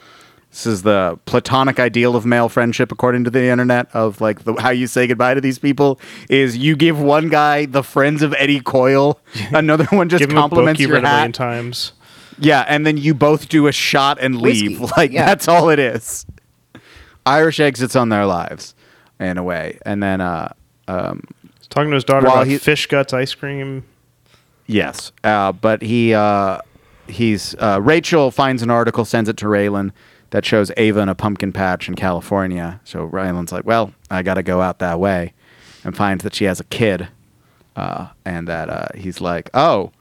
This is the platonic ideal of male friendship, according to the internet. Of like the, how you say goodbye to these people is you give one guy the friends of Eddie Coyle, *laughs* another one just Give him a book compliments you've your read a hat. times. Yeah, and then you both do a shot and leave. Whiskey. *laughs* Like Yeah. that's all it is. Irish exits on their lives, in a way, and then uh, um, He's talking to his daughter about he- fish guts ice cream. Yes, uh, but he uh, he's uh, Rachel finds an article, sends it to Raylan that shows Ava in a pumpkin patch in California. So Raylan's like, "Well, I got to go out that way," and finds that she has a kid, uh, and that uh, he's like, "Oh,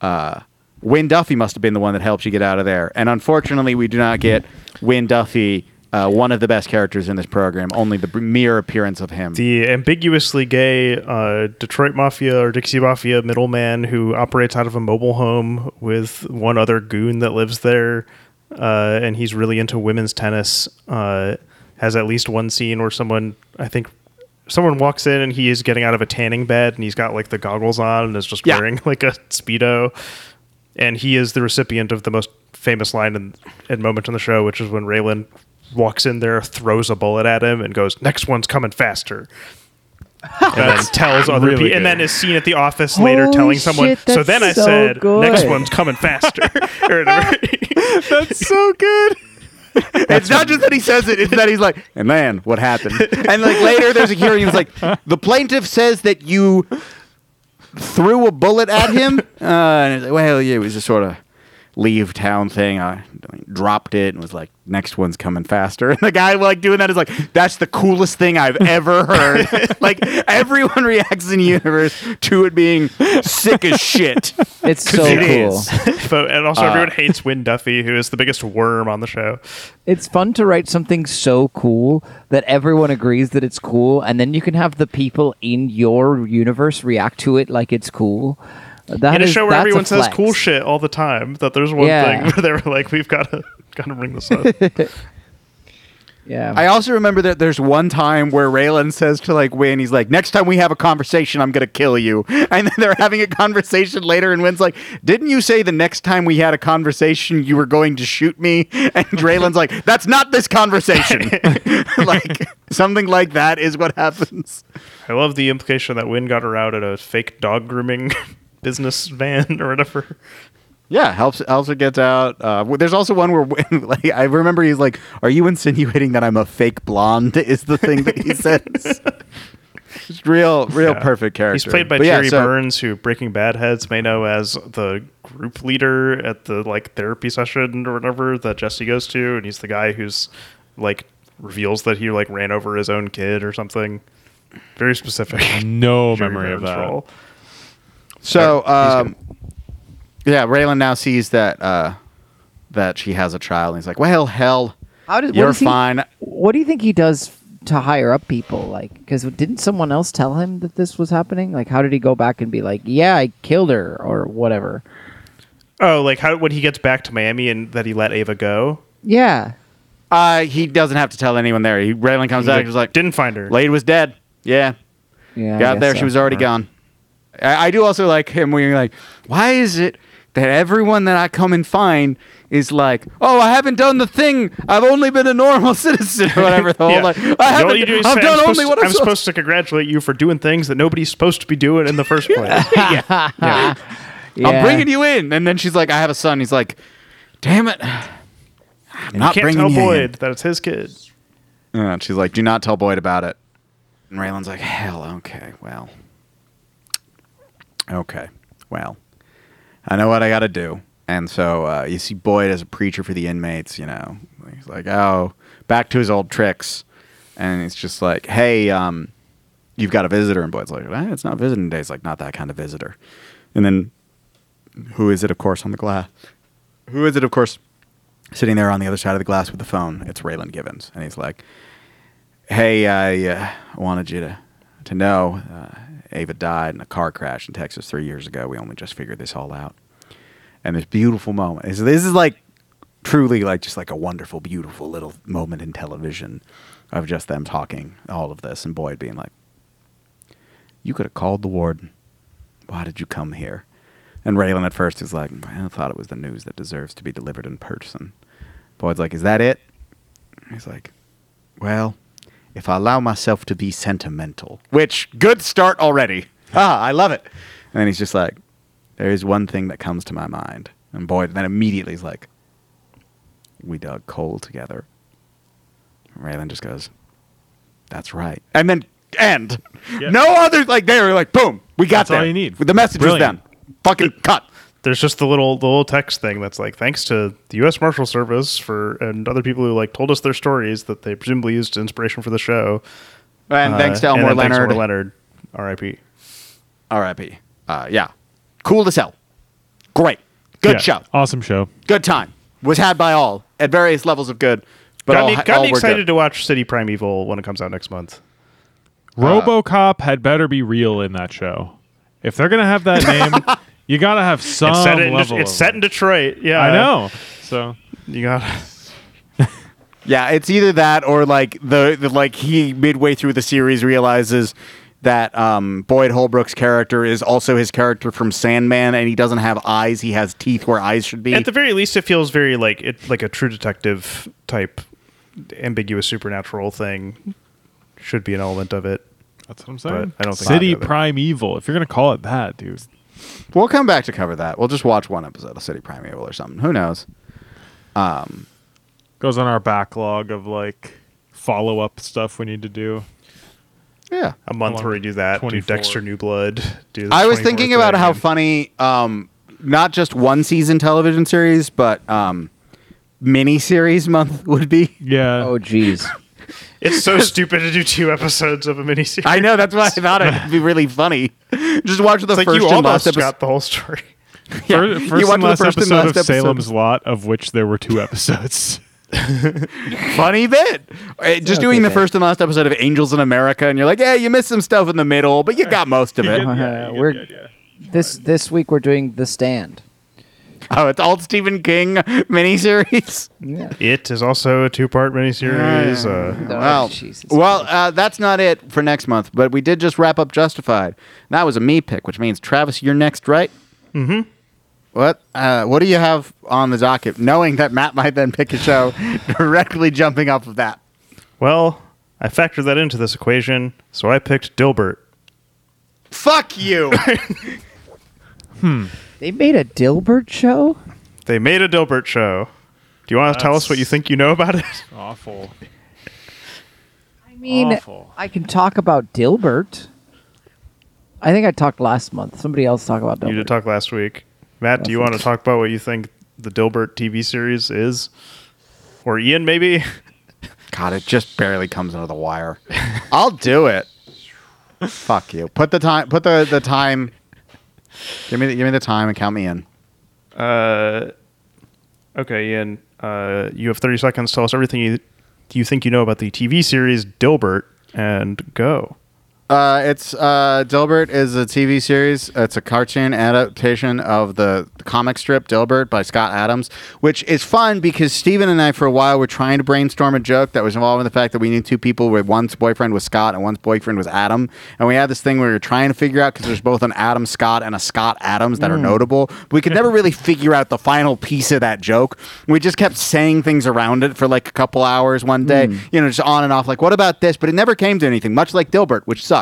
uh, Wynn Duffy must have been the one that helped you get out of there." And unfortunately, we do not get Wynn Duffy. Uh, one of the best characters in this program. Only the mere appearance of him. The ambiguously gay uh, Detroit Mafia or Dixie Mafia middleman who operates out of a mobile home with one other goon that lives there, uh, and he's really into women's tennis. Uh, has at least one scene where someone, I think, someone walks in and he is getting out of a tanning bed and he's got like the goggles on and is just Yeah. wearing *laughs* like a speedo, and he is the recipient of the most famous line and, and moment on the show, which is when Raylan walks in there, throws a bullet at him, and goes, "Next one's coming faster." and then tells other really people, and then is seen at the office later Holy telling someone. shit, so then I so said, good. "Next one's coming faster." *laughs* *laughs* That's so good. *laughs* it's not just that he says it; it's that he's like, "And man, what happened?" And like later, there's a hearing. He's like, "The plaintiff says that you threw a bullet at him." Uh, and he's like, "Well, yeah, it was a sort of leave town thing. I dropped it and was like, next one's coming faster." *laughs* And the guy like doing that is like, "That's the coolest thing I've ever heard." *laughs* like everyone reacts in the universe to it being sick as shit. *laughs* It's so it cool. is. but, and Uh, also, everyone hates Wynn Duffy, who is the biggest worm on the show. It's fun to write something so cool that everyone agrees that it's cool, and then you can have the people in your universe react to it like it's cool. That in a is- show where everyone says cool shit all the time, that there's one Yeah. thing *laughs* where they were like, "We've got to, got to bring this up." *laughs* Yeah. I also remember that there's one time where Raylan says to like Wynn, he's like, "Next time we have a conversation, I'm gonna kill you." *laughs* And then they're having a conversation later, and Wynn's like, "Didn't you say the next time we had a conversation you were going to shoot me?" And Raylan's like, "That's not this conversation." like something like that is what happens. I love the implication that Wynn got her out at a fake dog grooming business *laughs* van or whatever. Yeah, helps helps her get out. Uh, there's also one where *laughs* like I remember he's like, "Are you insinuating that I'm a fake blonde?" *laughs* Is the thing that he says. Just real, real Yeah. perfect character. He's played by But yeah, Jere so- Burns, who Breaking Bad heads may know as the group leader at the like therapy session or whatever that Jesse goes to, and he's the guy who's like reveals that he like ran over his own kid or something. Very specific. No Jere memory of Burns that. role. So, Sorry, um, yeah, Raylan now sees that uh, that she has a child, and he's like, "Well, hell, How did, what you're does he- fine." what do you think he does to hire up people? Like, because didn't someone else tell him that this was happening? Like, how did he go back and be like, "Yeah, I killed her" or whatever? Oh, like how when he gets back to Miami and that he let Ava go. Yeah. Uh, he doesn't have to tell anyone there. He Raylan comes back, he's like, didn't find her. "Lady was dead." Yeah, Yeah. I got guess there, so. she was already gone. I, I do also like him when you're like, "Why is it that everyone that I come and find is like, oh, I haven't done the thing. I've only been a normal *laughs* citizen or whatever. The whole Yeah. like, I haven't. You do is I've done I'm only supposed, what I'm, I'm supposed to congratulate you for doing things that nobody's supposed to be doing in the first place. yeah. *laughs* Yeah. I'm bringing you in. And then she's like, I have a son. He's like, damn it. I'm You not can't bringing tell you Boyd in. that it's his kid. Yeah, and she's like, do not tell Boyd about it. And Raylan's like, hell, okay, well. Okay, well. I know what I got to do. And so uh, you see Boyd as a preacher for the inmates, you know. He's like, oh, back to his old tricks. And it's just like, hey, um, you've got a visitor. And Boyd's like, eh, it's not visiting day. It's like, not that kind of visitor. And then who is it, of course, on the glass? Who is it, of course, sitting there on the other side of the glass with the phone? It's Raylan Givens. And he's like, hey, I uh, wanted you to, to know uh, Ava died in a car crash in Texas three years ago. We only just figured this all out. And this beautiful moment. This, is like truly like just like a wonderful, beautiful little moment in television of just them talking all of this and Boyd being like, you could have called the warden. Why did you come here? And Raylan at first is like, I thought it was the news that deserves to be delivered in person. Boyd's like, is that it? He's like, well, if I allow myself to be sentimental, which good start already. Ah, I love it. And then he's just like, there is one thing that comes to my mind. And Boyd then immediately is like, we dug coal together. And Raylan just goes, that's right. And then end. Yeah. No other, like, they were like, boom, we got That's all you need. The message Brilliant. is done. Fucking cut. There's just the little the little text thing that's like thanks to the U.S. Marshal Service for and other people who like told us their stories that they presumably used as inspiration for the show. And Uh, thanks to and Elmore thanks to Leonard. Elmore Leonard, R.I.P. R.I.P. Uh, yeah. Cool to sell. Great. Good Yeah, show. Awesome show. Good time. Was had by all at various levels of good. But got all, me, got all me excited good. to watch City Primeval when it comes out next month. RoboCop had better be real in that show. If they're gonna have that *laughs* name, you gotta have some it's set in, level. it's set in Detroit. Yeah, I know. So You gotta. *laughs* Yeah, it's either that or like the, the like he midway through the series realizes that um, Boyd Holbrook's character is also his character from Sandman, and he doesn't have eyes; he has teeth where eyes should be. at the very least it feels very like it like a true detective type ambiguous supernatural thing should be an element of it. that's what I'm saying. I don't think City any of it. Prime Evil. If you're gonna call it that, dude. We'll come back to cover that. We'll just watch one episode of City Primeval or something. Who knows? Um, Goes on our backlog of like follow up stuff we need to do. yeah. A month Along where we do that, do 24. Dexter New Blood. Do the I was thinking about how and- funny, um, not just one season television series, but um, mini series month *laughs* would be. Yeah. Oh, geez. It's so *laughs* stupid to do two episodes of a miniseries. I know that's why I thought it'd be really funny. *laughs* Just watch the It's like first you and last almost episode. got the whole story. *laughs* Yeah. Fir- You First watch and the last first and episode last of episode. Salem's Lot, of which there were two episodes. funny bit. Uh, Just okay doing the bit. first and last episode of Angels in America, and you're like, yeah, you missed some stuff in the middle, but you got most of it. You get- Uh, we're- the idea. This this week we're doing The Stand. *laughs* Oh, it's all Stephen King miniseries. Yeah. It is also a two-part miniseries. Uh, Oh, well, Jesus well, uh, that's not it for next month, but we did just wrap up Justified. That was a me pick, which means Travis, you're next, right? Mm-hmm. What? Uh, what do you have on the docket? Knowing that Matt might then pick a show *laughs* directly jumping off of that. well, I factored that into this equation, so I picked Dilbert. Fuck you. *laughs* They made a Dilbert show? They made a Dilbert show. Do you want to tell us what you think you know about it? *laughs* Awful. I mean, Awful. I can talk about Dilbert. I think I talked last month. Somebody else talk about Dilbert. You did talk last week. Matt, do you want to talk about what you think the Dilbert TV series is? Or Ian, maybe? *laughs* God, it just barely comes under the wire. I'll do it. Fuck you. Put the time. Put the, the time. Give me the, give me the time and count me in. Uh, okay, Ian. Uh, you have 30 seconds. Tell us everything you, you think you know about the TV series Dilbert, and go. Uh, it's uh, Dilbert is a TV series. It's a cartoon adaptation of the, comic strip Dilbert by Scott Adams, which is fun because Steven and I, for a while, were trying to brainstorm a joke that was involving the fact that we knew two people where one's boyfriend was Scott and one's boyfriend was Adam. And we had this thing where we were trying to figure out because there's both an Adam Scott and a Scott Adams that are notable. But we could never really figure out the final piece of that joke. We just kept saying things around it for like a couple hours one day, you know, just on and off, like, what about this? But it never came to anything, much like Dilbert, which sucks.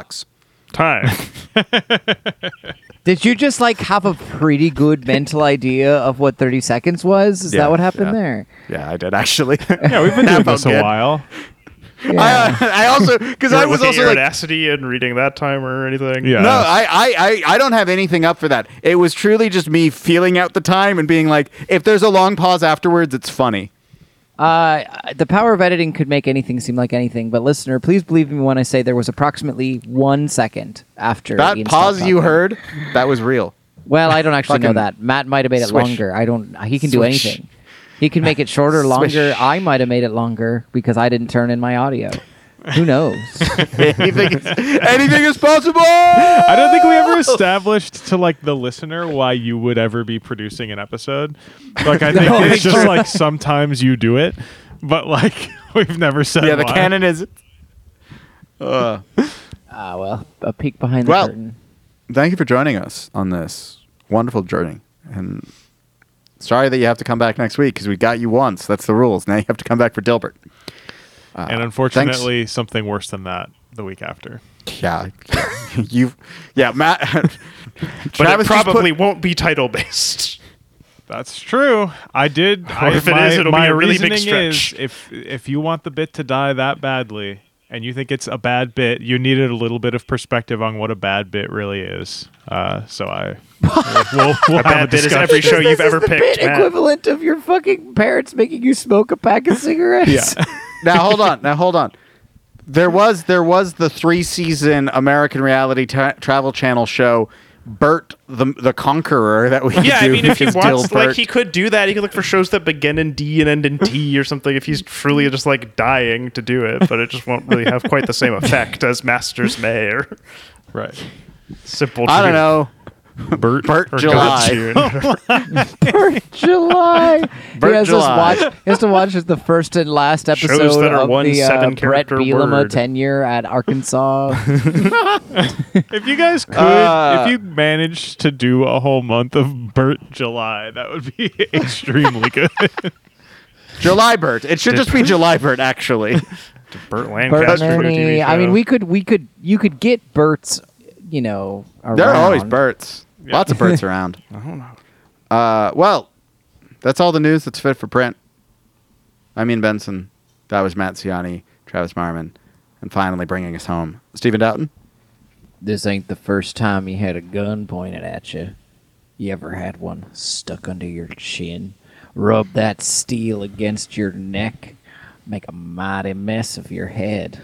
Time. *laughs* Did you just like have a pretty good mental idea of what 30 seconds was? Is Yeah, that what happened yeah. there? Yeah, I did actually. Yeah, we've been *laughs* That doing this a while. Yeah. I, uh, I also because I was also at like, Audacity and reading that time or anything. Yeah. no, I, I, I, I don't have anything up for that. It was truly just me feeling out the time and being like, if there's a long pause afterwards, it's funny. Uh, the power of editing could make anything seem like anything, but listener, please believe me when I say there was approximately one second after That Ian pause you heard, that was real. Well, I don't actually know that. Matt might have made it swish. longer. I don't. He can do Swish. anything. He can make it shorter, *laughs* longer. I might have made it longer because I didn't turn in my audio. Who knows? *laughs* anything, is, anything is possible. I don't think we ever established to like the listener why you would ever be producing an episode. Like I *laughs* think No, it's it's just true. like sometimes you do it, but like *laughs* we've never said. Yeah, the why. canon is. Uh, Ah, well, a peek behind the Well- curtain. thank you for joining us on this wonderful journey. And sorry that you have to come back next week because we got you once. That's the rules. Now you have to come back for Dilbert. Uh, and unfortunately, something worse than that the week after. yeah, *laughs* you, yeah, Matt. *laughs* But Travis it probably put- won't be title based. That's true. I did. *laughs* I, if it my, is, it'll my be a really big reasoning stretch. Is if if you want the bit to die that badly, and you think it's a bad bit, you needed a little bit of perspective on what a bad bit really is. Uh, so I we'll, we'll have a bad bit is every show This you've is ever the picked. bit equivalent of your fucking parents making you smoke a pack of cigarettes. Yeah. Now hold on. Now hold on. There was there was the three season American reality ta- travel channel show, Bert the the Conqueror that we could Yeah, I mean, if he because wants, like, he could do that. He could look for shows that begin in D and end in T or something. If he's truly just like dying to do it, but it just won't really have quite the same effect as Masters May or right. Simple. I don't know. *laughs* Bert. Bert or July. God *laughs* June. July. Bert he has July. Us watch. He has to watch the first and last episode of one the uh, Bret Bielema word. tenure at Arkansas. *laughs* If you guys could, Uh, if you managed to do a whole month of Bert July, that would be extremely good. July Bert. It should just be July Bert actually. Burt Bert Lancaster. and for TV Ernie. I mean, we could, we could, you could get Bert's, you know, around. there are always Berts. Lots of Berts *laughs* around. I don't know. Uh, well, that's all the news that's fit for print. I mean Benson. That was Matt Ciani, Travis Marmon, and finally bringing us home, Stephen Doughton. This ain't the first time you had a gun pointed at you. You ever had one stuck under your chin? Rub that steel against your neck, make a mighty mess of your head.